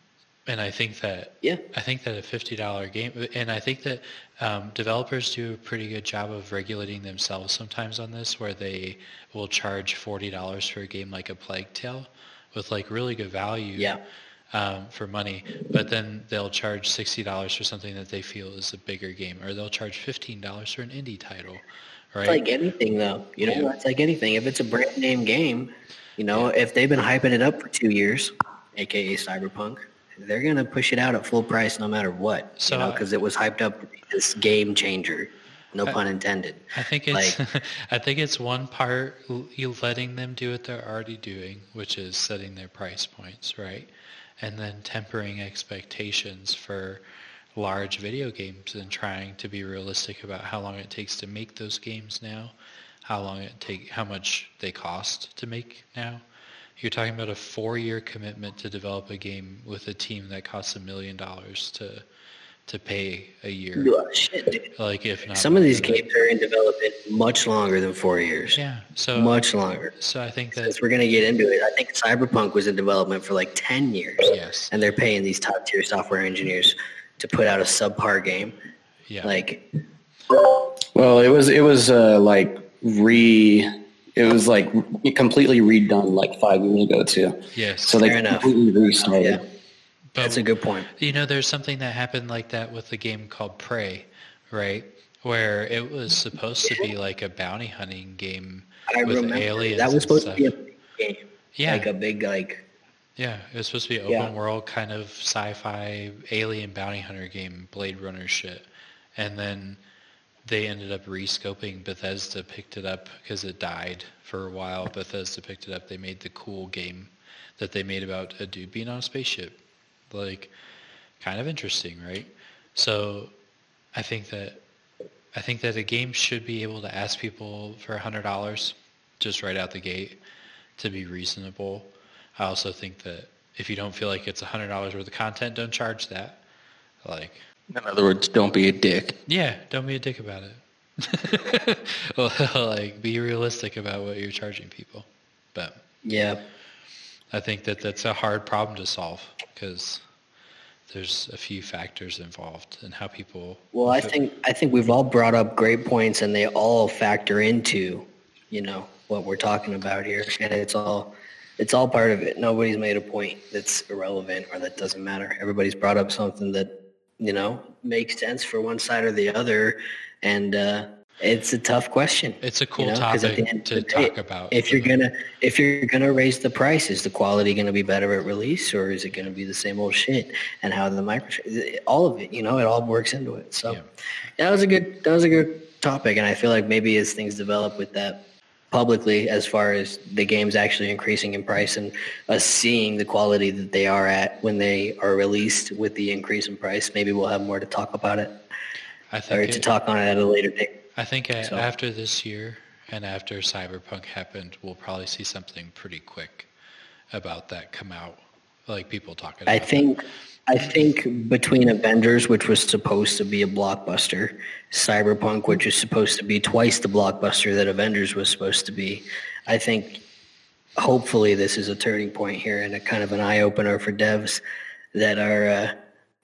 and I think that Yeah. I think that a fifty dollar game, and I think that um, developers do a pretty good job of regulating themselves sometimes on this, where they will charge forty dollars for a game like a Plague Tale, with like really good value Yeah. Um, for money, but then they'll charge sixty dollars for something that they feel is a bigger game, or they'll charge fifteen dollars for an indie title, right? It's like anything, though. You know, Yeah. it's like anything. If it's a brand name game, you know, if they've been hyping it up for two years, aka Cyberpunk, they're gonna push it out at full price no matter what. So you know, because it was hyped up this game changer. No pun intended. I think it's Like- I think it's one part you letting them do what they're already doing, which is setting their price points, right? And then tempering expectations for large video games and trying to be realistic about how long it takes to make those games now, how long it take how much they cost to make now. You're talking about a 4-year commitment to develop a game with a team that costs a million dollars to to pay a year. Oh, shit, dude. Like if not Some of these than that. games are in development much longer than four years. Yeah. So Much longer. So I think that Since we're gonna get into it, I think Cyberpunk was in development for like ten years. yes. and they're paying these top tier software engineers to put out a subpar game. Yeah. Like, Well, it was it was uh, like re it was like completely redone like five years ago too. yes. So they Fair enough. completely restarted. yeah, but, that's a good point. You know, there's something that happened like that with the game called Prey, right? Where it was supposed to be like a bounty hunting game I with remember aliens. that was supposed to be a big game, yeah, like a big like. yeah. It was supposed to be an Yeah. open world kind of sci-fi alien bounty hunter game, Blade Runner shit, and then they ended up rescoping. Bethesda picked it up because it died for a while. Bethesda picked it up. They made the cool game that they made about a dude being on a spaceship. Like, kind of interesting, right? So, I think that I think that a game should be able to ask people for a hundred dollars just right out the gate to be reasonable. I also think that if you don't feel like it's a hundred dollars worth of content, don't charge that. Like, In other words, don't be a dick. yeah, don't be a dick about it. well, like, be realistic about what you're charging people. But Yeah, I think that that's a hard problem to solve because there's a few factors involved in how people. well, I think I think we've all brought up great points, and they all factor into, you know, what we're talking about here, and it's all it's all part of it. Nobody's made a point that's irrelevant or that doesn't matter. Everybody's brought up something that you know makes sense for one side or the other, and uh, it's a tough question. It's a cool you know, 'cause at the topic to day, talk about. If you're gonna if you're gonna raise the price, is the quality gonna be better at release, or is it gonna be the same old shit? And how the micro, all of it, you know, it all works into it. So Yeah. that was a good that was a good topic, and I feel like maybe as things develop with that publicly as far as the games actually increasing in price and us seeing the quality that they are at when they are released with the increase in price. Maybe we'll have more to talk about it I or think to talk on it at a later date. I think a- So- after this year and after Cyberpunk happened, we'll probably see something pretty quick about that come out. Like people talking. I about think I think between Avengers, which was supposed to be a blockbuster, Cyberpunk, which is supposed to be twice the blockbuster that Avengers was supposed to be, I think hopefully this is a turning point here and a kind of an eye opener for devs that are uh,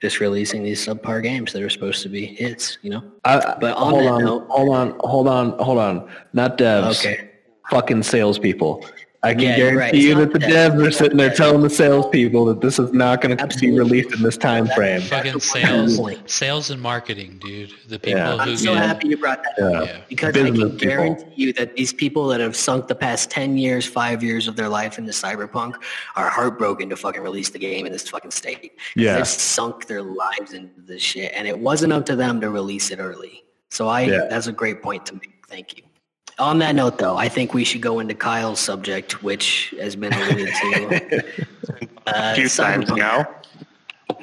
just releasing these subpar games that are supposed to be hits. You know. I, But on hold on, note- hold on, hold on, hold on. Not devs. Okay. Fucking salespeople. I can Yeah, guarantee right. you that the not devs devs. are sitting there telling the salespeople that this is not going to be released in this time frame. fucking sales, sales and marketing, dude. The people Yeah. who I'm so get- happy you brought that up. Yeah. Yeah. Because I Business can people. guarantee you that these people that have sunk the past 10 years, five years of their life into Cyberpunk are heartbroken to fucking release the game in this fucking state. Yeah. They've sunk their lives into this shit. And it wasn't up to them to release it early. So I, Yeah. that's a great point to make. Thank you. On that note, though, I think we should go into Kyle's subject, which has been alluded to. Uh, a few times now.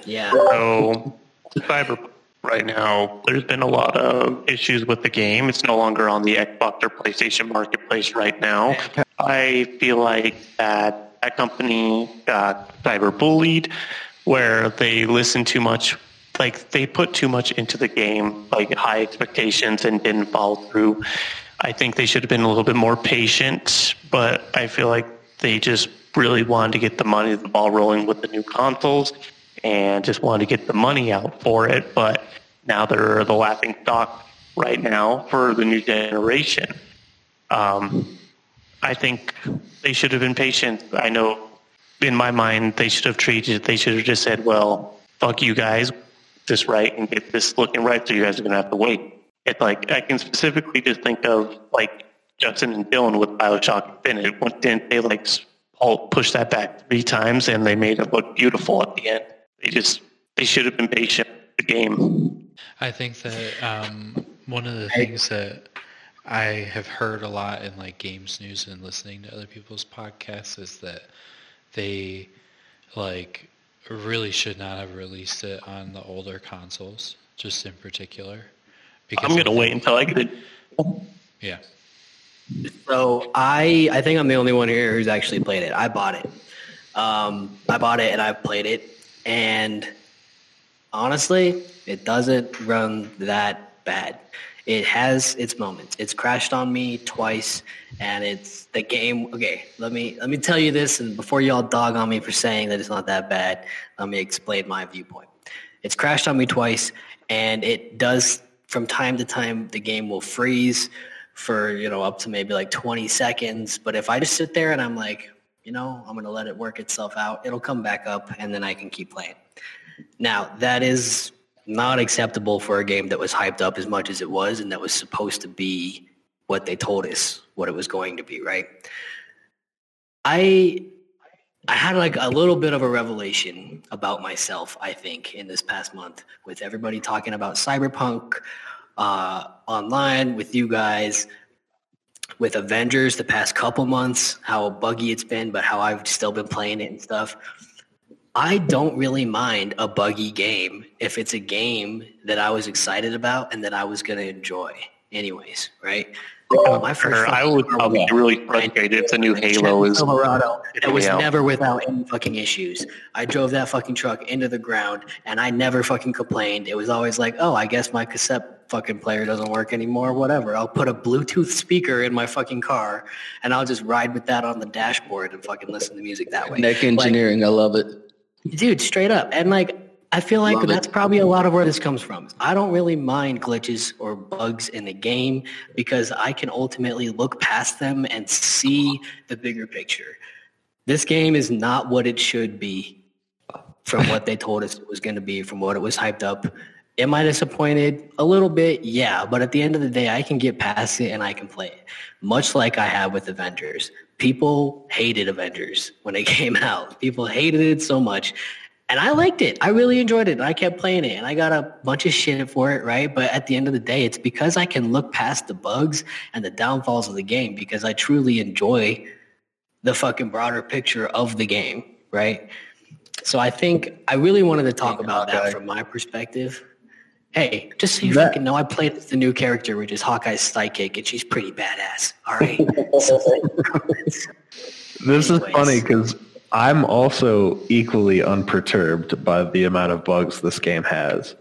Yeah. So, Cyberpunk right now, there's been a lot of issues with the game. It's no longer on the Xbox or PlayStation marketplace right now. I feel like that that company got cyberbullied, where they listened too much. Like they put too much into the game, like high expectations, and didn't follow through. I think they should have been a little bit more patient, but I feel like they just really wanted to get the money, the ball rolling with the new consoles, and just wanted to get the money out for it. But now they're the laughing stock right now for the new generation. Um, I think they should have been patient. I know in my mind they should have treated they should have just said, Well, fuck you guys, this right and get this looking right, so you guys are gonna have to wait. It's like I can specifically just think of like Justin and Dylan with Bioshock Infinite. What didn't they like all push that back three times and they made it look beautiful at the end? They just they should have been patient with the game. I think that um, one of the things that I have heard a lot in like games news and listening to other people's podcasts is that they like really should not have released it on the older consoles, just in particular. I'm gonna wait until I get it. Yeah. So I I think I'm the only one here who's actually played it. I bought it. Um, I bought it and I've played it, and honestly, it doesn't run that bad. It has its moments. It's crashed on me twice, and it's the game. Okay, let me let me tell you this, and before y'all dog on me for saying that it's not that bad, let me explain my viewpoint. It's crashed on me twice, and it does from time to time. The game will freeze for you know up to maybe like 20 seconds. But if I just sit there and I'm like, you know, I'm gonna let it work itself out, it'll come back up, and then I can keep playing. Now that is not acceptable for a game that was hyped up as much as it was, and that was supposed to be what they told us what it was going to be, right? I I had like a little bit of a revelation about myself, I think, in this past month with everybody talking about cyberpunk uh, online with you guys, with Avengers the past couple months, how buggy it's been, but how I've still been playing it and stuff. I don't really mind a buggy game if it's a game that I was excited about and that I was going to enjoy anyways, right? Oh, my first I would probably be really frustrated if the new Halo is Silverado. It was out. never without any fucking issues. I drove that fucking truck into the ground and I never fucking complained. It was always like, oh, I guess my cassette fucking player doesn't work anymore. Whatever. I'll put a Bluetooth speaker in my fucking car and I'll just ride with that on the dashboard and fucking listen to music that way. Neck Like, engineering, I love it. dude straight up and like i feel like Love it. that's probably a lot of where this comes from. I don't really mind glitches or bugs in the game because i can ultimately look past them and see the bigger picture. This game is not what it should be from what they told us it was going to be from what it was hyped up. Am i disappointed? A little bit yeah but at the end of the day i can get past it and i can play it. Much like i have with avengers. People hated avengers when it came out. People hated it so much and I liked it. I really enjoyed it. I kept playing it, and I got a bunch of shit for it, right? But at the end of the day, it's because I can look past the bugs and the downfalls of the game because I truly enjoy the fucking broader picture of the game, right? So I think I really wanted to talk about that from my perspective. Hey, just so you That- fucking know, I played the new character, which is Hawkeye's psychic, and she's pretty badass. All right. This is funny because I'm also equally unperturbed by the amount of bugs this game has,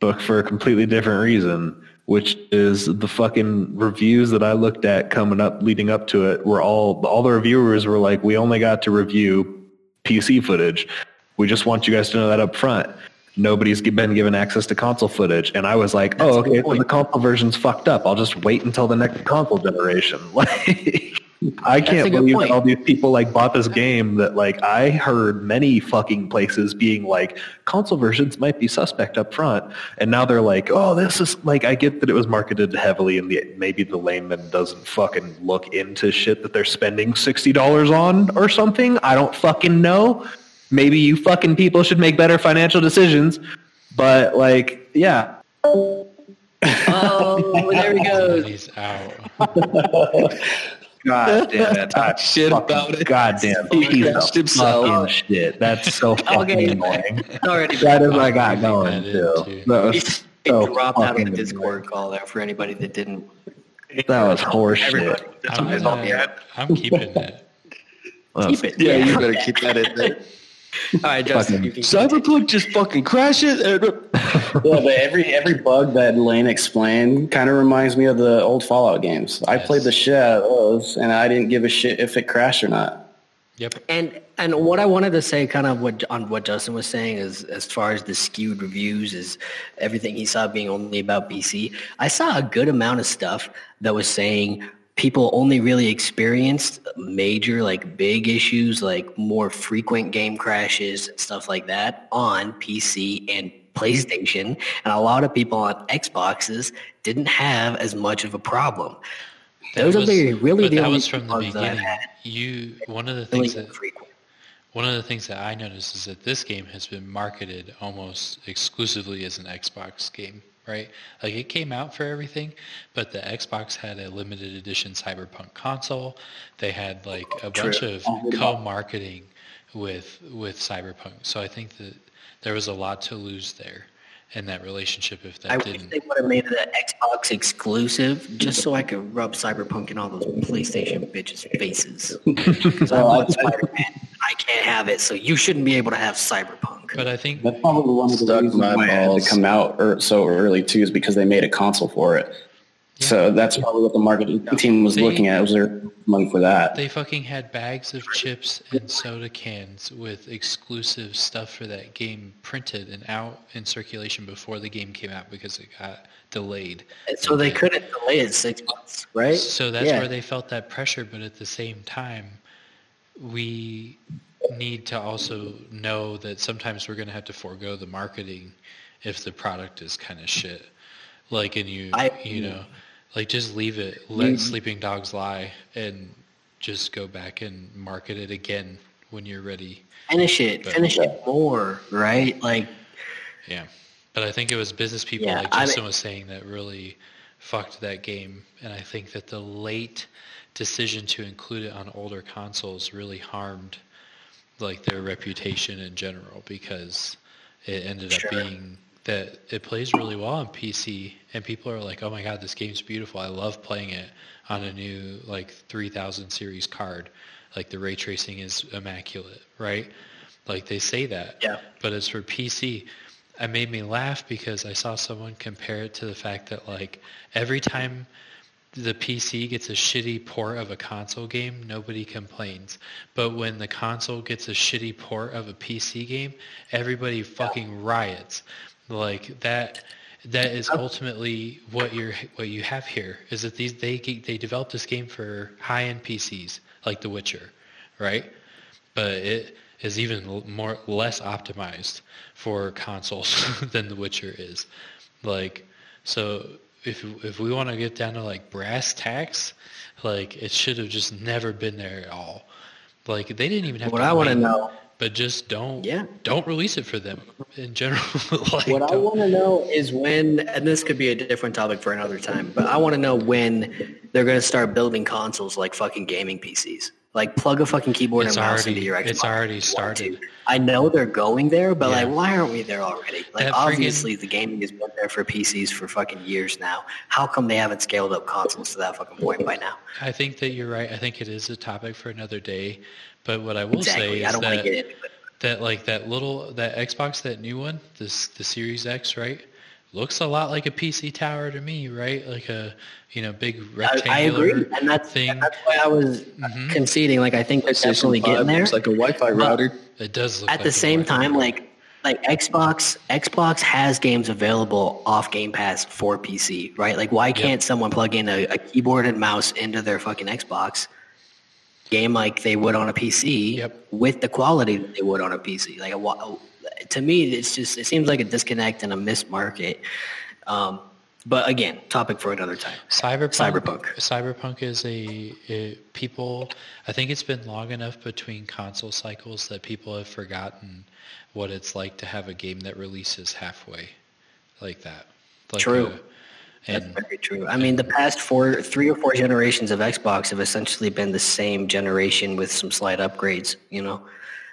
but for a completely different reason, which is the fucking reviews that I looked at coming up, leading up to it, were all all the reviewers were like, "We only got to review PC footage. We just want you guys to know that up front." Nobody's been given access to console footage, and I was like, "Oh, okay, so the console version's fucked up. I'll just wait until the next console generation." Like, I a can't believe that all these people like bought this game that like I heard many fucking places being like console versions might be suspect up front, and now they're like, "Oh, this is like." I get that it was marketed heavily, and the maybe the layman doesn't fucking look into shit that they're spending sixty dollars on or something. I don't fucking know. Maybe you fucking people should make better financial decisions, but like, yeah, oh, there he goes. He's out. God damn it. I Shit fucking- about it. Goddamn He piece of crashed himself. fucking shit. That's so fucking Okay. annoying. Already That is what I got going that too. too. That He so dropped out of fucking the Discord call there for anybody that didn't. That was horse shit. I'm, That's. Uh, I'm keeping. That Keep was- it. Yeah, you better keep that in there. All right, Justin. Fucking- You can Cyberpunk just fucking crashes. And, Yeah, but every every bug that Lane explained kind of reminds me of the old Fallout games. I Yes. played the shit out of those, and I didn't give a shit if it crashed or not. Yep. And and what I wanted to say, kind of what on what Justin was saying, is as far as the skewed reviews, is everything he saw being only about PC. I saw a good amount of stuff that was saying people only really experienced major, like big issues, like more frequent game crashes, and stuff like that on PC and PlayStation, and a lot of people on Xboxes didn't have as much of a problem. Those was- are the really the that only was from the bugs that I've beginning. You one of the Really things that infrequent. One of the things that I noticed is that this game has been marketed almost exclusively as an Xbox game, right? Like it came out for everything, but the Xbox had a limited edition Cyberpunk console. They had like a bunch of co-marketing with with Cyberpunk. So I think that there was a lot to lose there in that relationship if that I wish didn't. they would have made it an Xbox exclusive just so I could rub Cyberpunk in all those PlayStation bitches' faces. Because I want Spider-Man. I can't have it, so you shouldn't be able to have Cyberpunk. But I think That's probably one of the Stuck reasons my why it had to come out er, so early too, is because they made a console for it. So that's probably what the marketing team was They- looking at. Was there money for that? They fucking had bags of chips and soda cans with exclusive stuff for that game printed and out in circulation before the game came out because it got delayed. And so they couldn't delay it six months, right? So that's Yeah. where they felt that pressure, but at the same time, we need to also know that sometimes we're going to have to forego the marketing if the product is kind of shit. Like, and you, I- you know, like just leave it, let You- sleeping dogs lie, and just go back and market it again when you're ready. Finish it. But- Finish it more, right? Like, Yeah. But I think it was business people Yeah, like I Justin mean- was saying that really fucked that game. And I think that the late decision to include it on older consoles really harmed like their reputation in general because it ended Sure. up being that it plays really well on PC and people are like, "Oh my god, this game's beautiful. I love playing it on a new like 3000 series card. Like the ray tracing is immaculate, right?" Like they say that. Yeah. But it's for PC. It made me laugh because I saw someone compare it to the fact that like every time the PC gets a shitty port of a console game, nobody complains. But when the console gets a shitty port of a PC game, everybody fucking riots. Like that that is ultimately what you're what you have here is that these they they developed this game for high-end PCs like The Witcher, right? But it is even more less optimized for consoles than The Witcher is. Like so if if we want to get down to like brass tacks, like it should have just never been there at all. Like they didn't even have what I want to know but just don't Yeah. don't release it for them in general. like, What I want to know is when, and this could be a different topic for another time, but I want to know when they're going to start building consoles like fucking gaming PCs. Like plug a fucking keyboard It's and mouse already- into your Xbox. it's already if you want to. started. I know they're going there, but Yeah. like, why aren't we there already? Like, That friggin- obviously, the gaming has been there for PCs for fucking years now. How come they haven't scaled up consoles to that fucking point by now? I think that you're right. I think it is a topic for another day. But what I will say Exactly. I is don't that get into it. that like that little that Xbox that new one, this the Series X, right? Looks a lot like a PC tower to me, right? Like a you know big I, rectangular I agree, and that's thing. and that's why I was Mhm. conceding. Like, I think they're PlayStation definitely 5 getting there. looks like a Wi-Fi router. It does look at like the a same Wi-Fi time, router. like like Xbox, Xbox has games available off Game Pass for PC, right? Like, why can't someone plug in a, a keyboard and mouse into their fucking Xbox game like they would on a PC Yep. with the quality that they would on a PC? Like, to me, it's just it seems like a disconnect and a missed market. Um, but again, topic for another time. Cyberpunk. Cyberpunk. Cyberpunk is a, a people. I think it's been long enough between console cycles that people have forgotten what it's like to have a game that releases halfway, like that. Like True. a- That's very true. I mean, the past four, three or four generations of Xbox have essentially been the same generation with some slight upgrades. You know,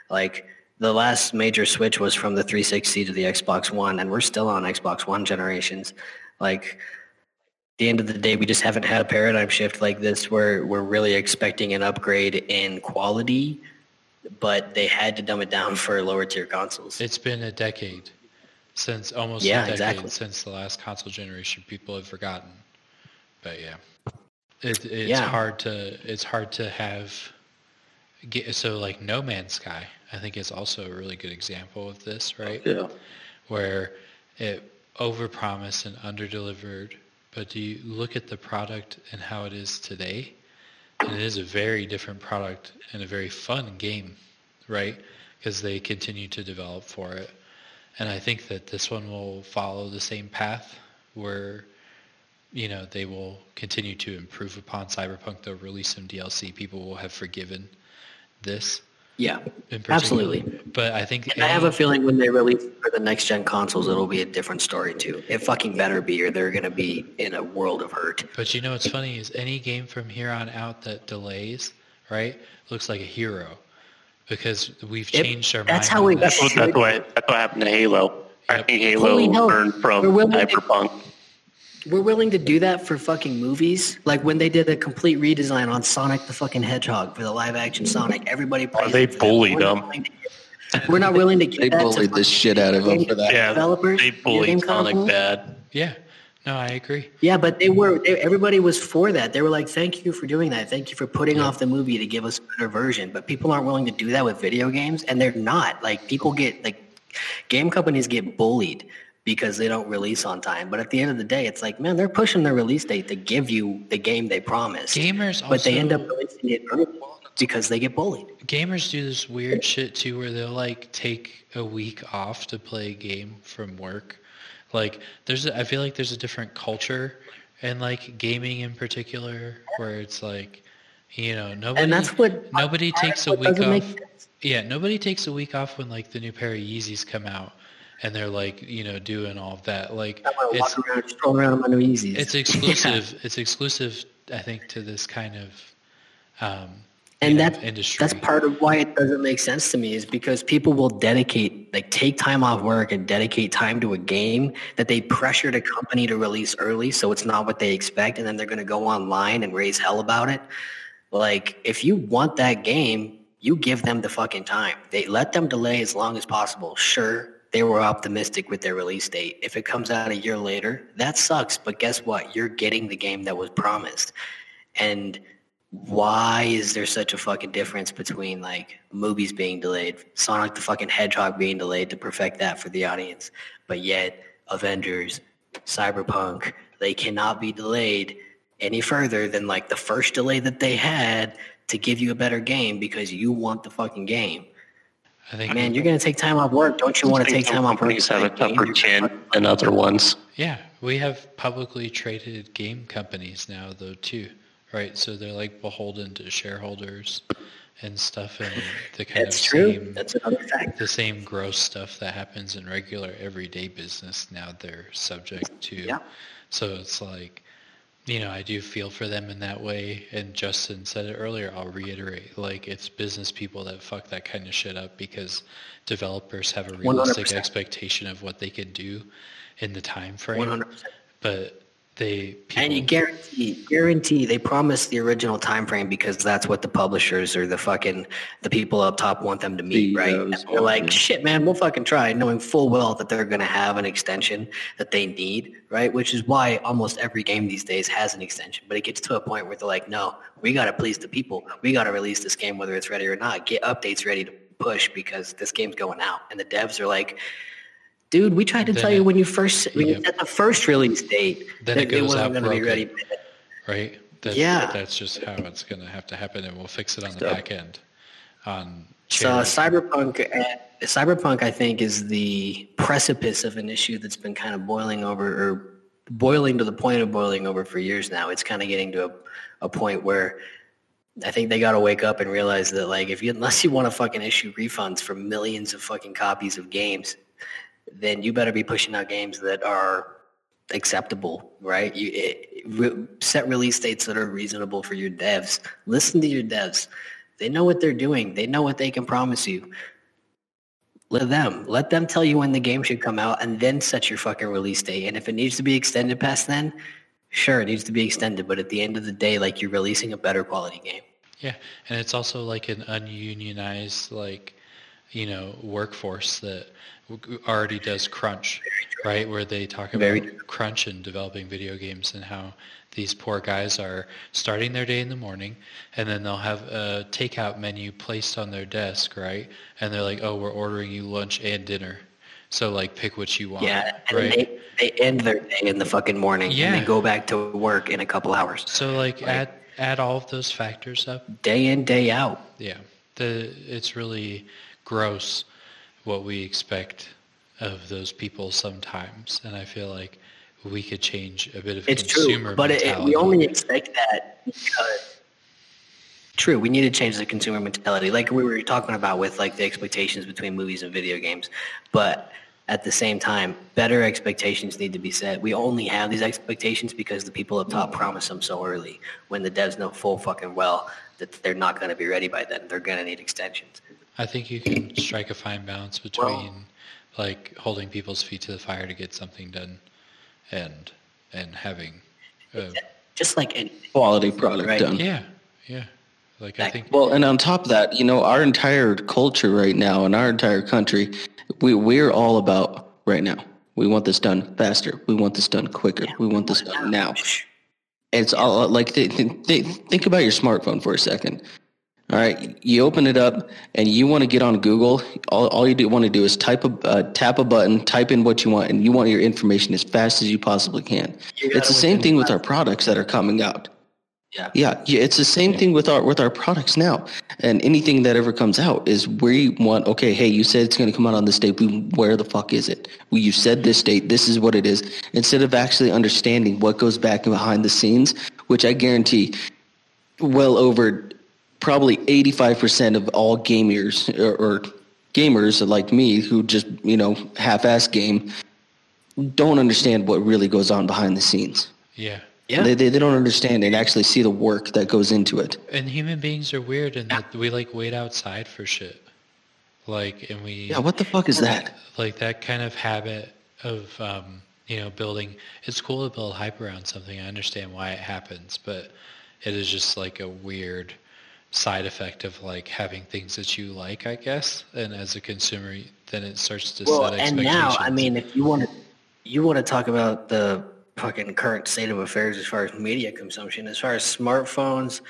like the last major switch was from the 360 to the Xbox One, and we're still on Xbox One generations. Like, at the end of the day, we just haven't had a paradigm shift like this where we're really expecting an upgrade in quality, but they had to dumb it down for lower tier consoles. it's been a decade since almost Yeah, a decade exactly. since the last console generation. People have forgotten, but yeah, it, it's Yeah. hard to it's hard to have. Get, so like No Man's Sky, I think is also a really good example of this, right? Yeah. where it overpromised and underdelivered. But do you look at the product and how it is today? And it is a very different product and a very fun game, right? Because they continue to develop for it. And I think that this one will follow the same path where, you know, they will continue to improve upon Cyberpunk. They'll release some DLC. People will have forgiven this. yeah, absolutely. But I think And I have a feeling when they release for the next gen consoles, it'll be a different story too. It fucking better be, or they're gonna be in a world of hurt. But you know what's funny is any game from here on out that delays, right, looks like a hero because we've Yep. changed our That's mind. how on we- this. That's what that's what that's what happened to Halo. I Yep. think Holy Halo hell. learned from We're willing to- Cyberpunk. We're willing to do that for fucking movies, like when they did a complete redesign on Sonic the fucking Hedgehog for the live action Sonic. Everybody praised they it for bullied We're them. willing to give- We're not willing to give They that to bullied the shit out of them for that. Yeah, developers, they video bullied Sonic consoles. bad. Yeah, no, I agree. Yeah, but they were. They, everybody was for that. They were like, "Thank you for doing that. Thank you for putting off the movie to give us a better version." But people aren't willing to do that with video games, and they're not. Like people get like game companies get bullied because they don't release on time. But at the end of the day, it's like, man, they're pushing their release date to give you the game they promised. Gamers but they end up releasing it because they get bullied. Gamers do this weird shit too, where they'll like take a week off to play a game from work. Like, there's, a, I feel like there's a different culture, and like gaming in particular, where it's like, you know, nobody, And that's what nobody takes a week off. Yeah, nobody takes a week off when like the new pair of Yeezys come out, and they're like, you know, doing all of that. Like, I want to it's around, around my new Yeezys. it's Yeah. exclusive. It's exclusive, I think, to this kind of um, and that's industry. that's part of why it doesn't make sense to me is because people will dedicate like take time off work and dedicate time to a game that they pressured a company to release early so it's not what they expect and then they're going to go online and raise hell about it. Like if you want that game you give them the fucking time. They let them delay as long as possible. Sure they were optimistic with their release date. If it comes out a year later that sucks but guess what? You're getting the game that was promised. And why is there such a fucking difference between like movies being delayed, Sonic the fucking Hedgehog being delayed to perfect that for the audience, but yet Avengers, Cyberpunk, they cannot be delayed any further than like the first delay that they had to give you a better game because you want the fucking game. I think, Man, you're gonna take time off work. Don't you want to take time off work? companies to have a play game? tougher chin than other ones. yeah, we have publicly traded game companies now, though, too, right? So they're like beholden to shareholders and stuff and the kind That's of true. same That's another fact. the same gross stuff that happens in regular everyday business now they're subject to. Yeah. So it's like, you know, I do feel for them in that way. And Justin said it earlier. I'll reiterate, like it's business people that fuck that kind of shit up because developers have a realistic 100%. expectation of what they can do in the time frame. One hundred percent. But they people, And you guarantee, guarantee they promise the original time frame because that's what the publishers or the fucking the people up top want them to meet, right? And they're like, shit, man, we'll fucking try, knowing full well that they're going to have an extension that they need, right? Which is why almost every game these days has an extension. But it gets to a point where they're like, no, we got to please the people. We got to release this game whether it's ready or not. Get updates ready to push because this game's going out. And the devs are like. Dude, we tried to Then tell it- you when you first when you set the first release date Then that it goes wasn't out gonna be ready. right? That, Yeah. That's just how it's going to have to happen, and we'll fix it on the back end. On So cyberpunk, uh, cyberpunk, I think, is the precipice of an issue that's been kind of boiling over, or boiling to the point of boiling over for years now. It's kind of getting to a, a point where I think they got to wake up and realize that, like, if you unless you want to fucking issue refunds for millions of fucking copies of games, then you better be pushing out games that are acceptable, right? You it, re, set release dates that are reasonable for your devs. Listen to your devs. They know what they're doing. They know what they can promise you. Let them. Let them tell you when the game should come out and then set your fucking release date. And if it needs to be extended past then, sure, it needs to be extended. But at the end of the day, like you're releasing a better quality game. Yeah, and it's also like an ununionized, like, you know, workforce that already does crunch, right? Where they talk about Very crunch in developing video games and how these poor guys are starting their day in the morning and then they'll have a takeout menu placed on their desk, right? And they're like, oh, we're ordering you lunch and dinner. So, like, pick what you want, Yeah. And right? they, they end their day in the fucking morning Yeah. and they go back to work in a couple hours. so, like, add, add all of those factors up Day in, day out. Yeah, the it's really gross what we expect of those people sometimes, and I feel like we could change a bit of It's consumer true, but it, we only expect that because. True, we need to change the consumer mentality, like we were talking about with like the expectations between movies and video games. But at the same time, better expectations need to be set. We only have these expectations because the people up top promise them so early. When the devs know full fucking well that they're not going to be ready by then, they're going to need extensions. I think you can strike a fine balance between like holding people's feet to the fire to get something done, and and having, uh, Just like a Quality product Right. done. yeah, yeah. Like I think Well, and on top of that, you know, our entire culture right now and our entire country, we we're all about right now. We want this done faster. We want this done quicker. we want this done now. It's all like th- th- th- think about your smartphone for a second. All right, you open it up and you want to get on Google. All, all you do, want to do is type a uh, tap a button, type in what you want, and you want your information as fast as you possibly can. You It's the same thing with our products that are coming out. Yeah. Yeah, yeah, it's the same thing with our with our products now. And anything that ever comes out is we want. Okay, hey, you said it's going to come out on this date. We, where the fuck is it? Well, you said this date. This is what it is. Instead of actually understanding what goes back behind the scenes, which I guarantee, well over probably eighty five percent of all gamers or, or gamers like me who just you know half ass game don't understand what really goes on behind the scenes. yeah. Yeah. They, they, they don't understand and actually see the work that goes into it. And human beings are weird, and that we like wait outside for shit. Like, and we Yeah, what the fuck is that? like that kind of habit of um, you know building it's cool to build hype around something i understand why it happens but it is just like a weird side effect of like having things that you like i guess and as a consumer then it starts to well, set and now, I mean, if you want to, you want to talk about the fucking current state of affairs as far as media consumption, as far as smartphones,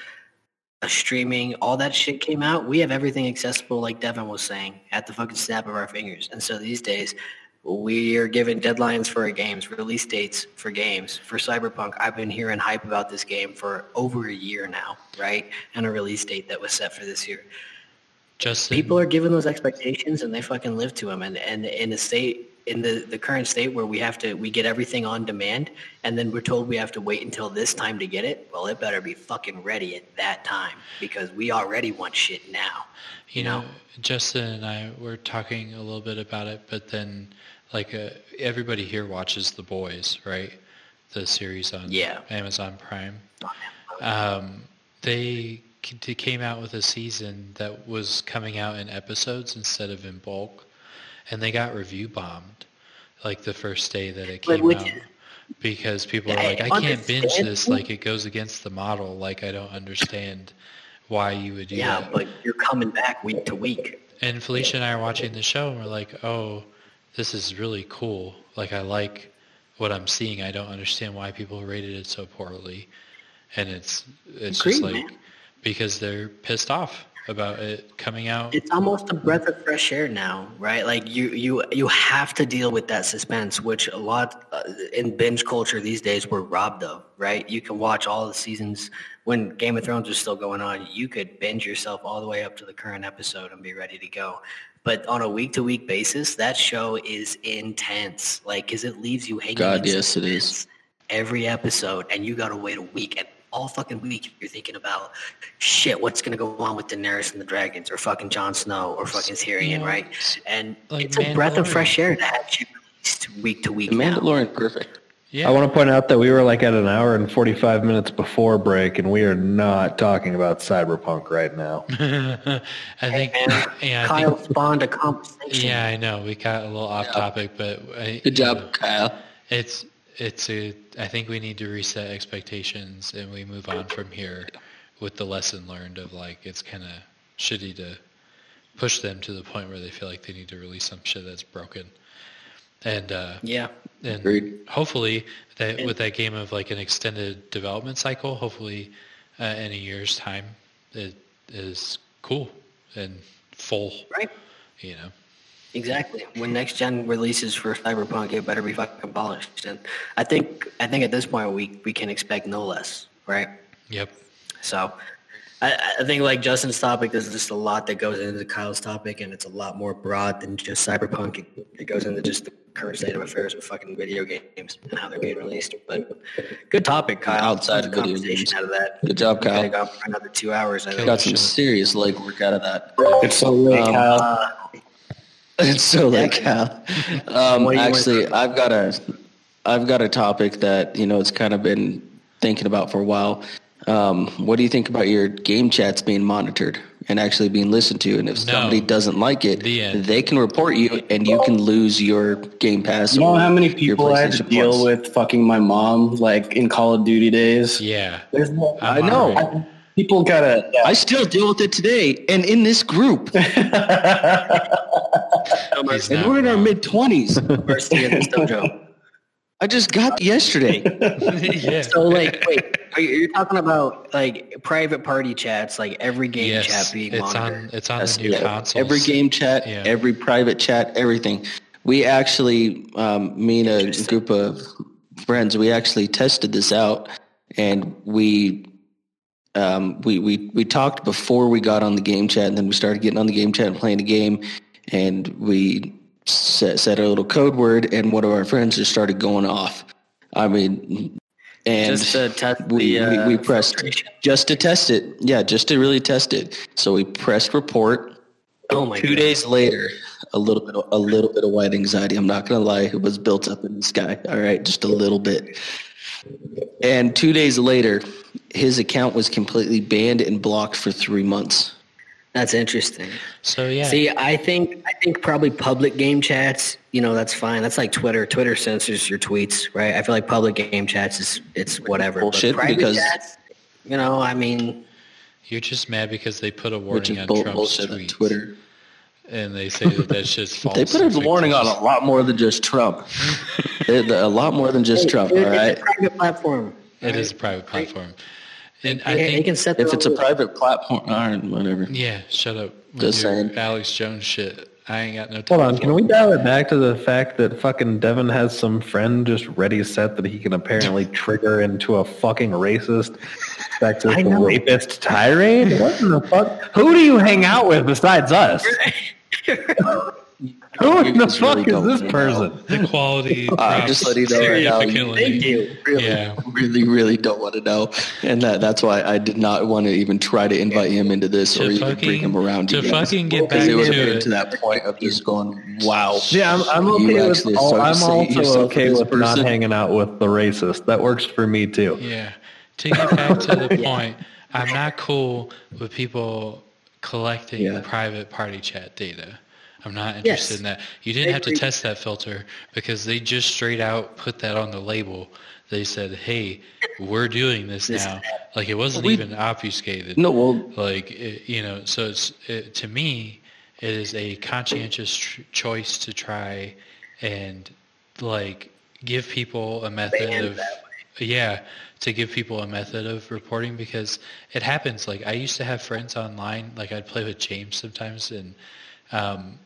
uh, streaming, all that shit came out. We have everything accessible, like Devin was saying, at the fucking snap of our fingers. And so these days, we are given deadlines for our games, release dates for games. For Cyberpunk, I've been hearing hype about this game for over a year now, right? And a release date that was set for this year Justin, people are given those expectations and they fucking live to them and and in a state in the, the current state where we have to we get everything on demand and then we're told we have to wait until this time to get it, well it better be fucking ready at that time because we already want shit now. You know, Justin and I were talking a little bit about it, but then like uh, everybody here watches The Boys, right? The series on Yeah. Amazon Prime. Um, they they came out with a season that was coming out in episodes instead of in bulk, and they got review bombed like the first day that it came out is- because people are like, I can't binge this. Like it goes against the model. Like I don't understand why you would do Yeah, that. but you're coming back week to week. And Felicia and I are watching the show, and we're like, "Oh, this is really cool. Like, I like what I'm seeing. I don't understand why people rated it so poorly." And it's it's just like man. because they're pissed off about it coming out. It's almost a breath of fresh air now, right? Like you, you, you have to deal with that suspense, which a lot uh, in binge culture these days we're robbed of, right? You can watch all the seasons when Game of Thrones was still going on. You could binge yourself all the way up to the current episode and be ready to go. But on a week to week basis, that show is intense, like because it leaves you hanging. God, yes, it is. Every episode, and you got to wait a week, and all fucking week you're thinking about shit. What's gonna go on with Daenerys and the dragons, or fucking Jon Snow, or fucking Tyrion, right? And Like it's a breath of fresh air to have you released week to week. The now. Perfect. Yeah, I want to point out that we were like at an hour and 45 minutes before break, and we are not talking about Cyberpunk right now. I think. Man, Yeah, I Kyle think, spawned a conversation. yeah, I know we got a little off topic, but I, Good job, Kyle. It's it's a. I think we need to reset expectations and we move on from here with the lesson learned of like it's kind of shitty to push them to the point where they feel like they need to release some shit that's broken. And uh, Yeah. And Agreed. hopefully that with that game of like an extended development cycle, hopefully uh, in a year's time it is cool and full. Right. You know. Exactly. When next gen releases for Cyberpunk, it better be fucking polished. And I think I think at this point we we can expect no less, right? Yep. So I, I think like Justin's topic, there's just a lot that goes into Kyle's topic, and it's a lot more broad than just cyberpunk. It, it goes into just the current state of affairs with fucking video games and how they're being released. But good topic, Kyle. Outside Tons of video conversation games. out of that. Good job, Kyle. have gone for another two hours. I. Got some serious leg work out of that. It's so late, Um, Kyle. Uh, It's so late, Kyle. Um, What do you want actually, I've got a, I've got a topic that you know it's kind of been thinking about for a while. Um, what do you think about your game chats being monitored and actually being listened to? And if No. somebody doesn't like it, The they can report you, and you can lose your Game Pass. You know how many people I had to PlayStation deal Plus. with fucking my mom, like in Call of Duty days? Yeah. There's no, I'm I know. people gotta. I still deal with it today, and in this group, and we're in our mid twenties. first day in this dojo. I just got yesterday. yeah. So like, wait, are you, you're talking about like private party chats, like every game yes, chat being it's monitored? on it's on Yes, the new yeah. consoles. Every game chat, Yeah. every private chat, everything. We actually, um, me and a group of friends, we actually tested this out, and we, um, we we we talked before we got on the game chat, and then we started getting on the game chat and playing a game, and we set, set a little code word, and one of our friends just started going off. I mean, and Just to test we, the, we, uh, we pressed filtration. just to test it. Yeah, just to really test it. So we pressed report. Oh my Two God. days later, a little bit, a little bit of white anxiety. I'm not gonna lie, it was built up in this guy. All right, just a little bit. And two days later, his account was completely banned and blocked for three months. That's interesting. So yeah. See, I think I think probably public game chats, you know, that's fine. That's like Twitter. Twitter censors your tweets, right? I feel like public game chats is it's whatever. Bullshit, because- chats, you know, I mean, You're just mad because they put a warning on bull- Trump's bullshit on tweets, Twitter. and they say that that's just false. They put a warning on a lot more than just Trump. A lot more than just Trump. All dude, right. it's a private platform. It right? is a private platform, and I They, they think can set If it's a private platform, all right, whatever. yeah. Shut up. with Just your saying. Alex Jones shit. I ain't got no time. Hold on, can we dial it back to the fact that fucking Devin has some friend just ready set that he can apparently trigger into a fucking racist, sexist, I know. rapist tirade? What in the fuck? Who do you hang out with besides us? Who in the just really fuck is don't this know. person? The quality Uh, just let you know right now. Thank you. Really, Yeah. really, really don't want to know, and that, that's why I did not want to even try to invite him into this To or even bring him around. to you guys. fucking get back it would to have been it. to that point of just going, "Wow." Yeah, I'm, I'm okay with. actually all- I'm also okay as a with not hanging out with the racist. That works for me too. Yeah. To get back to the point, I'm not cool with people collecting Yeah. private party chat data. I'm not interested Yes. in that. You didn't I have to test that filter because they just straight out put that on the label. They said, "Hey, we're doing this This- now." Like it wasn't We- even obfuscated. No, well, like it, you know so it's it, to me it is a conscientious tr- choice to try and like give people a method of yeah to give people a method of reporting because it happens like i used to have friends online like i'd play with james sometimes and um,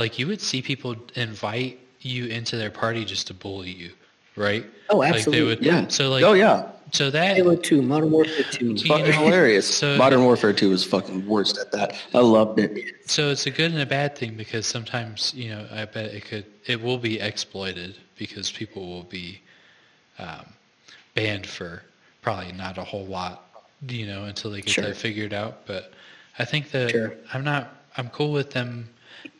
like you would see people invite you into their party just to bully you right Oh, like absolutely. they would yeah. so like oh yeah, so that Halo 2, Modern Warfare 2. You fucking know, hilarious. so- Modern Warfare Two was fucking worst at that. I loved it. So it's a good and a bad thing because sometimes you know I bet it could it will be exploited because people will be um, banned for probably not a whole lot you know until they get Sure. that figured out. But I think that Sure. I'm not I'm cool with them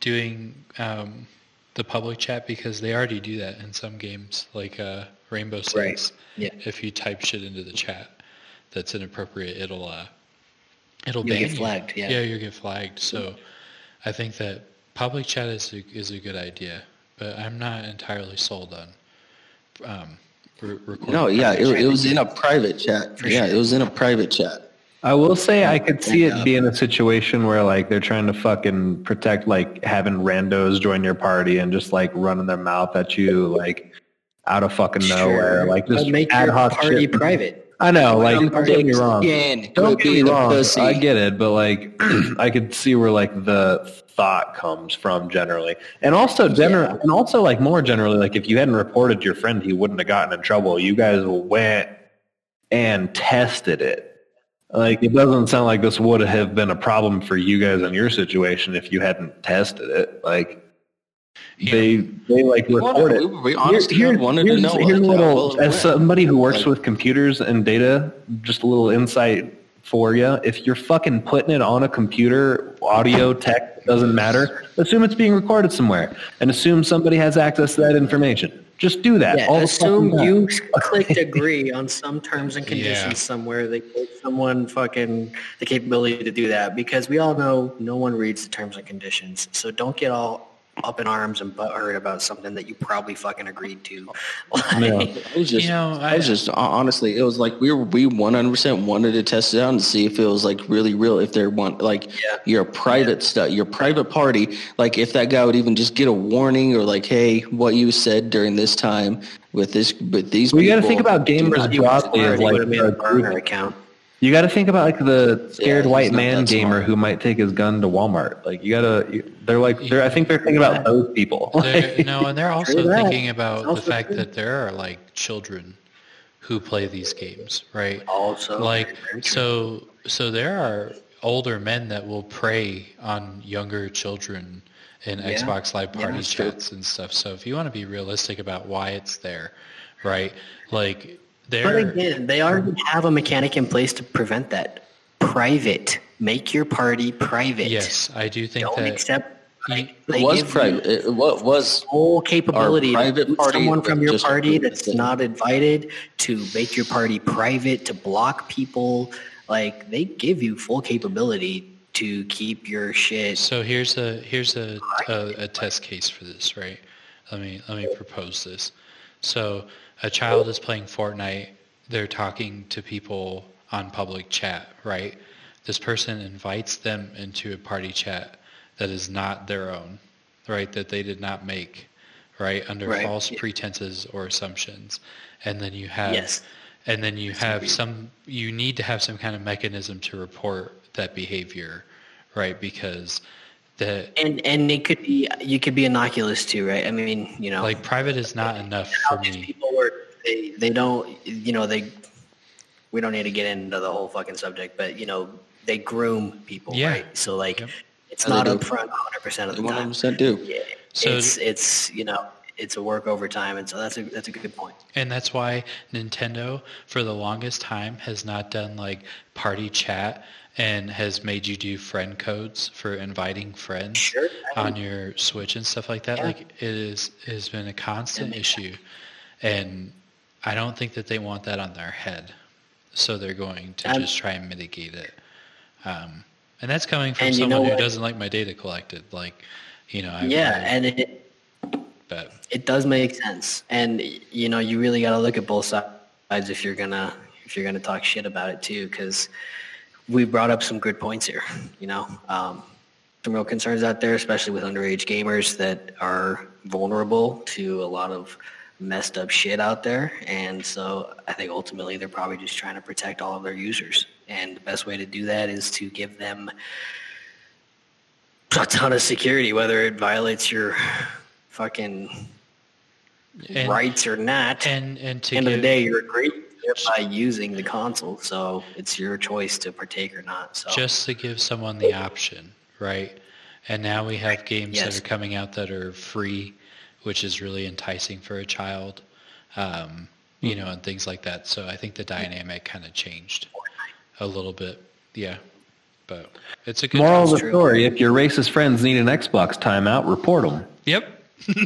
doing um, the public chat because they already do that in some games like uh, Rainbow Six. Right. Yeah. If you type shit into the chat that's inappropriate, it'll uh, it'll You'll ban get you. flagged, yeah. yeah, you'll get flagged. So I think that public chat is a, is a good idea, but I'm not entirely sold on um, re- recording. No, yeah, it, it was in a private chat. For yeah, sure. it was in a private chat. I will say I could see Yeah. it being a situation where like they're trying to fucking protect like having randos join your party and just like running their mouth at you like out of fucking nowhere. Like But just make ad your hoc party shit. private. I know, like don't get me wrong. again. Don't get me wrong. pussy. I get it, but like I could see where like the thought comes from generally, and also general, and also like more generally, like if you hadn't reported your friend, he wouldn't have gotten in trouble. You guys went and tested it. Like it doesn't sound like this would have been a problem for you guys in your situation if you hadn't tested it. Like Yeah. they they like report it. we- we honestly Here- wanted to here's- know, here's a little- as somebody who works Like- with computers and data, just a little insight for you. If you're fucking putting it on a computer, audio, text, doesn't matter. Assume it's being recorded somewhere, and assume somebody has access to that information. Just do that. Yeah, all assume you time. clicked agree on some terms and conditions Yeah. somewhere. They gave someone fucking the capability to do that because we all know no one reads the terms and conditions. So don't get all up in arms and butthurt about something that you probably fucking agreed to. Like, Yeah. I was just, You know, I, was just honestly, it was like we were we one hundred percent wanted to test it out and see if it was like really real. If there want like Yeah. your private stuff, your private party, like if that guy would even just get a warning or like, hey, what you said during this time with this with these. We got to think about gamers not- broadly as like would have made a a burner account. You got to think about like the scared he's white man gamer smart. who might take his gun to Walmart. Like you gotta, they're like, they're, I think they're thinking about those people. They're, no, and they're also thinking about the fact true. that there are like children who play these games, right? Also, like so so there are older men that will prey on younger children in Yeah. Xbox Live Yeah, party true. chats and stuff. So if you want to be realistic about why it's there, right? Like But again, they already have a mechanic in place to prevent that. Private. Make your party private. yes, I do think Don't that accept. Like, It they was private. It what was Full capability. Our to private party someone from your party that's it. not invited to make your party private to block people. Like they give you full capability to keep your shit. So here's a here's a, a, a test case for this, right? Let me let me propose this. So a child is playing Fortnite. They're talking to people on public chat, right? This person invites them into a party chat that is not their own, right? That they did not make, right? Under Right. false pretenses or assumptions, and then you have Yes. and then you have some you need to have some kind of mechanism to report that behavior right because the And and it could be you could be innocuous too, right? I mean, you know, like private is not enough for me people work. They they don't you know they. We don't need to get into the whole fucking subject, but you know they groom people, Yeah. right? So like Yep. It's Yeah, not they do. upfront 100 percent of the One hundred time. percent do. Yeah, So- it's it's you know it's a work over time, and so that's a that's a good point. And that's why Nintendo, for the longest time, has not done like party chat and has made you do friend codes for inviting friends Sure. on your Switch and stuff like that. Yeah. Like it is it has been a constant issue, and I don't think that they want that on their head, so they're going to And- just try and mitigate it. Um, and that's coming from And you know someone who doesn't like my data collected. Like, you know, I've, Yeah, I've- and it but it does make sense, and you know you really got to look at both sides if you're gonna if you're gonna talk shit about it too, because we brought up some good points here. You know, um, some real concerns out there, especially with underage gamers that are vulnerable to a lot of messed up shit out there, and so I think ultimately they're probably just trying to protect all of their users, and the best way to do that is to give them a ton of security, whether it violates your fucking And- rights or not. and and At to the end of the day, you're agreeing by using the console, so it's your choice to partake or not. So just to give someone the option, right? And now we have games Yes. that are coming out that are free, which is really enticing for a child, um, you know, and things like that. So I think the dynamic kind of changed a little bit. Yeah, but it's a good. Moral of the story: If your racist friends need an Xbox timeout, report them. Yep.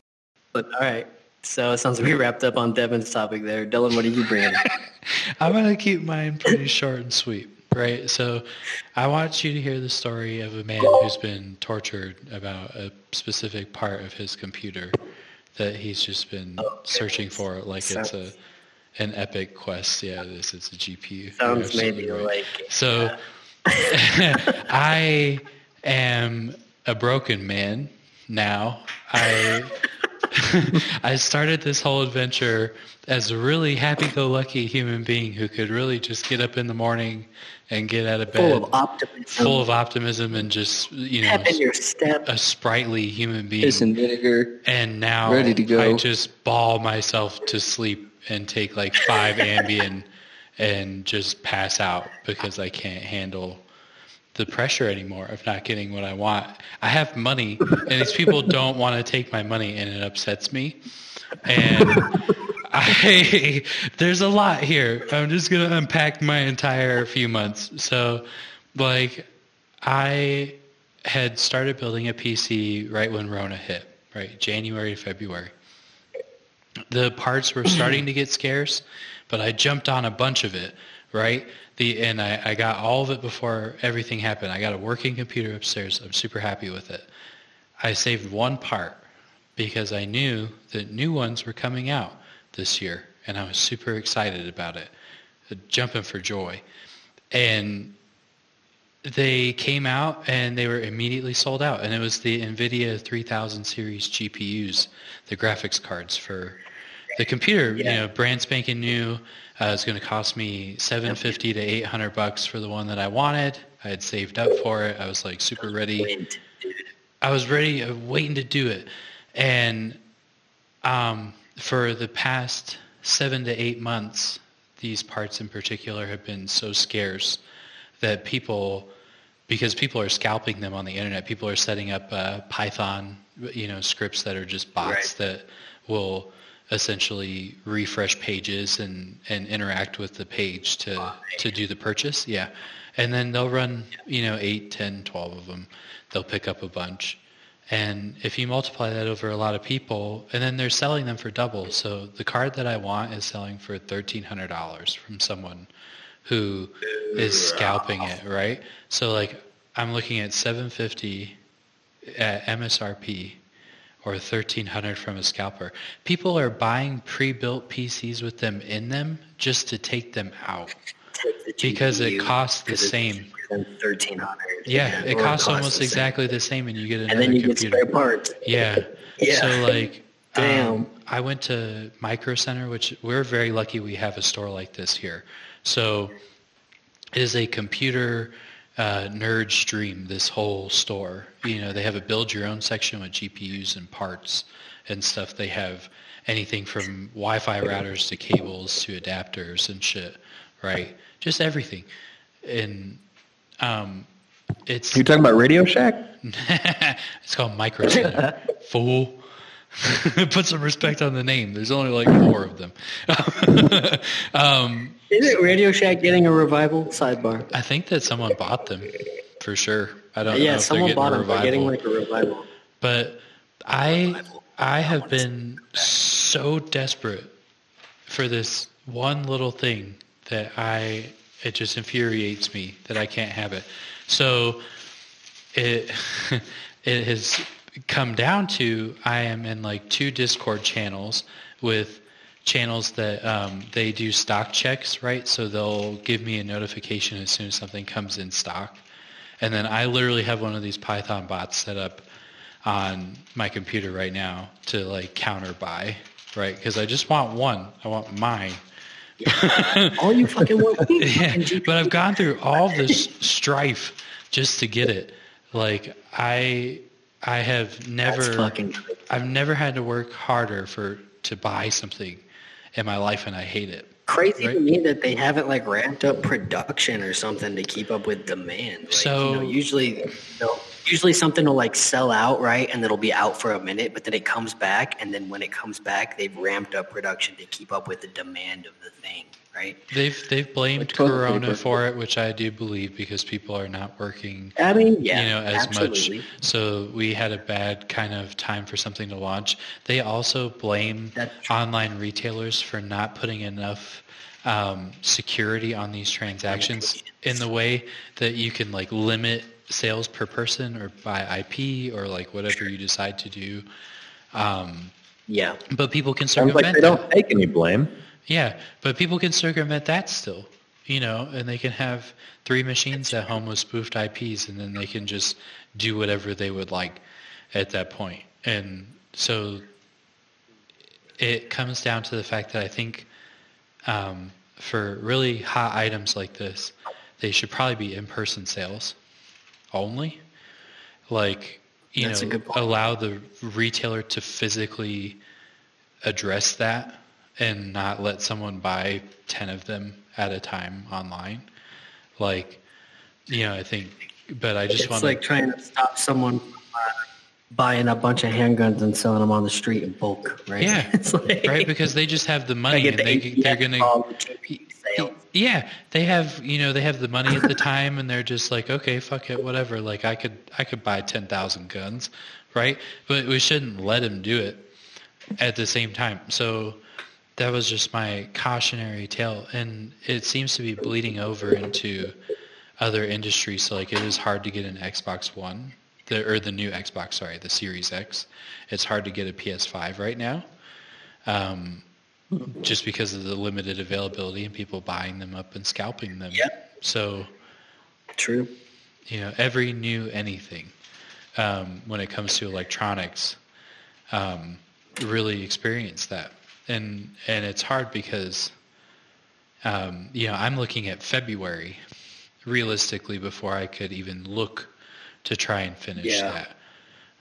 But all right. So it sounds like we wrapped up on Devin's topic there. Dylan, what are you bringing? I'm gonna keep mine pretty short and sweet, right? So, I want you to hear the story of a man who's been tortured about a specific part of his computer that he's just been oh, searching for, like it's a an epic quest. Yeah, it is. It's a GPU. Sounds maybe right. like So, I am a broken man now. I I started this whole adventure as a really happy-go-lucky human being who could really just get up in the morning and get out of bed full of optimism, full of optimism and just you know in your step. a sprightly human being. Piss and vinegar. And now Ready to go. I just ball myself to sleep and take like five Ambien and just pass out because I can't handle the pressure anymore of not getting what I want. I have money and these people don't want to take my money and it upsets me. And I there's a lot here. I'm just going to unpack my entire few months. So like I had started building a PC right when Rona hit, right? January, February. The parts were starting to get scarce, but I jumped on a bunch of it, right? The and I, I got all of it before everything happened. I got a working computer upstairs. I'm super happy with it. I saved one part because I knew that new ones were coming out this year, and I was super excited about it, jumping for joy. And they came out and they were immediately sold out and it was the nvidia 3000 series gpus the graphics cards for the computer yeah. you know brand spanking new uh, it's going to cost me 750 to 800 bucks for the one that i wanted. I had saved up for it. I was like super ready. I was ready, uh, waiting to do it. And um, for the past seven to eight months, these parts in particular have been so scarce that people, because people are scalping them on the internet, people are setting up uh, Python, you know, scripts that are just bots Right. that will essentially refresh pages and, and interact with the page to, to do the purchase. Yeah. And then they'll run, you know, 8, 10, 12 of them. They'll pick up a bunch. And if you multiply that over a lot of people, and then they're selling them for double. So the card that I want is selling for $1,300 from someone who is scalping it, right? So like I'm looking at 750 at MSRP or 1300 from a scalper. People are buying pre-built PCs with them in them just to take them out. Because it costs the same. Thirteen hundred. Yeah, it costs almost exactly the same and you get another And then you get computer. spare parts. Yeah. Yeah. So like, Damn. um, I went to Micro Center, which we're very lucky we have a store like this here. So it is a computer uh, nerd stream. This whole store, you know, they have a build your own section with GPUs and parts and stuff. They have anything from Wi-Fi routers to cables to adapters and shit, right? Just everything. And um, it's You talking about Radio Shack? it's called Micro Center. Fool. Put some respect on the name. There's only like four of them. um, Is it Radio Shack getting a revival? Sidebar. I think that someone bought them for sure. I don't know Yeah, if someone bought them. They're getting like a revival. But I I have been so desperate for this one little thing that I it just infuriates me that I can't have it. So it it has come down to I am in like two Discord channels with channels that um, they do stock checks, right? So they'll give me a notification as soon as something comes in stock. And then I literally have one of these Python bots set up on my computer right now to like counter buy, right? Because I just want one. I want mine. All you fucking want. Yeah, but I've gone through all this strife just to get it. Like I, I have never, That's fucking crazy. I've never had to work harder for to buy something in my life, and I hate it. Crazy Right. to me that they haven't like ramped up production or something to keep up with demand. Like, So- you know, usually, you know, usually something will like sell out, right, and it'll be out for a minute, but then it comes back, and then when it comes back, they've ramped up production to keep up with the demand of the thing, right? They've they've blamed toilet Corona paper. for it, which I do believe because people are not working I mean, yeah, you know, as absolutely. much. So we had a bad kind of time for something to launch. They also blame online retailers for not putting enough um, security on these transactions in the way that you can like limit sales per person or by IP or like whatever you decide to do. Um, Yeah, but people can Sounds circumvent like they that. don't take any blame. Yeah, but people can circumvent that still, you know, and they can have three machines at home with spoofed IPs, and then they can just do whatever they would like at that point. And so it comes down to the fact that I think um, for really hot items like this, they should probably be in-person sales only. Like, you That's know, allow the retailer to physically address that and not let someone buy 10 of them at a time online. Like, you know, I think, but I just it's want like trying to stop someone uh, buying a bunch of handguns and selling them on the street in bulk, right? Yeah, it's like, right? Because they just have the money and the they, ATF they're going to, call, the sales. Yeah, they have you know they have the money at the time, and they're just like, okay, fuck it, whatever. Like I could I could buy ten thousand guns, right? But we shouldn't let them do it at the same time. So that was just my cautionary tale, and it seems to be bleeding over into other industries. So like it is hard to get an Xbox One, the or the new Xbox, sorry, the Series X. It's hard to get a PS5 right now. Um, just because of the limited availability and people buying them up and scalping them. Yep. So, True. you know, every new anything um, when it comes to electronics um, really experience that. And, and it's hard because, um, you know, I'm looking at February realistically before I could even look to try and finish Yeah.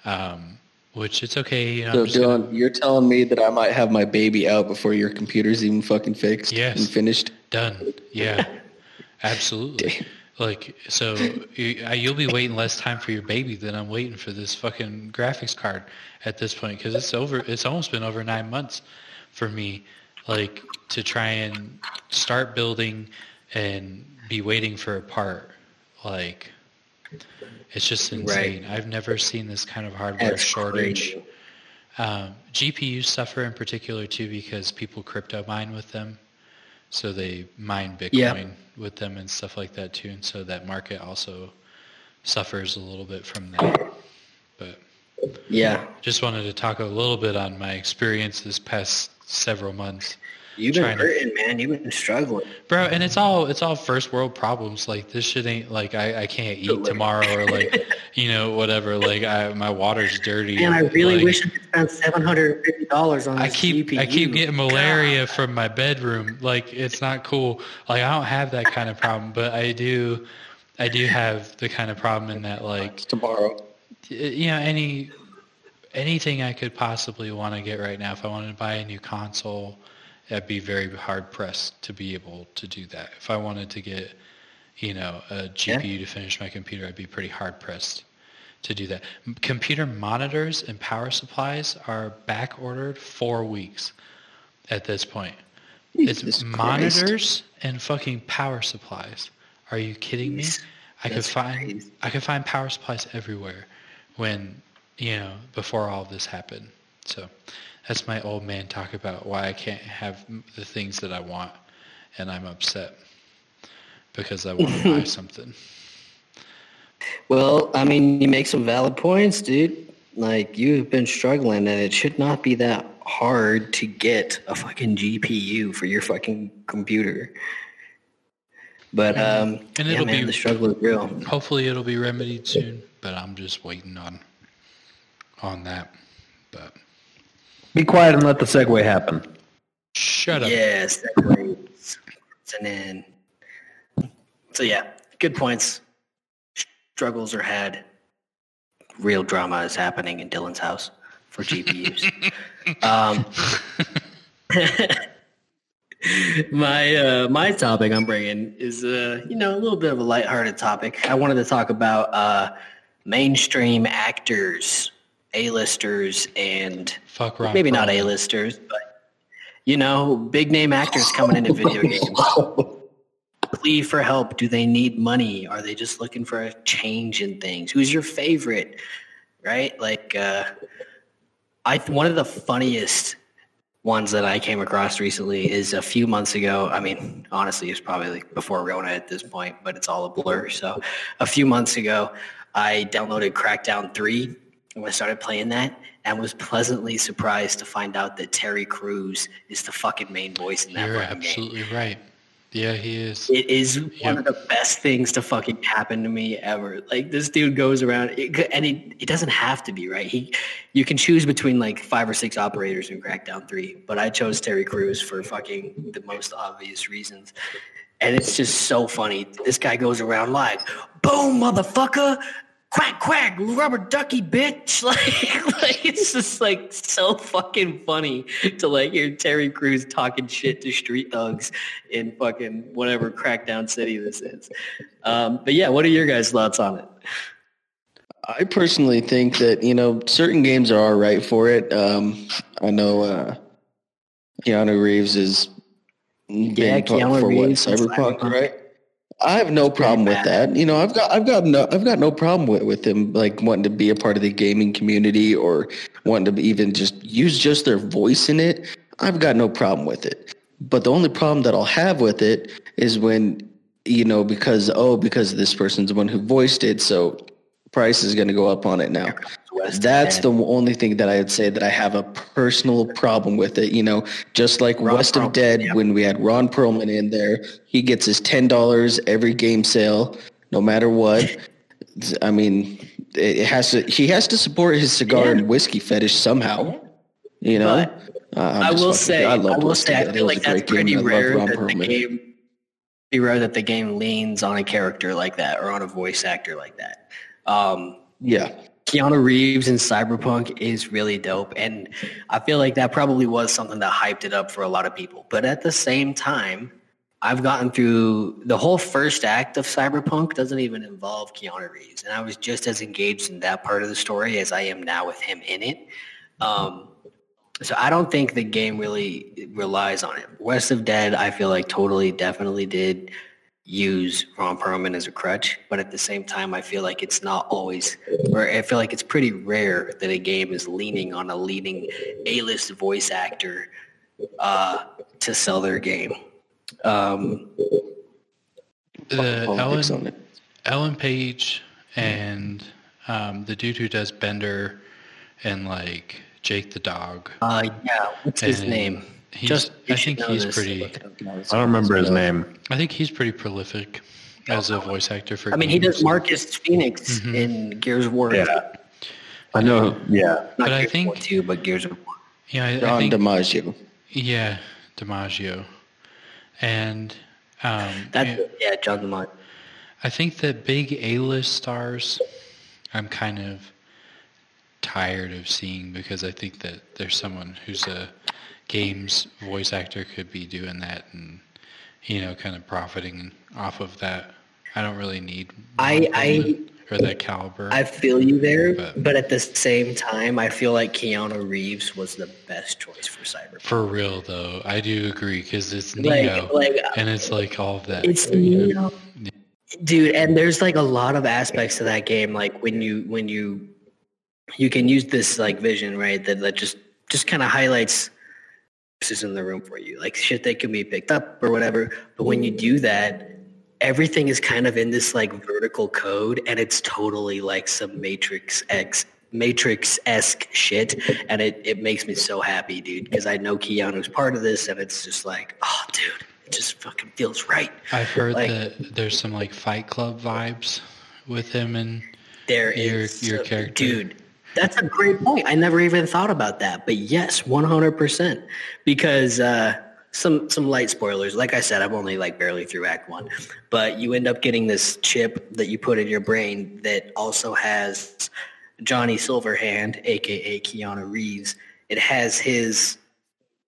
that. Um, which it's okay. You know, So just gonna- Dylan, you're telling me that I might have my baby out before your computer's even fucking fixed Yes. and finished? Done. Yeah, absolutely. Like so, uh, you'll be waiting less time for your baby than I'm waiting for this fucking graphics card at this point because it's over. It's almost been over nine months for me, like to try and start building and be waiting for a part. Like it's just insane. I've never seen this kind of hardware That's shortage. Um, GPUs suffer in particular too because people crypto mine with them, so they mine Bitcoin Yeah. with them and stuff like that too, and so that market also suffers a little bit from that. But Yeah. just wanted to talk a little bit on my experience this past several months, You've been Trying to- hurting, man. You've been struggling. bro. And it's all it's all first world problems. Like this shit ain't like I, I can't eat tomorrow or like you know whatever. Like I, my water's dirty. Man, I really like, wish I could spend seven hundred and fifty dollars on I this keep GPU. I keep getting malaria from my bedroom. Like it's not cool. Like I don't have that kind of problem, but I do I do have the kind of problem in that like Tomorrow. you know any anything I could possibly want to get right now if I wanted to buy a new console, I'd be very hard pressed to be able to do that. If I wanted to get you know, a GPU to finish my computer, I'd be pretty hard pressed to do that. Computer monitors and power supplies are back ordered four weeks at this point. Jesus it's Christ. monitors and fucking power supplies. Are you kidding me? I could find crazy. I could find power supplies everywhere when you know before all this happened. So that's my old man talk about why I can't have the things that I want, and I'm upset because I want to buy something. Well, I mean, you make some valid points, dude. Like you've been struggling, and it should not be that hard to get a fucking GPU for your fucking computer. But um, And it'll man, be- the struggle is real. Hopefully, it'll be remedied soon, but I'm just waiting on on that. But Be quiet and let the segue happen. shut up. Yes, segues. and then. So yeah, good points. Struggles are had. Real drama is happening in Dylan's house for GPUs. um, my uh, my topic I'm bringing is uh, you know a little bit of a lighthearted topic. I wanted to talk about uh, mainstream actors, A-listers, and Fuck Ron. maybe not A-listers, but you know, big name actors coming into video games. Plea for help. Do they need money? Are they just looking for a change in things? Who's your favorite? Right? Like, uh, I one of the funniest ones that I came across recently is a few months ago. I mean, honestly, it's probably like before Rona at this point, but it's all a blur. So, a few months ago, I downloaded Crackdown 3 and I started playing that and was pleasantly surprised to find out that Terry Crews is the fucking main voice in that You're fucking game. absolutely right. Yeah, he is. It is one of the best things to fucking happen to me ever. Like this dude goes around, it, and it, it doesn't have to be right. He, you can choose between like five or six operators in Crackdown Three, but I chose Terry Crews for fucking the most obvious reasons. And it's just so funny. This guy goes around live, boom, motherfucker, quack quack, rubber ducky, bitch. Like, like it's just like so fucking funny to like hear Terry Crews talking shit to street thugs in fucking whatever crackdown city this is. Um, but yeah, what are your guys' thoughts on it? I personally think that you know certain games are all right for it. Um, I know uh, Keanu Reeves is being Yeah, put Keanu for what Reeves Cyberpunk, Cyberpunk. right? I have no problem with that. You know, I've got I've got no I've got no problem with with him like wanting to be a part of the gaming community or wanting to even just use just their voice in it. I've got no problem with it. But the only problem that I'll have with it is when you know because oh because this person's the one who voiced it, so price is going to go up on it now. That's the only thing that I'd say that I have a personal problem with it. You know, just like Ron West of Dead, yeah. when we had Ron Perlman in there, he gets his ten dollars every game sale, no matter what. I mean, it has to. He has to support his cigar Yeah. and whiskey fetish somehow. You know, Uh, I will fucking- say, I, loved will say, I feel like that's pretty I rare that the game. Be rare that the game leans on a character like that or on a voice actor like that. Um, Yeah, Keanu Reeves in Cyberpunk is really dope, and I feel like that probably was something that hyped it up for a lot of people. But at the same time, I've gotten through the whole first act of Cyberpunk doesn't even involve Keanu Reeves, and I was just as engaged in that part of the story as I am now with him in it. Um, so I don't think the game really relies on it. West of Dead, I feel like totally, definitely did use Ron Perlman as a crutch, but at the same time, I feel like it's not always, or I feel like it's pretty rare that a game is leaning on a leading A-list voice actor uh, to sell their game. Um, The Ellen, on it. Ellen Page and um, the dude who does Bender and like Jake the dog. uh, yeah, what's his name? He's, Just I think he's this. pretty. I don't remember his name. I think he's pretty prolific as a voice actor for. I mean, he does Marcus Phoenix Mhm. in Gears of War. Yeah. I know. Yeah. Not But I Gears of War think- 2, but Gears of War. Yeah, I, I John think. DiMaggio. yeah, DiMaggio, and um, That's yeah, yeah, John DeMont. I think that big A-list stars, I'm kind of tired of seeing because I think that there's someone who's a games voice actor could be doing that and you know kind of profiting off of that I don't really need I- I- or that caliber. I feel you there, But- but at the same time, I feel like Keanu Reeves was the best choice for Cyberpunk. For real though, I do agree because it's Neo, like, and it's like all of that. It's Neo. Dude, and there's like a lot of aspects to that game. Like when you when you you can use this like vision, right? That that just just kind of highlights is in the room for you. Like shit that can be picked up or whatever. But when you do that, everything is kind of in this like vertical code and it's totally like some Matrix X Matrix esque shit. And it, it makes me so happy, dude, because I know Keanu's part of this and it's just like, oh dude, it just fucking feels right. I've heard like- that there's some like Fight Club vibes with him and There Your- is your character. dude. That's a great point. I never even thought about that, but yes, one hundred percent. Because uh, some some light spoilers. Like I said, I'm only like barely through Act One, but you end up getting this chip that you put in your brain that also has Johnny Silverhand, aka Keanu Reeves. It has his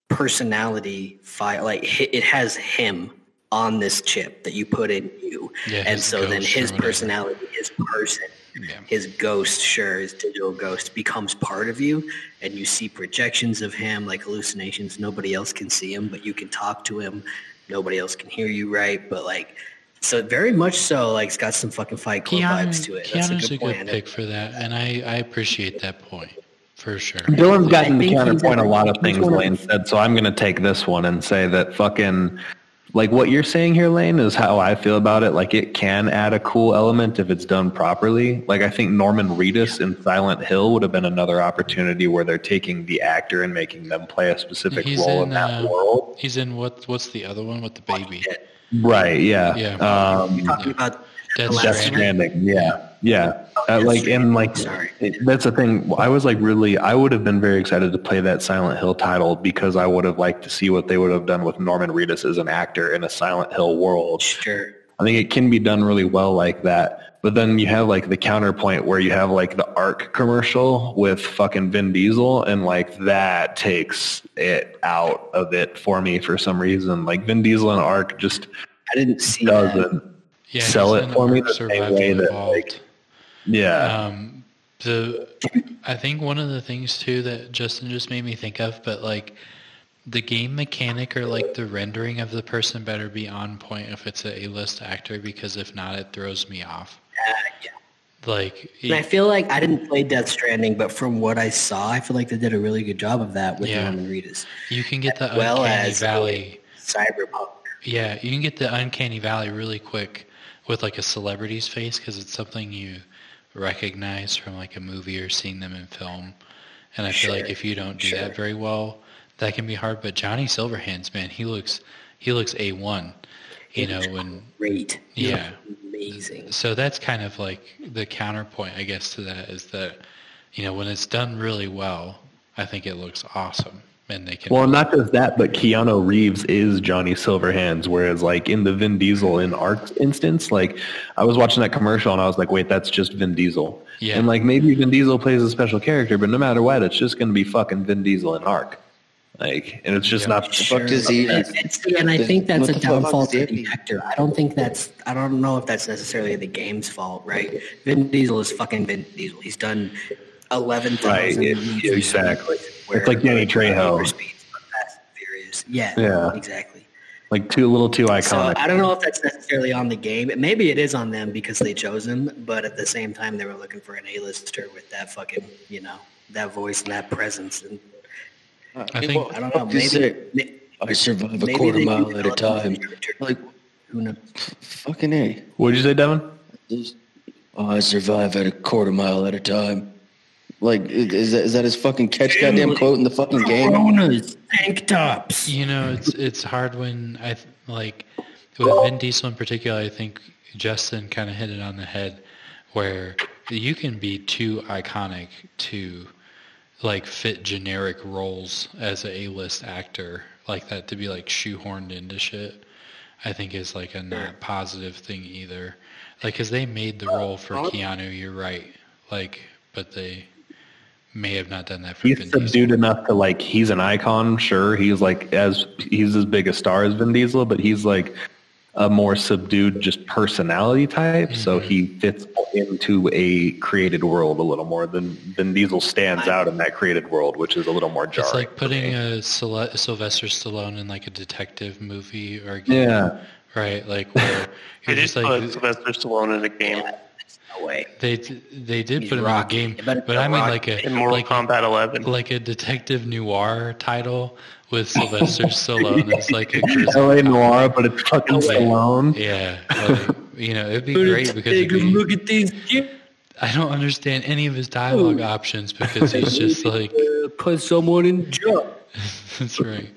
personality file, like it has him on this chip that you put in you, Yeah, and so then his personality, his person yeah. his ghost, sure, his digital ghost becomes part of you, and you see projections of him, like hallucinations. Nobody else can see him, but you can talk to him. Nobody else can hear you, right? But like, so very much so, like, it's got some fucking Fight Club Keanu, vibes to it. That's Keanu's a good plan. pick for that, and I, I appreciate that point for sure. Dylan's gotten I to counterpoint a a- lot of things Lane said, so I'm going to take this one and say that fucking, like what you're saying here, Lane, is how I feel about it. Like it can add a cool element if it's done properly. Like I think Norman Reedus in Silent Hill would have been another opportunity where they're taking the actor and making them play a specific He's role in, in, that uh, world. He's in what? What's the other one with the baby? Right, yeah. Yeah. Um, Talking about Death the Death Stranding. Stranding, yeah, yeah. Uh, Death like and like, Sorry. it- that's the thing. I was like really, I would have been very excited to play that Silent Hill title because I would have liked to see what they would have done with Norman Reedus as an actor in a Silent Hill world. Sure. I think it can be done really well like that. But then you have like the counterpoint where you have like the Ark commercial with fucking Vin Diesel and like that takes it out of it for me for some reason. Like Vin Diesel and Ark just I didn't see that. Doesn't Yeah, sell it for me Ark the same way that like yeah. Um, the I think one of the things too that Justin just made me think of, but like the game mechanic or like the rendering of the person better be on point if it's a A-list actor because if not, it throws me off. Uh, yeah. Like And I feel like I didn't play Death Stranding, but from what I saw, I feel like they did a really good job of that with Yeah. Norman Reedus. you can get the well uncanny as valley. Cyberpunk. Yeah, you can get the uncanny valley really quick with like a celebrity's face because it's something you recognize from like a movie or seeing them in film. And I feel like if you don't do sure. that very well, that can be hard. But Johnny Silverhands, man, he looks he looks a one. You know, when Great. Yeah. Amazing. so that's kind of like the counterpoint, I guess, to that is that you know when it's done really well, I think it looks awesome, and they can. Well, not just that, but Keanu Reeves is Johnny Silverhands, whereas like in the Vin Diesel in Ark instance, like I was watching that commercial and I was like, wait, that's just Vin Diesel. Yeah. And like maybe Vin Diesel plays a special character, but no matter what, it's just going to be fucking Vin Diesel in Ark. Like, and it's just Yeah. not. fuck does he- And, and- and I think that's What a downfall to the actor. I don't think that's. I don't know if that's necessarily the game's fault, right? Vin Diesel is fucking Vin Diesel. He's done eleven Right, thousand. it- exactly. It's like Danny Trejo. Yeah, Yeah. exactly. Like too little too iconic. So iconic. I don't know if that's necessarily on the game. Maybe it is on them because they chose him, but at the same time, they were looking for an A-lister with that fucking, you know, that voice and that presence. And I think I don't know. Fuck is Maybe, it? may- I survive a quarter mile at a time. Like, Who knows? fucking A. what did you say, Devin? Oh, I survive at a quarter mile at a time. Like, i- is that, is that his fucking catch goddamn quote in the fucking game? Coronas, tank tops. You know, it's it's hard when I like with Vin Diesel in particular. I think Justin kind of hit it on the head, where you can be too iconic to like fit generic roles as a A-list actor like that to be like shoehorned into shit. I think is like a not positive thing either. Like, cause they made the role for Keanu. You're right. Like, but they may have not done that for He's Vin Diesel. subdued enough to like he's an icon. Sure, he's like as he's as big a star as Vin Diesel, but he's like a more subdued just personality type. So Mm-hmm. he fits into a created world a little more than than Diesel stands out in that created world, which is a little more jarring. It's like putting a Syl- Sylvester Stallone in like a detective movie or a game, yeah. right? Like where They you're did just put like Sylvester Stallone in a game No way. they they did He's put him Rocky. in a game, but go I mean Rocky. like a in Mortal like, Kombat 11. like a detective noir title with Sylvester Stallone as like a grizzled LA. Noir, but it's fucking way. Stallone. Yeah, like, you know, it'd be great because it'd be, at these. I don't understand any of his dialogue oh. options because he's just like uh, put someone in jail. that's right.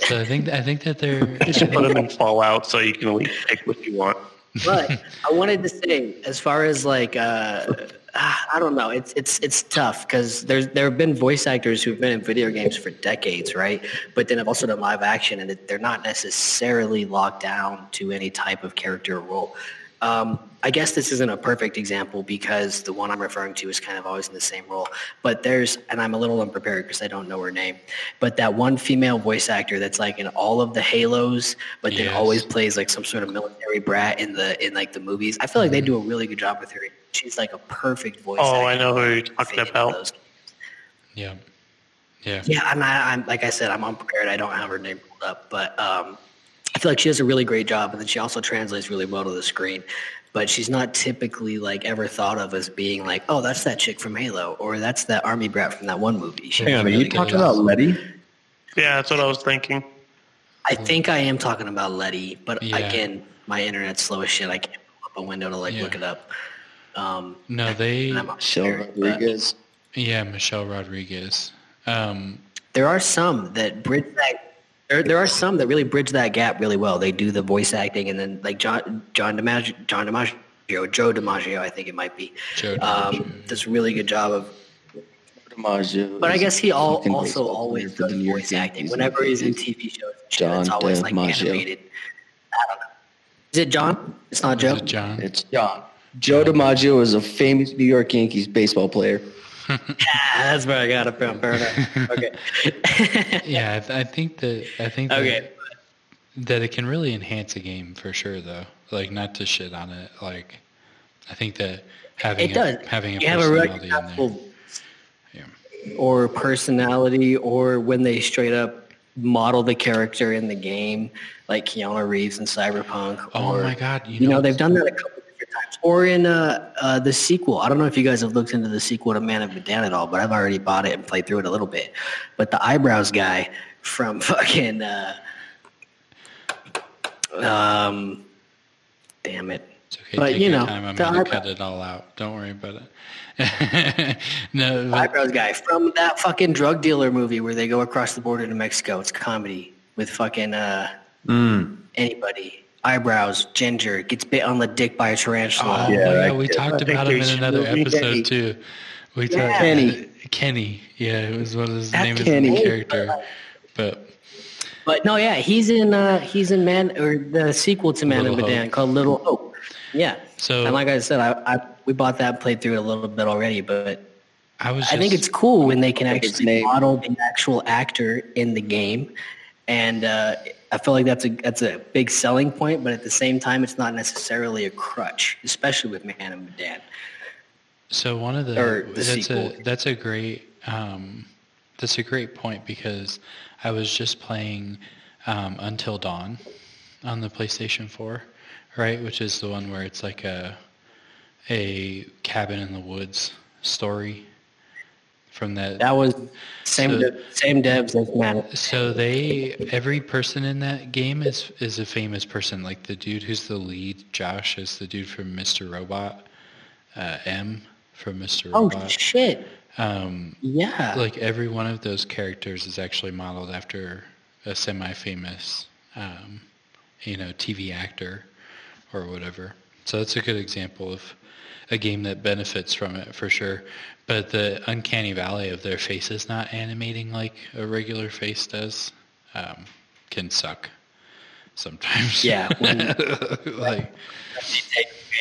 So I think I think that they're You should put him in Fallout so you can at least pick what you want. But I wanted to say, as far as like, uh, ah, I don't know, it's it's it's tough because there's there have been voice actors who've been in video games for decades, right? But then I've also done live action, and it- they're not necessarily locked down to any type of character or role. Um, I guess this isn't a perfect example because the one I'm referring to is kind of always in the same role. But there's, and I'm a little unprepared because I don't know her name, but that one female voice actor that's like in all of the Halos, but then always plays like some sort of military brat in the in like the movies. I feel like they do a really good job with her. She's like a perfect voice. Oh, I know who you're talking about. yeah, yeah. Yeah, I'm, I, I'm like I said, I'm unprepared. I don't have her name pulled up, but um, feel like she does a really great job, and then she also translates really well to the screen. But she's not typically like ever thought of as being like, oh, that's that chick from Halo, or that's that army brat from that one movie. She Hang does on, are really you good talking job. about Letty? Yeah, that's what I was thinking. I think I am talking about Letty, but Yeah. again, my internet's slow as shit. I can't pull up a window to like Yeah. look it up. Um, No, they and I'm Michelle unprepared, but- Rodriguez. yeah, Michelle Rodriguez. Um, There are some that bridge that. There, there are some that really bridge that gap really well. They do the voice acting, and then like John John DiMaggio, John DiMaggio, Joe DiMaggio, I think it might be, Joe um, does a really good job of. DiMaggio But I guess he all, also always for the does New York voice acting. Yankees. Whenever he's in TV shows, and shit, it's John always like DiMaggio. animated. I don't know. Is it John? It's not Joe. is it John? It's John. Joe DiMaggio is a famous New York Yankees baseball player. That's where I got it from. Okay. Yeah, I, th- I think that I think that, okay. that it can really enhance a game for sure, though. Like not to shit on it. Like I think that having It does. a, having a you have a personality in there. Yeah. or personality, or when they straight up model the character in the game, like Keanu Reeves in Cyberpunk. Oh or, my God! You, You know, know, they've done that a couple. Or in uh, uh, the sequel. I don't know if you guys have looked into the sequel to Man of Medan at all, but I've already bought it and played through it a little bit. But the eyebrows guy from fucking uh, um, damn it. It's okay. but, take you know, time. I'm the gonna eyebrow- cut it all out. Don't worry about it. no, but, eyebrows guy from that fucking drug dealer movie where they go across the border to Mexico. It's comedy with fucking uh, Mm. anybody. Eyebrows, ginger, gets bit on the dick by a tarantula. oh, Yeah, yeah, that we kid. talked about him in another episode Kenny. too. We Yeah. talked Kenny. Kenny. Yeah, it was what his That name is Kenny. the character. But But no, yeah, he's in uh, he's in Man or the sequel to Man of Little Medan called Little Hope. Yeah. So- and like I said, I, I we bought that, played through it a little bit already, but I was. I think it's cool when they can actually model the actual actor in the game, and uh, I feel like that's a that's a big selling point. But at the same time, it's not necessarily a crutch, especially with Man of Medan. So one of the, the that's sequel. a that's a great um, that's a great point because I was just playing um, Until Dawn on the PlayStation 4, right? Which is the one where it's like a a cabin in the woods story from that. That was same So- de- same devs as Man. So they every person in that game is is a famous person. Like the dude who's the lead, Josh, is the dude from Mr. Robot. Uh, M from Mr. Oh Robot. shit! Um, Yeah. like every one of those characters is actually modeled after a semi-famous, um, you know, TV actor or whatever. So that's a good example of a game that benefits from it for sure. But the uncanny valley of their faces not animating like a regular face does um, can suck sometimes. Yeah, when- like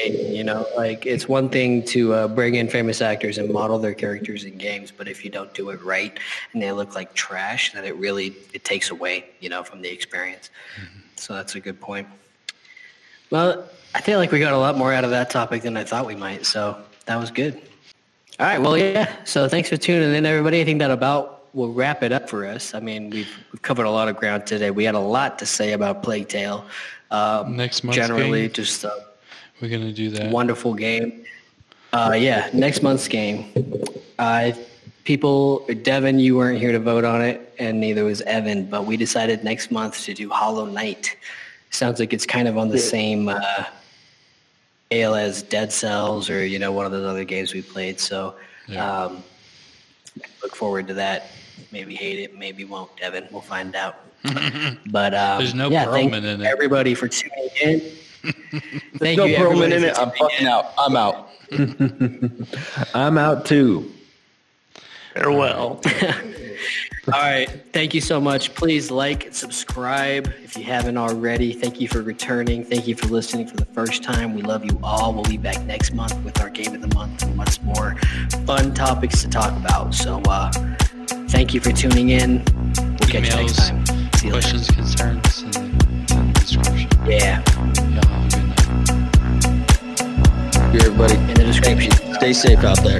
You know, like it's one thing to uh, bring in famous actors and model their characters in games, but if you don't do it right and they look like trash, then it really it takes away, you know, from the experience. So that's a good point. Well, I feel like we got a lot more out of that topic than I thought we might, so that was good. All right, well, yeah. So thanks for tuning in, everybody. I think that about will wrap it up for us. I mean, we've, we've covered a lot of ground today. We had a lot to say about Plague Tale. Um, Next month's generally, game? just a We're gonna do that. wonderful game. Uh, yeah, next month's game. Uh, people, Devin, you weren't here to vote on it, and neither was Evan. But we decided next month to do Hollow Knight. Sounds like it's kind of on the same uh, scale as Dead Cells, or you know, one of those other games we played. So, Yeah. um, look forward to that. Maybe hate it, maybe won't. Devin, we'll find out. but um, There's no yeah, thank Perlman in it. everybody for tuning in. Thank No you, Perlman in for it. I'm tuning fucking out. I'm out. I'm out too. Farewell. All right. Thank you so much. Please like and subscribe if you haven't already. Thank you for returning. Thank you for listening for the first time. We love you all. We'll be back next month with our game of the month and much more fun topics to talk about. So, uh, thank you for tuning in. We'll catch you next Emails, time. See you later. questions, concerns in the, in the description. Yeah, Y'all have a good night. Everybody, in the description. stay safe out there.